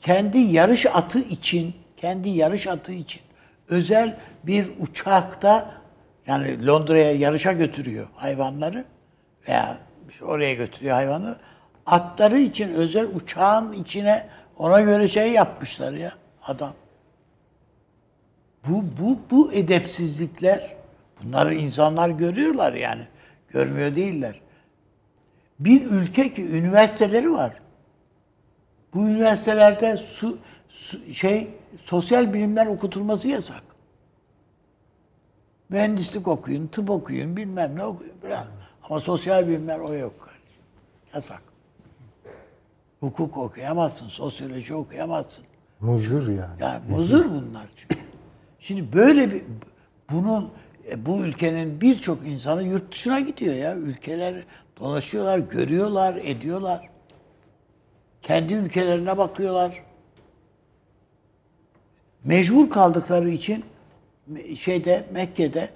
Kendi yarış atı için, kendi yarış atı için özel bir uçakta yani Londra'ya yarışa götürüyor hayvanları veya oraya götürüyor hayvanları. Atları için özel uçağın içine ona göre şey yapmışlar ya adam. Bu, bu, bu edepsizlikler, bunları insanlar görüyorlar yani. Görmüyor değiller. Bir ülke ki üniversiteleri var. Bu üniversitelerde su, su- şey sosyal bilimler okutulması yasak. Mühendislik okuyun, tıp okuyun, bilmem ne okuyun falan. Ama sosyal bilimler o yok kardeşim. Yasak. Hukuk okuyamazsın, sosyoloji okuyamazsın. Muzur yani. Yani muzur bunlar çünkü. Şimdi böyle bir bunun e, bu ülkenin birçok insanı yurt dışına gidiyor ya. Ülkeler dolaşıyorlar, görüyorlar, ediyorlar. Kendi ülkelerine bakıyorlar. Mecbur kaldıkları için şeyde Mekke'de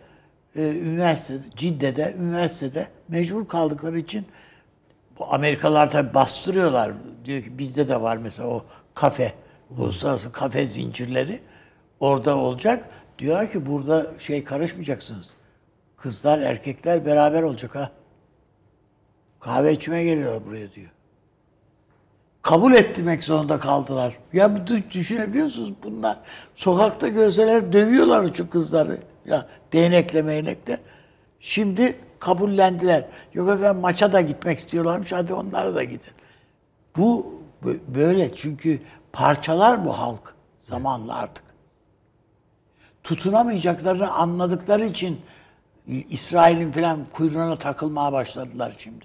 e, üniversitede, Cidde'de, üniversitede mecbur kaldıkları için bu Amerikalılar tabi bastırıyorlar. Diyor ki bizde de var mesela o kafe, uluslararası kafe zincirleri. Orada olacak. Diyor ki burada şey karışmayacaksınız. Kızlar, erkekler beraber olacak ha. Kahve içmeye geliyorlar buraya diyor. Kabul ettirmek zorunda kaldılar. Ya bu dü- düşünebiliyor musunuz? Bunlar sokakta görseler dövüyorlar şu kızları. Ya değnekle meynekle. Şimdi kabullendiler. Yok efendim maça da gitmek istiyorlarmış. Hadi onlara da gidin. Bu bö- böyle çünkü parçalar bu halk zamanla artık. Tutunamayacaklarını anladıkları için İsrail'in falan kuyruğuna takılmaya başladılar şimdi.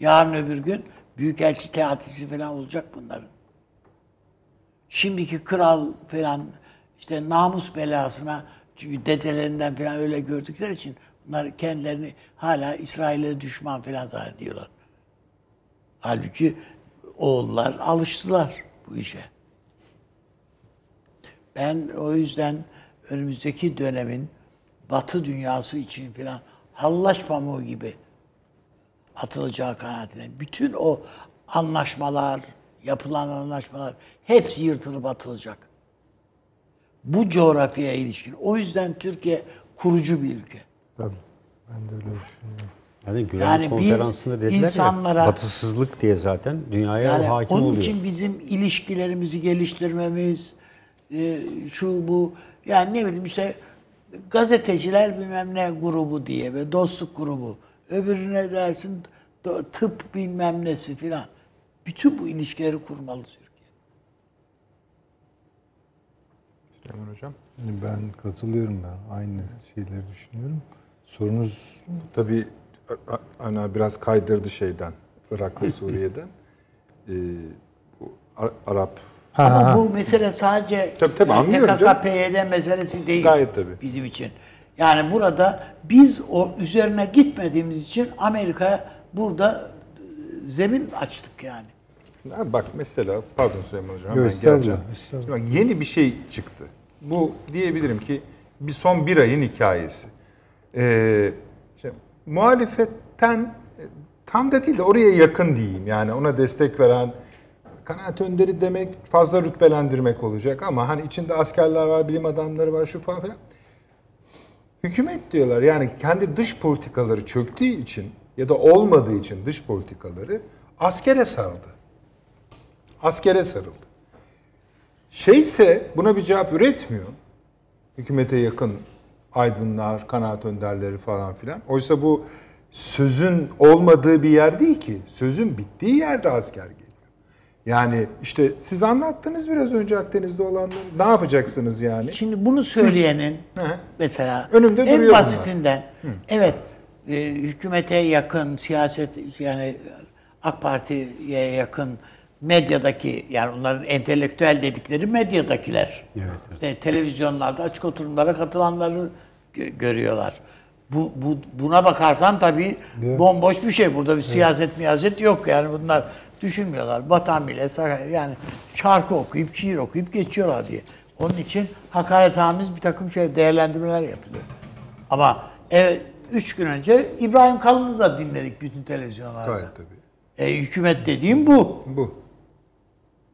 Yarın öbür gün büyükelçi teatisi falan olacak bunların. Şimdiki kral falan işte namus belasına çünkü dedelerinden falan öyle gördükleri için bunlar kendilerini hala İsrail'e düşman falan zannediyorlar. Halbuki oğullar alıştılar bu işe. Ben o yüzden önümüzdeki dönemin Batı dünyası için filan hallaç pamuğu gibi atılacağı kanaatindeyim. Bütün o anlaşmalar, yapılan anlaşmalar hepsi yırtılıp atılacak. Bu coğrafyaya ilişkin. O yüzden Türkiye kurucu bir ülke. Tabii. Ben de öyle düşünüyorum. Yani Güven Yani Konferansı'nda dediler insanlara- ya, batısızlık diye zaten dünyaya Yani hakim onun oluyor. için bizim ilişkilerimizi geliştirmemiz, e, şu bu yani ne bileyim işte gazeteciler bilmem ne grubu diye ve dostluk grubu. Öbürüne dersin tıp bilmem nesi filan. Bütün bu ilişkileri kurmalı Türkiye. Süleyman Hocam. Ben katılıyorum ben. Aynı şeyleri düşünüyorum. Sorunuz Tabii ana biraz kaydırdı şeyden, Irak ve [laughs] Suriye'den. Ee, bu A- Arap Ama bu mesele sadece Tabii, tabii, yani anlıyorum canım. PKK-PYD meselesi değil. Gayet tabii. Bizim için. Yani burada biz o üzerine gitmediğimiz için Amerika burada e, zemin açtık yani. Ha, bak mesela, pardon Süleyman Hocam hemen estağfurullah, geleceğim. bak, yeni bir şey çıktı. Bu diyebilirim ki bir son bir ayın hikayesi. Ee, işte, muhalefetten e, tam da değil de oraya yakın diyeyim. Yani ona destek veren kanaat önderi demek fazla rütbelendirmek olacak ama hani içinde askerler var, bilim adamları var, şu falan filan. Hükümet diyorlar yani kendi dış politikaları çöktüğü için ya da olmadığı için dış politikaları askere sarıldı. Askere sarıldı. Şeyse buna bir cevap üretmiyor. hükümete yakın aydınlar, kanaat önderleri falan filan. Oysa bu sözün olmadığı bir yer değil ki. Sözün bittiği yerde asker. Yani işte siz anlattınız biraz önce Akdeniz'de olanları. Ne yapacaksınız yani? Şimdi bunu söyleyenin Hı hı. mesela Önümde en basitinden evet e, hükümete yakın siyaset yani AK Parti'ye yakın medyadaki yani onların entelektüel dedikleri medyadakiler. Evet, İşte televizyonlarda açık oturumlara katılanları gö- görüyorlar. Bu, bu buna bakarsan tabii bomboş bir şey. Burada bir siyaset miyaset yok yani bunlar düşünmüyorlar. Vatan millet sakat- yani şarkı okuyup şiir okuyup geçiyorlar diye. Onun için hakaretamiz bir takım şey değerlendirmeler yapılıyor. Ama evet, üç gün önce İbrahim Kalın'ı da dinledik bütün televizyonlarda. Gayet tabii. E, hükümet dediğim bu. Bu.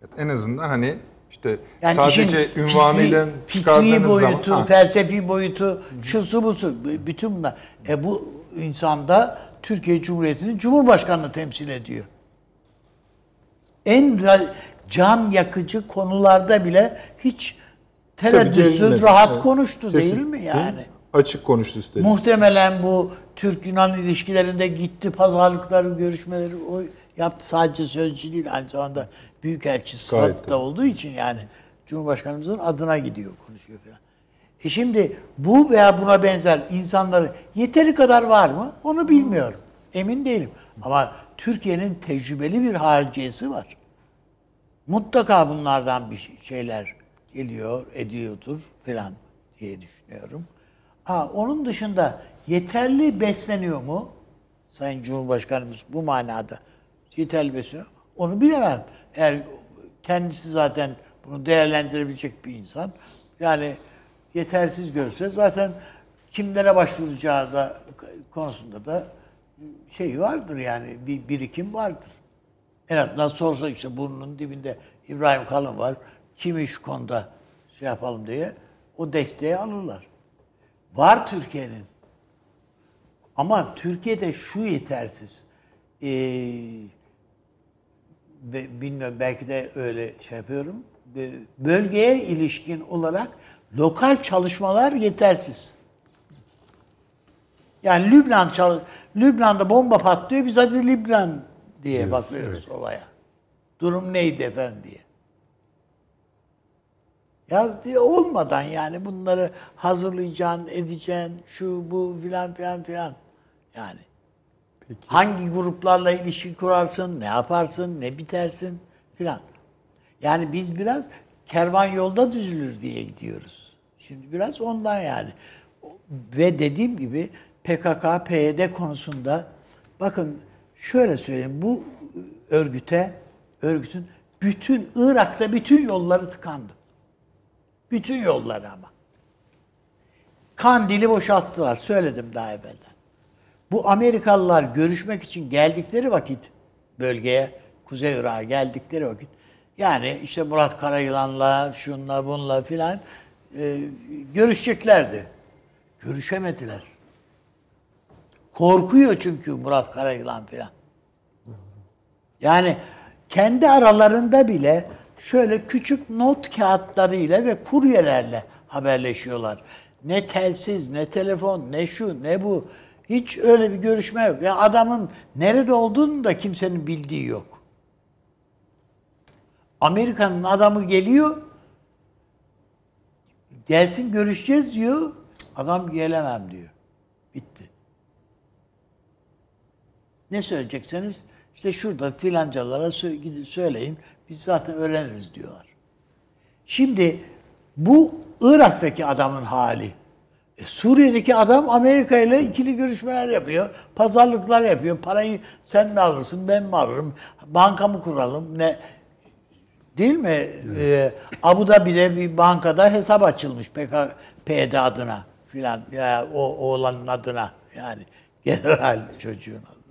Evet, En azından hani işte Yani sadece ünvanıyla fikri, çıkardığınız boyutu, zaman... Ha, felsefi boyutu, şusu busu, bütün bunlar. E bu insanda Türkiye Cumhuriyeti'nin Cumhurbaşkanı'nı temsil ediyor. En can yakıcı konularda bile hiç tereddütsüz rahat Evet. konuştu Sesi- değil mi yani? Açık konuştu üstelik. Muhtemelen bu Türk-Yunan ilişkilerinde gitti pazarlıkları, görüşmeleri o yaptı. Sadece sözcü değil aynı zamanda büyükelçi sıfatı da olduğu için yani Cumhurbaşkanımızın adına gidiyor, konuşuyor falan. E şimdi bu veya buna benzer insanları yeteri kadar var mı? Onu bilmiyorum. Emin değilim. Ama Türkiye'nin tecrübeli bir hariciyesi var. Mutlaka bunlardan bir şey- şeyler geliyor, ediyordur falan diye düşünüyorum. Ha, onun dışında yeterli besleniyor mu? Sayın Cumhurbaşkanımız bu manada yeterli besleniyor. Onu bilemem. Eğer kendisi zaten bunu değerlendirebilecek bir insan. Yani yetersiz görse zaten kimlere başvuracağı da konusunda da şey vardır yani bir birikim vardır. En azından sorsa işte burnunun dibinde İbrahim Kalın var. Kimi şu konuda şey yapalım diye o desteği alırlar. Var Türkiye'nin. Ama Türkiye'de şu yetersiz. Ee, bilmiyorum belki de öyle şey yapıyorum. Bölgeye ilişkin olarak lokal çalışmalar yetersiz. Yani Lübnan çal Lübnan'da bomba patlıyor. Biz hadi Lübnan diye bakıyoruz olaya. Durum neydi efendim diye. Ya diye olmadan yani bunları hazırlayacaksın, edeceksin, şu bu filan filan filan. Yani. Hangi gruplarla ilişki kurarsın, ne yaparsın, ne bitersin filan. Yani biz biraz kervan yolda düzülür diye gidiyoruz. Şimdi biraz ondan yani. Ve dediğim gibi PKK, PYD konusunda bakın şöyle söyleyeyim bu örgüte, örgütün bütün Irak'ta bütün yolları tıkandı. Bütün yolları ama. Kandil'i boşalttılar. Söyledim daha evvelden. Bu Amerikalılar görüşmek için geldikleri vakit bölgeye, Kuzey Irak'a geldikleri vakit yani işte Murat Karayılan'la, şunla bunla filan e, görüşeceklerdi. Görüşemediler. Korkuyor çünkü Murat Karayılan filan. Yani kendi aralarında bile şöyle küçük not kağıtlarıyla ve kuryelerle haberleşiyorlar. Ne telsiz, ne telefon, ne şu, ne bu. Hiç öyle bir görüşme yok. Ya adamın nerede olduğunu da kimsenin bildiği yok. Amerika'nın adamı geliyor, gelsin görüşeceğiz diyor. Adam gelemem diyor. Bitti. Ne söyleyecekseniz işte şurada filancalara gidin söyleyin. Biz zaten öğreniriz diyorlar. Şimdi bu Irak'taki adamın hali. E, Suriye'deki adam Amerika ile ikili görüşmeler yapıyor. Pazarlıklar yapıyor. Parayı sen mi alırsın, ben mi alırım? Banka mı kuralım? Ne Değil mi? Ee, Abu Dhabi'de bir bankada hesap açılmış PK, PYD adına filan ya o oğlanın adına yani [laughs] general çocuğun adına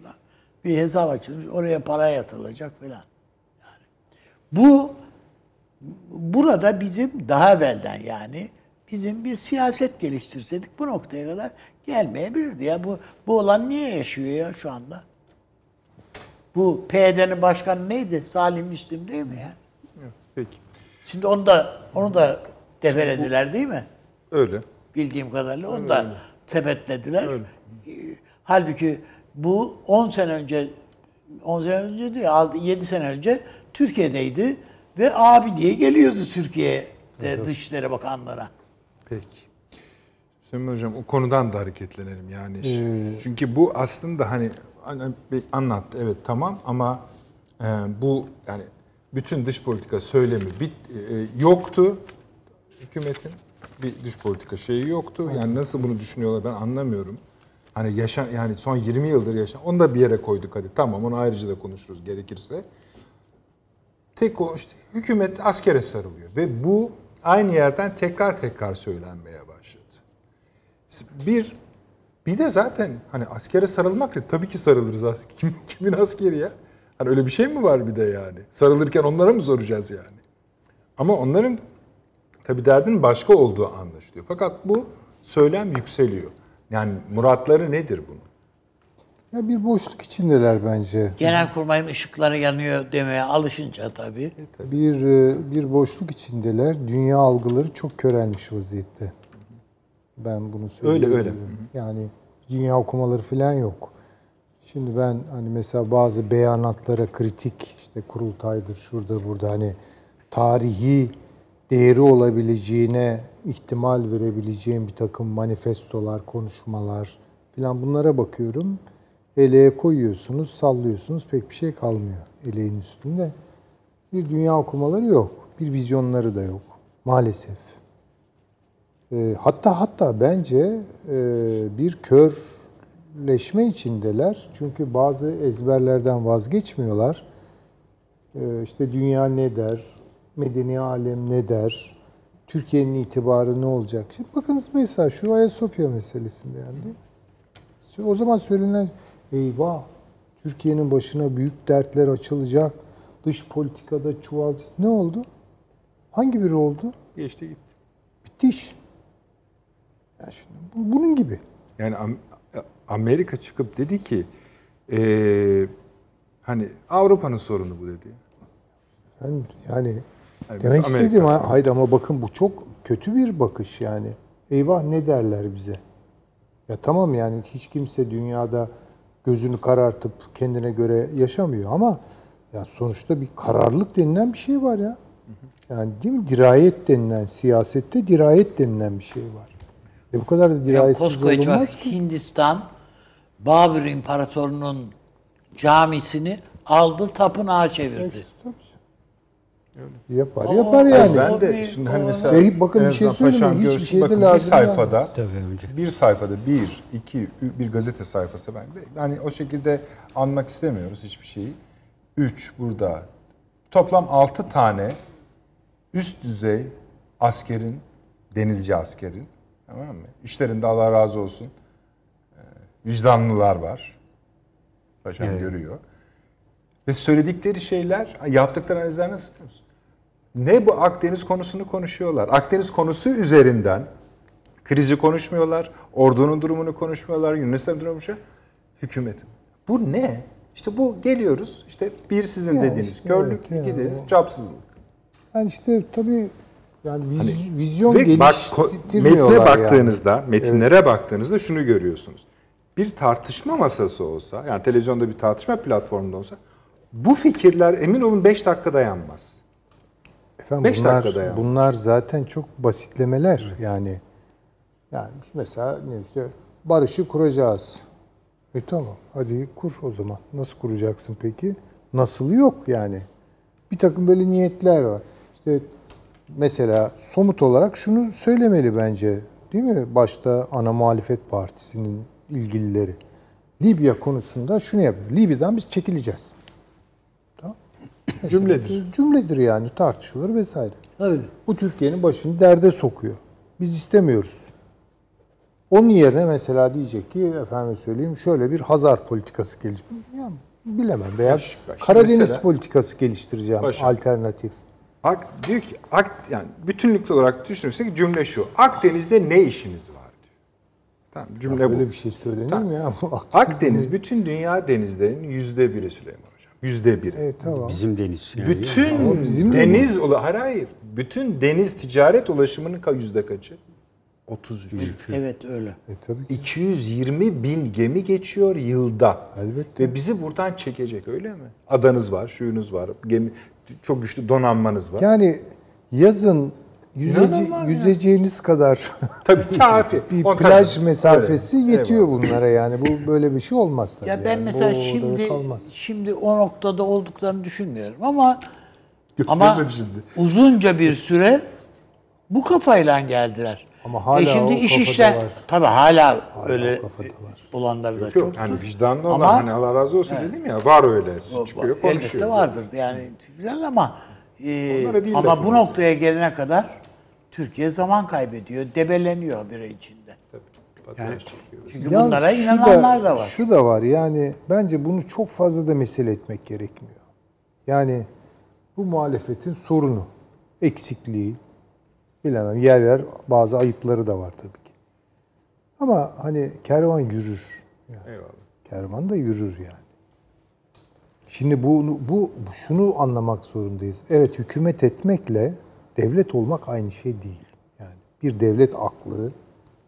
bir hesap açılmış oraya para yatırılacak filan. Yani bu burada bizim daha evvelden yani bizim bir siyaset geliştirseydik bu noktaya kadar gelmeyebilirdi ya bu bu olan niye yaşıyor ya şu anda? Bu PYD'nin başkanı neydi? Salim Müslim değil mi ya? Peki. Şimdi onu da onu da develediler değil mi? Öyle. bildiğim kadarıyla. Onu da sepetlediler. Ee, Halbuki bu 10 sene önce 10 sene önce değil 7 sene önce Türkiye'deydi ve abi diye geliyordu Türkiye'de Dışişleri Bakanlara. Peki. Süleyman Hocam o konudan da hareketlenelim yani. Çünkü bu aslında hani hani anlattı evet tamam ama e, bu yani bütün dış politika söylemi bit, e, yoktu hükümetin bir dış politika şeyi yoktu. Yani nasıl bunu düşünüyorlar ben anlamıyorum. Hani yaşa yani son 20 yıldır yaşa onu da bir yere koyduk hadi tamam onu ayrıca da konuşuruz gerekirse. Tek o işte hükümet askere sarılıyor ve bu aynı yerden tekrar tekrar söylenmeye başladı. Bir bir de zaten hani askere sarılmak da tabii ki sarılırız as [laughs] Kim, kimin askeri ya? Hani öyle bir şey mi var bir de yani? Sarılırken onlara mı soracağız yani? Ama onların tabii derdinin başka olduğu anlaşılıyor. Fakat bu söylem yükseliyor. Yani muratları nedir bunun? Ya bir boşluk içindeler bence. Genelkurmay'ın ışıkları yanıyor demeye alışınca tabii. Bir e, bir boşluk içindeler. Dünya algıları çok körelmiş vaziyette. Ben bunu söylüyorum. öyle. Yani dünya okumaları falan yok. Şimdi ben hani mesela bazı beyanatlara kritik işte kurultaydır şurada burada hani tarihi değeri olabileceğine ihtimal verebileceğim bir takım manifestolar, konuşmalar falan bunlara bakıyorum. Eleğe koyuyorsunuz, sallıyorsunuz pek bir şey kalmıyor eleğin üstünde. Bir dünya okumaları yok. Bir vizyonları da yok maalesef. E, hatta hatta bence e, bir körleşme içindeler. Çünkü bazı ezberlerden vazgeçmiyorlar. E, işte dünya ne der, medeni alem ne der, Türkiye'nin itibarı ne olacak? Şimdi bakınız mesela şu Ayasofya meselesinde yani değil mi? O zaman söylenen eyvah Türkiye'nin başına büyük dertler açılacak. Dış politikada çuval ne oldu? Hangi biri oldu? Geçti gitti. Bitti iş. Ya şimdi bu, bunun gibi. Yani Am- Amerika çıkıp dedi ki eee, hani Avrupa'nın sorunu bu dedi. Yani, yani Yani demek istediğim ha- hayır ama bakın bu çok kötü bir bakış yani. Eyvah ne derler bize? Ya tamam yani hiç kimse dünyada gözünü karartıp kendine göre yaşamıyor ama ya sonuçta bir kararlılık denilen bir şey var ya. Yani değil mi? Dirayet denilen, siyasette dirayet denilen bir şey var. E bu kadar da Ya dirayetsiz koskoca olunmaz ki. Hindistan Babür İmparatorluğu'nun camisini aldı tapınağa çevirdi. Yapar, Aa, yapar evet, yani. Ben de şimdi hani mesela Ve bakın bir şey söyleyeyim mi? Hiçbir görsün. şey de Bakın lazım bir sayfada yani. Tabii önce. bir sayfada bir, iki, bir gazete sayfası ben yani o şekilde anmak istemiyoruz hiçbir şeyi. Üç burada toplam altı tane üst düzey askerin, denizci askerin tamam mı? İşlerinde Allah razı olsun e, vicdanlılar var. Paşam görüyor. Ve söyledikleri şeyler, yaptıkları analizler nasıl biliyor musun? Ne bu Akdeniz konusunu konuşuyorlar. Akdeniz konusu üzerinden krizi konuşmuyorlar, ordunun durumunu konuşmuyorlar, Yunanistan durumunu konuşuyorlar. Hükümetin. Bu ne? İşte bu geliyoruz. İşte bir sizin Ya dediğiniz işte körlük, evet, iki dediğiniz çapsızlık. Yani işte tabii yani viz- vizyon Hani Ve bak metne yani. baktığınızda, metinlere baktığınızda şunu görüyorsunuz. Bir tartışma masası olsa, yani televizyonda bir tartışma platformunda olsa bu fikirler emin olun 5 dakika dayanmaz. Efendim Beş bunlar, dakikada yani. bunlar zaten çok basitlemeler yani. Yani mesela ne işte barışı kuracağız. E tamam hadi kur o zaman. Nasıl kuracaksın peki? Nasıl yok yani. Bir takım böyle niyetler var. İşte mesela somut olarak şunu söylemeli bence. Değil mi? Başta ana muhalefet partisinin ilgilileri. Libya konusunda şunu yapıyor. Libya'dan biz çekileceğiz. [coughs] Cümledir. Cümledir yani tartışılır vesaire. Tabii. Bu Türkiye'nin başını derde sokuyor. Biz istemiyoruz. Onun yerine mesela diyecek ki efendim söyleyeyim şöyle bir Hazar politikası geliş. Ya bilemem veya Baş- şimdi Karadeniz mesela- politikası geliştireceğim Başa. alternatif. Ak, diyor ki Ak, yani bütünlüklü olarak düşünürsek cümle şu. Akdeniz'de ne işiniz var diyor. Tamam cümle bu. Böyle bir şey söylenir Tamam. mi ya? [laughs] Akdeniz bütün dünya denizlerinin yüzde biri Süleyman. Yüzde biri. Evet tamam. Bizim deniz. Yani. Bütün Ama bizim deniz, ula hayır hayır. Bütün deniz ticaret ulaşımının yüzde kaçı? 33. Evet öyle. E tabii ki. 220 bin gemi geçiyor yılda. Elbette. Ve bizi buradan çekecek öyle mi? Adanız var, şuyunuz var, gemi çok güçlü donanmanız var. Yani yazın yüzece, İnanılmaz ya. yüzeceğiniz kadar [laughs] Tabii kafi. [laughs] bir O plaj kadar. mesafesi Öyle. yetiyor bunlara yani. Bu böyle bir şey olmaz tabii. Ya ben yani. mesela Bu şimdi şimdi o noktada olduklarını düşünmüyorum ama ama şimdi. uzunca bir süre bu kafayla geldiler. Ama hala e şimdi o iş var. tabii hala, öyle kafada var. bulanları da Yok, çok. hani vicdanlı olan Ama- hani Allah razı olsun dedim ya var öyle çıkıyor Elbette konuşuyor. vardır yani filan ama e, ama bu yani. noktaya gelene kadar Türkiye zaman kaybediyor, debeleniyor bir ay içinde. Patlak çıkıyor. Çünkü Yalnız bunlara inananlar da var. Şu da var yani bence bunu çok fazla da mesele etmek gerekmiyor. Yani bu muhalefetin sorunu, eksikliği, bilemem yer yer bazı ayıpları da var tabii ki. Ama hani kervan yürür. Yani. Eyvallah. Kervan da yürür yani. Şimdi bu, bu şunu anlamak zorundayız. Evet hükümet etmekle devlet olmak aynı şey değil. Yani bir devlet aklı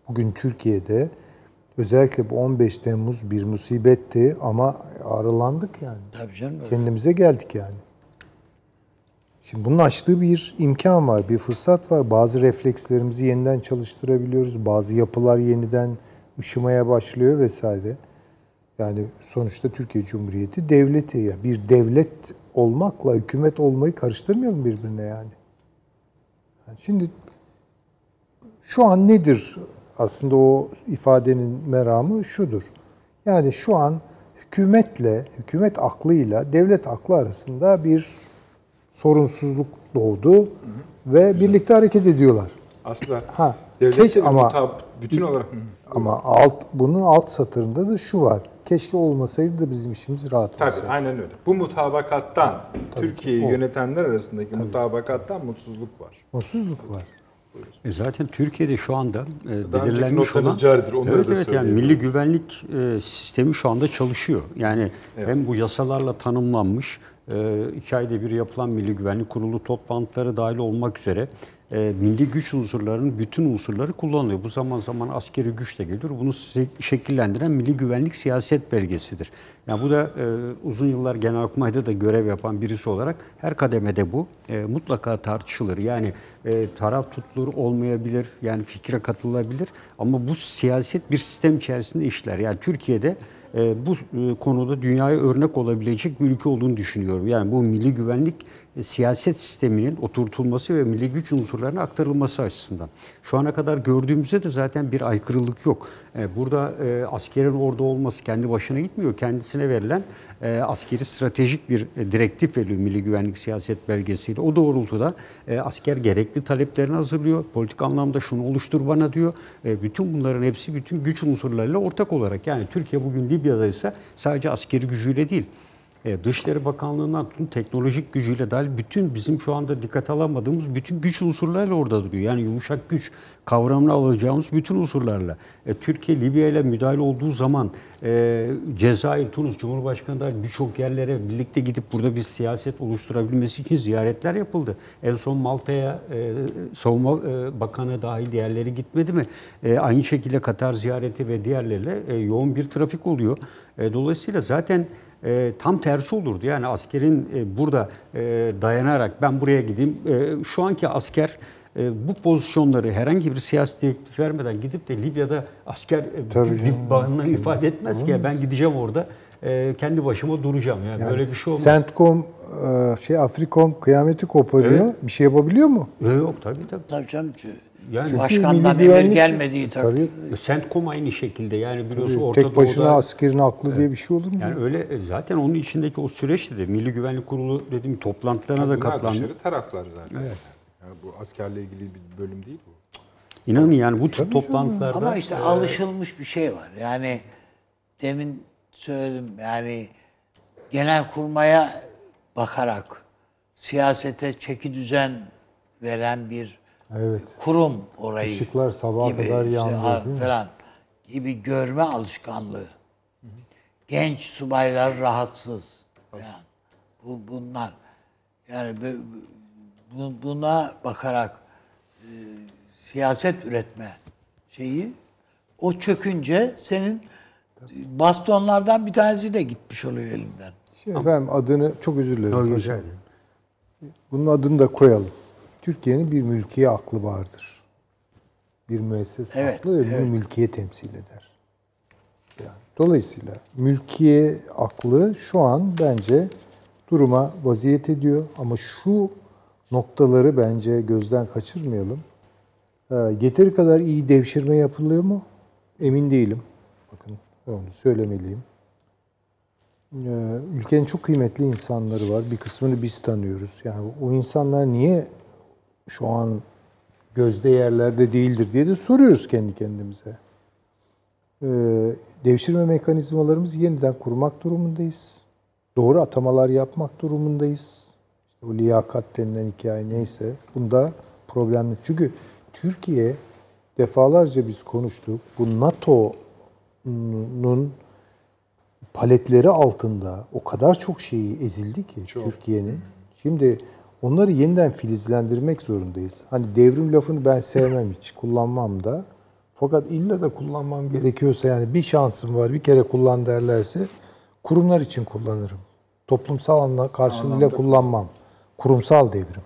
bugün Türkiye'de özellikle bu 15 Temmuz bir musibetti ama ağrılandık yani. Tabii canım. öyle. Kendimize geldik yani. Şimdi bunun açtığı bir imkan var, bir fırsat var. Bazı reflekslerimizi yeniden çalıştırabiliyoruz. Bazı yapılar yeniden ışımaya başlıyor vesaire. Yani sonuçta Türkiye Cumhuriyeti devleti ya. Bir devlet olmakla hükümet olmayı karıştırmayalım birbirine yani. Şimdi şu an nedir aslında o ifadenin meramı şudur. Yani şu an hükümetle, hükümet aklıyla devlet aklı arasında bir sorunsuzluk doğdu ve birlikte hareket ediyorlar. Aslında Ha, devlet keş- de ama- mutab- bütün olarak Ama alt bunun alt satırında da şu var. Keşke olmasaydı da bizim işimiz rahat Tabii olsaydı. aynen öyle. Bu mutabakattan, Türkiye'yi o. yönetenler arasındaki mutabakattan mutsuzluk var. Mutsuzluk var. E zaten Türkiye'de şu anda e, belirlenmiş olan caridir, onları evet, da evet, yani milli güvenlik e, sistemi şu anda çalışıyor. Yani hem bu yasalarla tanımlanmış e, iki ayda bir yapılan Milli Güvenlik Kurulu toplantıları dahil olmak üzere e, milli güç unsurlarının bütün unsurları kullanılıyor. Bu zaman zaman askeri güç de geliyor. Bunu şekillendiren milli güvenlik siyaset belgesidir. Yani bu da e, uzun yıllar Genelkurmay'da da görev yapan birisi olarak her kademede bu e, mutlaka tartışılır. Yani e, taraf tutulur olmayabilir, yani fikre katılabilir ama bu siyaset bir sistem içerisinde işler. Yani Türkiye'de e, bu e, konuda dünyaya örnek olabilecek bir ülke olduğunu düşünüyorum. Yani bu milli güvenlik siyaset sisteminin oturtulması ve milli güç unsurlarına aktarılması açısından. Şu ana kadar gördüğümüzde de zaten bir aykırılık yok. E, Burada e, askerin orada olması kendi başına gitmiyor. Kendisine verilen e, askeri stratejik bir e, direktif veriliyor Milli Güvenlik Siyaset Belgesi'yle. O doğrultuda e, asker gerekli taleplerini hazırlıyor. Politik anlamda şunu oluştur bana diyor. E, bütün bunların hepsi bütün güç unsurlarıyla ortak olarak. Yani Türkiye bugün Libya'da ise sadece askeri gücüyle değil. E, Dışişleri Bakanlığı'ndan tutun teknolojik gücüyle dahil bütün bizim şu anda dikkat alamadığımız bütün güç unsurlarıyla orada duruyor. Yani yumuşak güç kavramını alacağımız bütün unsurlarla. E, Türkiye Libya ile müdahale olduğu zaman e, Cezayir, Tunus, Cumhurbaşkanı dahil birçok yerlere birlikte gidip burada bir siyaset oluşturabilmesi için ziyaretler yapıldı. En son Malta'ya e, Savunma e, Bakanı dahil diğerleri gitmedi mi? E, aynı şekilde Katar ziyareti ve diğerleriyle e, yoğun bir trafik oluyor. E, dolayısıyla zaten e, tam tersi olurdu. Yani askerin e, burada e, dayanarak ben buraya gideyim. E, şu anki asker e, bu pozisyonları herhangi bir siyasi teklif vermeden gidip de Libya'da asker e, bağını ifade etmez ki. Ya Ben gideceğim orada e, kendi başıma duracağım. Yani, Yani böyle bir şey olmaz. Centcom, e, şey Afrikom kıyameti koparıyor. Bir şey yapabiliyor mu? E, yok tabii tabii. Tabii canım. Yani Başkandan milli emir gelmediği takdirde. Tabii. Centcom aynı şekilde yani biliyorsun Orta Tek başına Doğu'da- askerin aklı diye bir şey olur mu? yani öyle e, zaten onun içindeki o süreçte de Milli Güvenlik Kurulu dediğim toplantılarına da Bunlar katlandı. dışarı taraflar zaten. Yani bu askerle ilgili bir bölüm değil bu. İnanın yani bu tür toplantılarda Ama işte alışılmış bir şey var. Yani demin söyledim yani genel kurmaya bakarak siyasete çeki düzen veren bir Evet. kurum orayı. Işıklar sabaha gibi kadar işte yandı, ha- değil mi? Falan gibi görme alışkanlığı. Genç subaylar rahatsız. falan. Bu bunlar. Yani bu- bu- buna bakarak e, siyaset üretme şeyi. O çökünce senin bastonlardan bir tanesi de gitmiş oluyor elinden. Şimdi efendim adını çok özür dilerim. Bunun adını da koyalım. Türkiye'nin bir mülkiye aklı vardır. Bir müesses Evet, aklı ve bunu mülkiye temsil eder. Yani, dolayısıyla mülkiye aklı şu an bence duruma vaziyet ediyor ama şu noktaları bence gözden kaçırmayalım. Ee, yeteri kadar iyi devşirme yapılıyor mu? Emin değilim. Bakın onu söylemeliyim. Ee, ülkenin çok kıymetli insanları var. Bir kısmını biz tanıyoruz. Yani o insanlar niye şu an gözde yerlerde değildir diye de soruyoruz kendi kendimize. Ee, devşirme mekanizmalarımızı yeniden kurmak durumundayız. Doğru atamalar yapmak durumundayız. İşte o liyakat denilen hikaye neyse bunda problemli. Çünkü Türkiye defalarca biz konuştuk. Bu NATO'nun paletleri altında o kadar çok şeyi ezildi ki Türkiye'nin. Şimdi onları yeniden filizlendirmek zorundayız. Hani devrim lafını ben sevmem hiç, kullanmam da. Fakat illa da kullanmam gerekiyorsa yani bir şansım var bir kere kullan derlerse kurumlar için kullanırım. Toplumsal anla karşılığıyla kullanmam. Kurumsal devrim.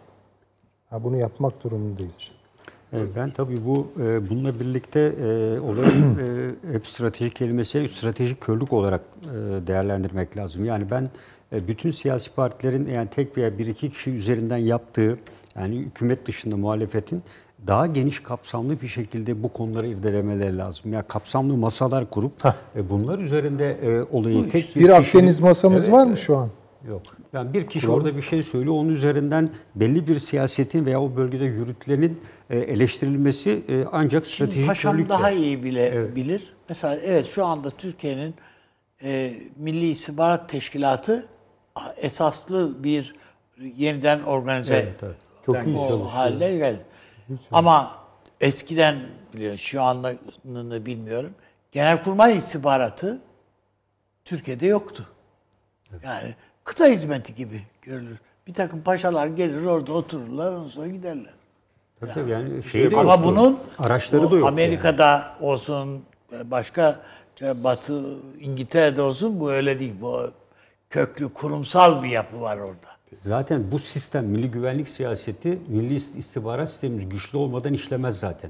Ha, bunu yapmak durumundayız. Ben tabii bu e, bununla birlikte e, olayın e, hep stratejik kelimesi stratejik körlük olarak değerlendirmek lazım. Yani ben bütün siyasi partilerin yani tek veya bir iki kişi üzerinden yaptığı yani hükümet dışında muhalefetin daha geniş kapsamlı bir şekilde bu konuları irdelemeleri lazım. Ya kapsamlı masalar kurup e, bunlar üzerinde e, olayı tek Bir kişinin- Akdeniz masamız Evet, var mı evet. şu an? Yok. Yani bir kişi orada bir şey söylüyor, onun üzerinden belli bir siyasetin veya o bölgede yürütülenin e, eleştirilmesi e, ancak stratejik Paşam daha iyi bile bilir. Mesela evet şu anda Türkiye'nin e, Milli İstihbarat Teşkilatı esaslı bir yeniden organize Evet, evet. Çok iyi o hale geldi. Ama eskiden biliyor şu anını bilmiyorum. Genelkurmay istihbaratı Türkiye'de yoktu. Yani kıta hizmeti gibi görülür. Bir takım paşalar gelir orada otururlar ondan sonra giderler. Tabii tabii yani şey de Ama yoktu. bunun araçları da yok. Amerika'da olsun, başka Batı İngiltere'de olsun bu öyle değil. Bu köklü kurumsal bir yapı var orada. Zaten bu sistem milli güvenlik siyaseti, milli istihbarat sistemimiz güçlü olmadan işlemez zaten.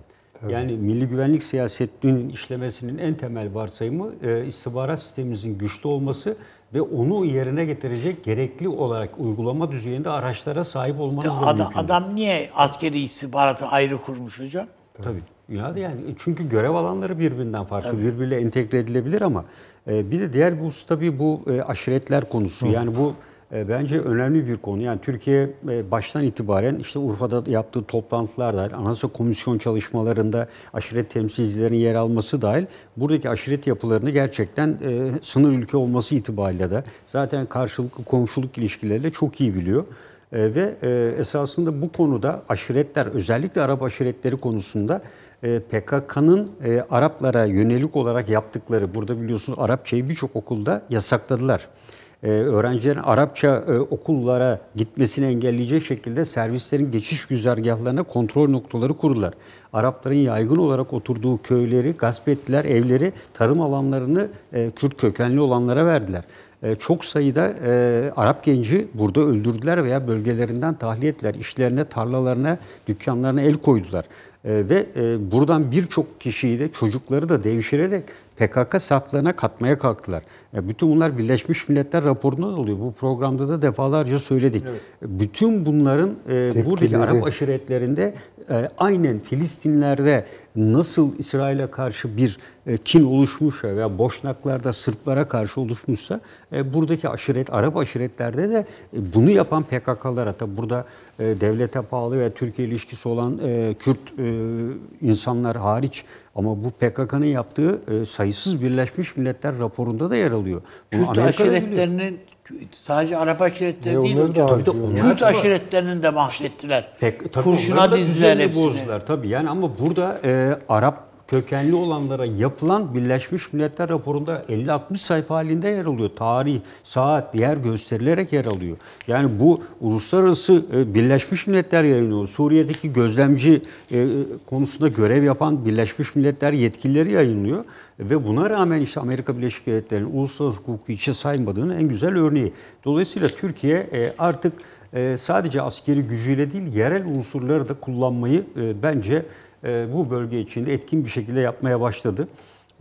Yani milli güvenlik siyasetinin işlemesinin en temel varsayımı e, istihbarat sistemimizin güçlü olması ve onu yerine getirecek gerekli olarak uygulama düzeyinde araçlara sahip olmanız da Adam, mümkün. adam niye askeri istihbaratı ayrı kurmuş hocam? Tabii. Ya yani çünkü görev alanları birbirinden farklı, birbiriyle entegre edilebilir ama bir de diğer bir husus tabii bu e, aşiretler konusu. Yani bu e, bence önemli bir konu. Yani Türkiye e, baştan itibaren işte Urfa'da yaptığı toplantılar dahil, Anayasa Komisyon çalışmalarında aşiret temsilcilerinin yer alması dahil buradaki aşiret yapılarını gerçekten sınır ülke olması itibariyle de zaten karşılıklı komşuluk ilişkileriyle çok iyi biliyor. E, ve e, esasında bu konuda aşiretler özellikle Arap aşiretleri konusunda e, PKK'nın e, Araplara yönelik olarak yaptıkları burada biliyorsunuz Arapçayı birçok okulda yasakladılar. E, öğrencilerin Arapça e, okullara gitmesini engelleyecek şekilde servislerin geçiş güzergahlarına kontrol noktaları kurdular. Arapların yaygın olarak oturduğu köyleri gasp ettiler, evleri, tarım alanlarını e, Kürt kökenli olanlara verdiler. E, çok sayıda e, Arap genci burada öldürdüler veya bölgelerinden tahliye ettiler. İşlerine, tarlalarına, dükkanlarına el koydular. E, ve e, buradan birçok kişiyi de çocukları da devşirerek PKK saflarına katmaya kalktılar. E, bütün bunlar Birleşmiş Milletler raporunda da oluyor. Bu programda da defalarca söyledik. E, Bütün bunların e, buradaki. Arap aşiretlerinde e, aynen Filistinlerde nasıl İsrail'e karşı bir e, kin oluşmuşsa veya Boşnaklarda Sırplara karşı oluşmuşsa e, buradaki aşiret, Arap aşiretlerde de e, bunu yapan PKK'lara tabi burada e, devlete bağlı ve Türkiye ilişkisi olan e, Kürt e, insanlar hariç ama bu PKK'nın yaptığı e, sayısız Birleşmiş Milletler raporunda da yer alıyor. Bunu Kürt Amerika aşiretlerinin sadece Arap aşiretleri E, değil hocam. Kürt aşiretlerinin de mahvettiler. Pek, tabii Kurşuna dizdiler hepsini. bozdular tabii. Yani ama burada e, Arap kökenli olanlara yapılan Birleşmiş Milletler raporunda 50-60 sayfa halinde yer alıyor. Tarih, saat, yer gösterilerek yer alıyor. Yani bu uluslararası e, Birleşmiş Milletler yayınlıyor. Suriye'deki gözlemci e, konusunda görev yapan Birleşmiş Milletler yetkilileri yayınlıyor. Ve buna rağmen işte Amerika Birleşik Devletleri'nin uluslararası hukuku içe saymadığının en güzel örneği. Dolayısıyla Türkiye e, artık sadece askeri gücüyle değil yerel unsurları da kullanmayı bence bu bölge içinde etkin bir şekilde yapmaya başladı.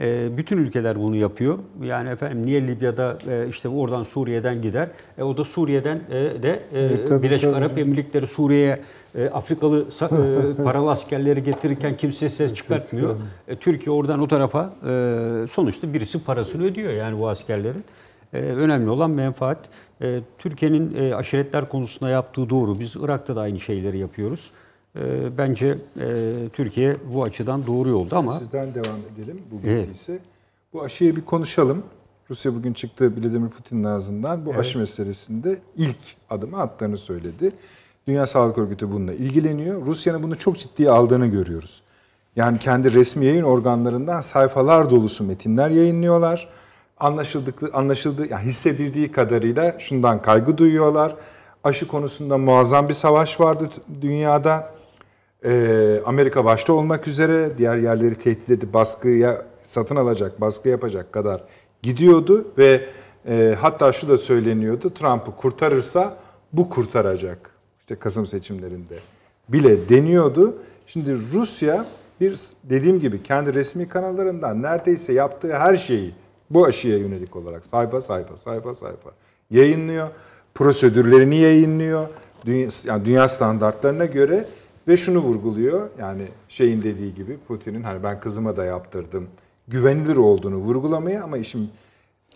E, bütün ülkeler bunu yapıyor. Yani efendim niye Libya'da e, işte oradan Suriye'den gider? E, o da Suriye'den e, de e, E, tabii, Birleşik tabii. Arap Emirlikleri Suriye'ye e, Afrikalı e, [laughs] paralı askerleri getirirken kimse ses çıkartmıyor. E, Türkiye oradan o tarafa e, sonuçta birisi parasını ödüyor yani bu askerlerin. E, önemli olan menfaat. E, Türkiye'nin e, aşiretler konusunda yaptığı doğru. Biz Irak'ta da aynı şeyleri yapıyoruz. E, bence e, Türkiye bu açıdan doğru yolda ama Sizden devam edelim bu Evet. bilgi ise. Bu aşıyı bir konuşalım. Rusya bugün çıktı Vladimir Putin'in ağzından bu aşı meselesinde ilk adımı attığını söyledi. Dünya Sağlık Örgütü bununla ilgileniyor. Rusya'nın bunu çok ciddiye aldığını görüyoruz. Yani kendi resmi yayın organlarından sayfalar dolusu metinler yayınlıyorlar. Anlaşıldıklı, anlaşıldığı, yani hissedildiği kadarıyla şundan kaygı duyuyorlar. Aşı konusunda muazzam bir savaş vardı dünyada. Ee, Amerika başta olmak üzere diğer yerleri tehdit edip baskıya satın alacak, baskı yapacak kadar gidiyordu ve e, hatta şu da söyleniyordu. Trump'ı kurtarırsa bu kurtaracak. İşte Kasım seçimlerinde bile deniyordu. Şimdi Rusya bir dediğim gibi kendi resmi kanallarından neredeyse yaptığı her şeyi bu aşıya yönelik olarak sayfa sayfa sayfa sayfa yayınlıyor. Prosedürlerini yayınlıyor. Dünya, yani dünya standartlarına göre ve şunu vurguluyor. Yani şeyin dediği gibi Putin'in hani ben kızıma da yaptırdım. Güvenilir olduğunu vurgulamaya ama işin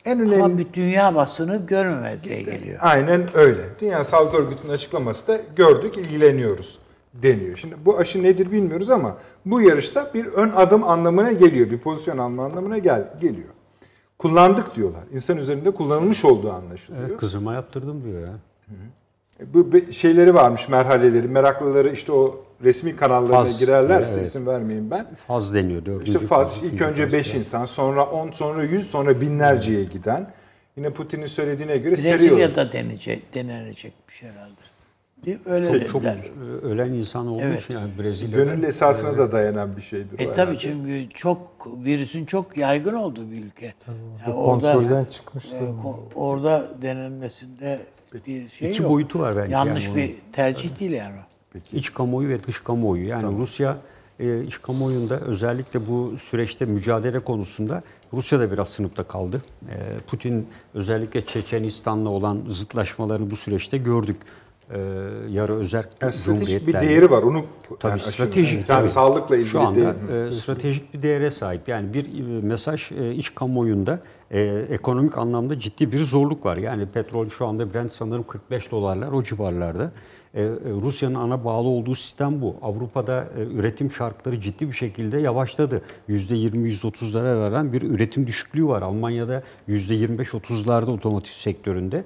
en önemli Ama bir dünya basını görmemezliğe geliyor. Aynen öyle. Dünya Sağlık Örgütü'nün açıklaması da gördük, ilgileniyoruz deniyor. Şimdi bu aşı nedir bilmiyoruz ama bu yarışta bir ön adım anlamına geliyor. Bir pozisyon alma anlamına gel geliyor. Kullandık diyorlar. İnsan üzerinde kullanılmış olduğu anlaşılıyor. Evet, kızıma yaptırdım diyor ya. Bu be- şeyleri varmış, merhaleleri, meraklıları işte o resmi kanallarına Faz, girerlerse evet. isim vermeyeyim ben. Faz deniyor. Dördüncü İşte faz, faz, ilk önce faz 5 falan. insan, sonra 10, sonra 100, sonra binlerceye giden. Yine Putin'in söylediğine göre seriyor. Brezilya'da denecek, denenecekmiş herhalde. Değil mi? Öyle Çok dediler. e, ölen insan olduğu Evet. yani Brezilya'da. Gönül esasına da dayanan bir şeydir. E tabii çünkü çok virüsün çok yaygın olduğu bir ülke. Yani orada Kontrolden çıkmış e, ko- orada denilmesinde bir şey İki yok. boyutu var bence Yanlış yani bir tercih değil yani. İç kamuoyu ve dış kamuoyu. Yani Rusya e, iç kamuoyunda özellikle bu süreçte mücadele konusunda Rusya da biraz sınıfta kaldı. E, Putin özellikle Çeçenistan'la olan zıtlaşmalarını bu süreçte gördük. E, yarı Yani stratejik bir değeri var. Onu Tabii yani stratejik. Yani tabii. sağlıkla ilgili Şu anda değil. e, stratejik bir değere sahip. Yani bir e, mesaj e, iç kamuoyunda e, ekonomik anlamda ciddi bir zorluk var. Yani petrol şu anda Brent sanırım 45 dolarlar o civarlarda. E, e, Rusya'nın ana bağlı olduğu sistem bu. Avrupa'da e, üretim şartları ciddi bir şekilde yavaşladı. %20-%30'lara varan bir üretim düşüklüğü var. Almanya'da %25-30'larda otomotiv sektöründe.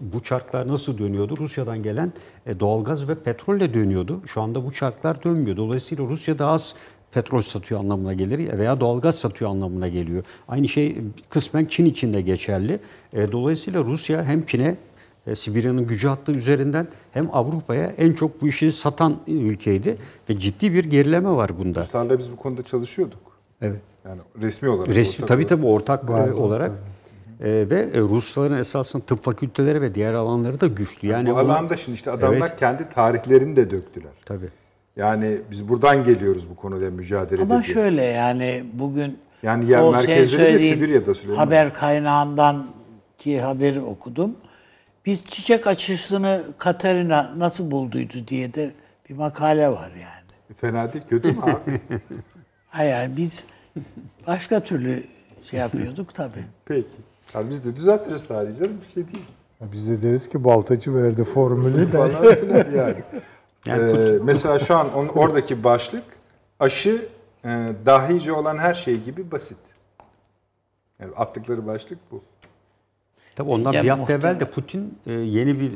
Bu çarklar nasıl dönüyordu? Rusya'dan gelen doğalgaz ve petrolle dönüyordu. Şu anda bu çarklar dönmüyor. Dolayısıyla Rusya daha az petrol satıyor anlamına gelir veya doğalgaz satıyor anlamına geliyor. Aynı şey kısmen Çin için de geçerli. Dolayısıyla Rusya hem Çin'e e, Sibirya'nın gücü hattı üzerinden hem Avrupa'ya en çok bu işi satan ülkeydi ve ciddi bir gerileme var bunda. Ruslarla biz bu konuda çalışıyorduk. Evet. Yani resmi olarak. Resmi tabii tabii ortak Var, e, olarak. E, ve e, Rusların esasında tıp fakülteleri ve diğer alanları da güçlü. Yani bu ona- alanda şimdi işte adamlar Evet. kendi tarihlerini de döktüler. tabii. Yani biz buradan geliyoruz bu konuda mücadele Ama diye. şöyle yani bugün Yani yer merkezleri de Sibirya'da Süleyman. Haber kaynağından ki haberi okudum. Biz çiçek açışını Katarina nasıl bulduydu diye de bir makale var yani. Fena değil, kötü mü abi? [laughs] Hayır yani biz başka türlü şey yapıyorduk tabii. [laughs] Peki. Yani biz de düzeltiriz tarihi canım bir şey değil. Biz de deriz ki baltacı verdi formülü de. Falan filan yani. [laughs] Yani Ee, mesela şu an on, oradaki başlık aşı e, dahice olan her şey gibi basit. Yani attıkları başlık bu. Tabii ondan Ya bir hafta muhtemelen. evvel de Putin e, yeni bir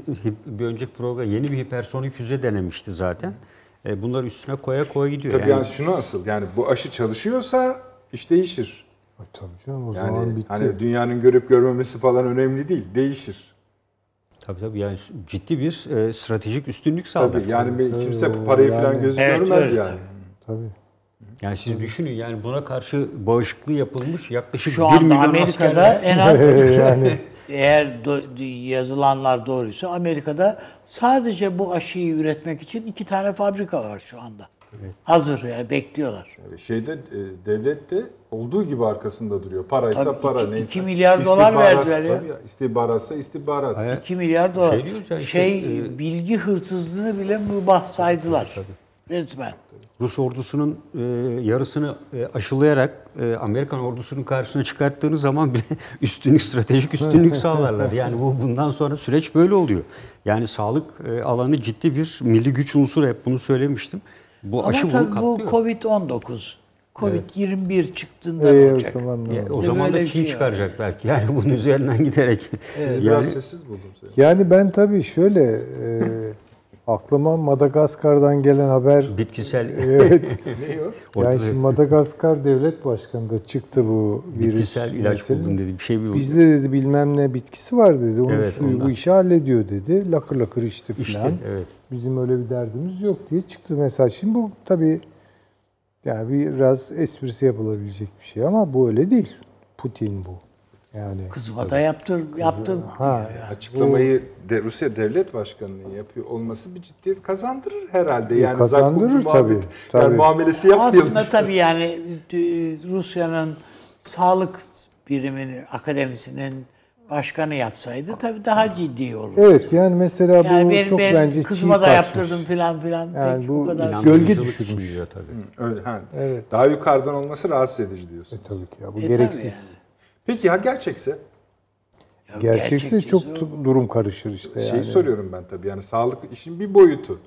bir önceki program yeni bir hipersonik füze denemişti zaten. e, bunlar üstüne koya koya gidiyor. Tabii Yani, yani şunu asıl yani bu aşı çalışıyorsa iş değişir. E, Tabii canım o zaman Yani bitti. hani dünyanın görüp görmemesi falan önemli değil. Değişir. tabii tabii yani ciddi bir e, stratejik üstünlük sağlar. Tabii yani bir- kimse Tabii, parayı yani- falan gözü Evet, görmez öyle yani. Tabii. Yani siz düşünün yani buna karşı bağışıklığı yapılmış yaklaşık Şu 1 anda milyon Amerika'da en az [laughs] yani eğer do- yazılanlar doğruysa Amerika'da sadece bu aşıyı üretmek için iki tane fabrika var şu anda. Hazır yani bekliyorlar. Şeyde e, devlet de olduğu gibi arkasında duruyor. Paraysa Tabii para iki- neyse. iki milyar dolar verdiler ya. tabii istihbaratsa istihbarat. Hayır. 2 milyar dolar. Şey ya işte, şey e, bilgi hırsızlığını bile mübah saydılar. Resmen. Rus ordusunun e, yarısını e, aşılayarak e, Amerikan ordusunun karşısına çıkarttığınız zaman bile [laughs] üstünlük, stratejik üstünlük [laughs] sağlarlar. Yani bu bundan sonra süreç böyle oluyor. Yani sağlık e, alanı ciddi bir milli güç unsuru hep bunu söylemiştim. Bu Ama aşı bunu tabii bu kaplıyor. Covid-19, Covid-21 çıktığında ne e, o olacak? zaman olacak? o zaman da Çin şey çıkaracak belki. Yani bunun üzerinden giderek. Sizi yani, biraz sessiz buldum seni. Yani ben tabii şöyle e, [laughs] aklıma Madagaskar'dan gelen haber bitkisel [laughs] evet. [laughs] Ne yani şimdi Madagaskar devlet başkanı da çıktı bu virüs bitkisel ilaç meselesi. buldum dedi. Bir şey bir Bizde dedi bilmem ne bitkisi var dedi. Onun Evet, suyu ondan. bu işi hallediyor dedi. Lakır lakır içti İşte, filan. evet. Bizim öyle bir derdimiz yok diye çıktı mesaj. Şimdi bu tabii yani biraz esprisi yapılabilecek bir şey ama bu öyle değil. Putin bu. Yani Kızıma da yaptır, yaptım. ha Açıklamayı de, Rusya Devlet Başkanı'nın yapıyor olması bir ciddiyet kazandırır herhalde. Yani E, kazandırır zakkumcu tabii, muhabbet- tabii. Yani muamelesi yapmayalım. Aslında tabii yani e, Rusya'nın sağlık biriminin, akademisinin başkanı yapsaydı tabii daha ciddi olurdu. Evet yani mesela bu Yani benim, çok benim bence çiğ kızıma da kaçmış. yaptırdım filan filan. Yani bu bu kadar. gölge düşürmüş. tabii. Öyle, ha. Evet. Daha yukarıdan olması rahatsız edici diyorsun. E, tabii ki ya bu E, gereksiz. Peki ya gerçekse? Ya Gerçekse gerçekçisi çok o. durum karışır işte yani. Şeyi soruyorum ben tabii yani sağlık işin bir boyutu.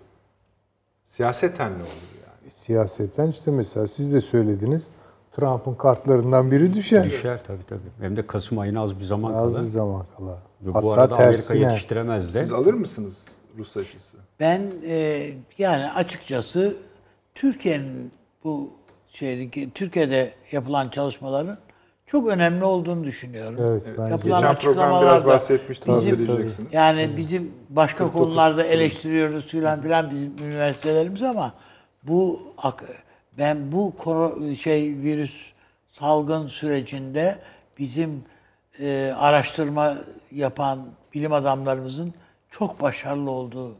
Siyaseten ne olur yani? Siyaseten işte mesela siz de söylediniz Trump'ın kartlarından biri düşer. Düşer tabii tabii. Hem de Kasım ayına az bir zaman Az kala. bir zaman kala. Ve Hatta bu arada Amerika tersine. yetiştiremez de. Siz alır mısınız Rus aşısı? Ben e, yani açıkçası Türkiye'nin bu şey Türkiye'de yapılan çalışmaların çok önemli olduğunu düşünüyorum. Evet, bence. Yapılan Geçen program biraz bahsetmiştim. bizim- Yani bizim başka konularda eleştiriyoruz filan filan bizim üniversitelerimiz ama bu ben bu şey virüs salgın sürecinde bizim e, araştırma yapan bilim adamlarımızın çok başarılı olduğu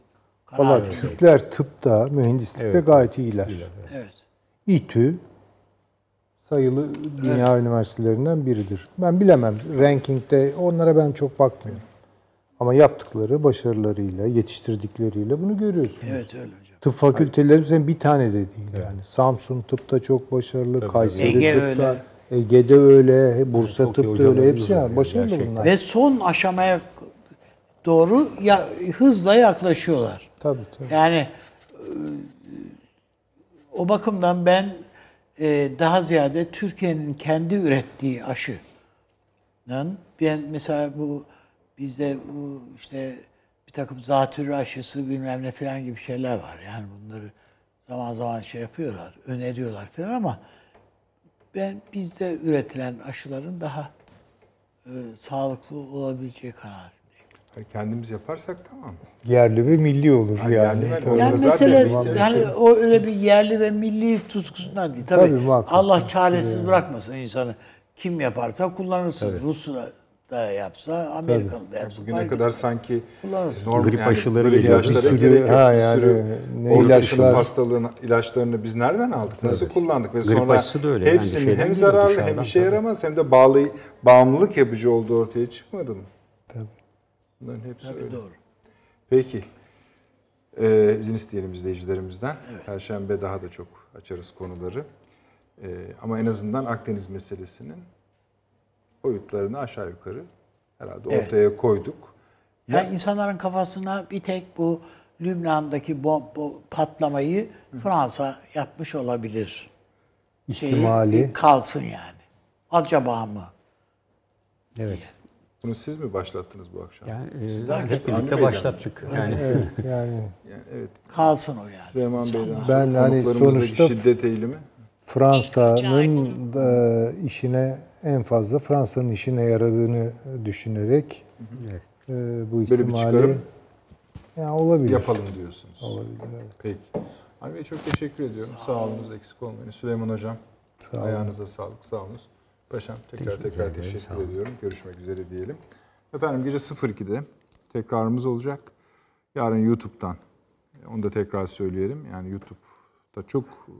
kanaatindeyim. Türkler tıpta, mühendislikte gayet iyiler. Evet. İTÜ sayılı dünya üniversitelerinden biridir. Ben bilemem. Rankingde onlara ben çok bakmıyorum. Ama yaptıkları başarılarıyla, yetiştirdikleriyle bunu görüyorsunuz. Evet öyle hocam. Tıp fakülteleri senin bir tane de değil yani. Samsun tıpta çok başarılı, Kayseri Ege tıpta, öyle. Ege'de öyle, Bursa iyi tıpta öyle hepsi yani. yani Başarılı gerçekten. bunlar. Ve son aşamaya doğru ya, hızla yaklaşıyorlar. Tabii tabii. Yani e, o bakımdan ben e, daha ziyade Türkiye'nin kendi ürettiği aşının ben mesela bu bizde bu işte bir takım zatürre aşısı bilmem ne falan gibi şeyler var. Yani bunları zaman zaman şey yapıyorlar, öneriyorlar falan ama ben bizde üretilen aşıların daha e, sağlıklı olabileceği kanaatindeyim. Hani kendimiz yaparsak tamam. Yerli ve milli olur Yani yani. Tabii. Yani zaten mesele bir- yani o öyle bir yerli ve milli tutkusundan değil. Tabii, Tabii, muhakkak. Allah çaresiz bırakmasın insanı. Kim yaparsa kullanırsın. Rus da yapsa, Amerikalı da yapsa. Bugüne kadar sanki Kullanırsın. normal Grip aşıları böyle geliyor. Bir sürü- ha Bir yani sürü ne ilaçlar- hastalığın ilaçlarını biz nereden aldık? Nasıl kullandık ve Grip sonra aşısı da öyle yani hepsinin şeyden hem zararlı hem işe tabii. yaramaz hem de bağlı bağımlılık yapıcı olduğu ortaya çıkmadı mı? Bunların hepsi Tabii öyle. doğru. Peki. Ee, izin isteyelim izleyicilerimizden. Perşembe daha da çok açarız konuları. Ee, ama en azından Akdeniz meselesinin boyutlarını aşağı yukarı herhalde Evet. ortaya koyduk. Yani insanların kafasına bir tek bu Lübnan'daki bom, bu patlamayı Fransa yapmış olabilir. Şeyi İhtimali. bir kalsın yani. Acaba mı? Evet. Bunu siz mi başlattınız bu akşam? Yani e, Sizler hep birlikte başlattık. Yani Evet yani [laughs] Yani evet. Kalsın o yani. Süleyman Bey'den. Ben hani sonuçta- şiddet eğilimi. Fransa'nın da işine en fazla Fransa'nın işine yaradığını düşünerek Evet. e, bu Böyle bir ihtimali çıkarım ya olabilir. yapalım diyorsunuz. Olabilir. evet. Peki. Abi Bey çok teşekkür ediyorum. Sağ, olunuz, eksik olmayın. Süleyman Hocam, Sağ olun. ayağınıza sağlık, sağ olunuz. Paşam tekrar Teşekkür tekrar ederim, teşekkür ediyorum. Görüşmek üzere diyelim. Efendim gece 02'de tekrarımız olacak. Yarın YouTube'dan. Onu da tekrar söyleyelim. Yani YouTube'da çok e,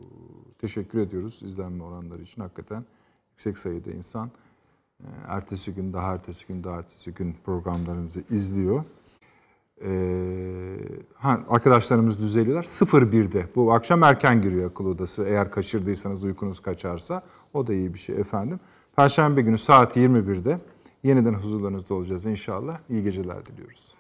teşekkür ediyoruz izlenme oranları için. Hakikaten yüksek sayıda insan e, ertesi gün, daha ertesi gün, daha ertesi gün programlarımızı izliyor. Ee, ha, arkadaşlarımız düzeliyorlar. 01'de. Bu akşam erken giriyor akıl odası. Eğer kaçırdıysanız uykunuz kaçarsa o da iyi bir şey efendim. Perşembe günü saat 21'de yeniden huzurlarınızda olacağız inşallah. İyi geceler diliyoruz.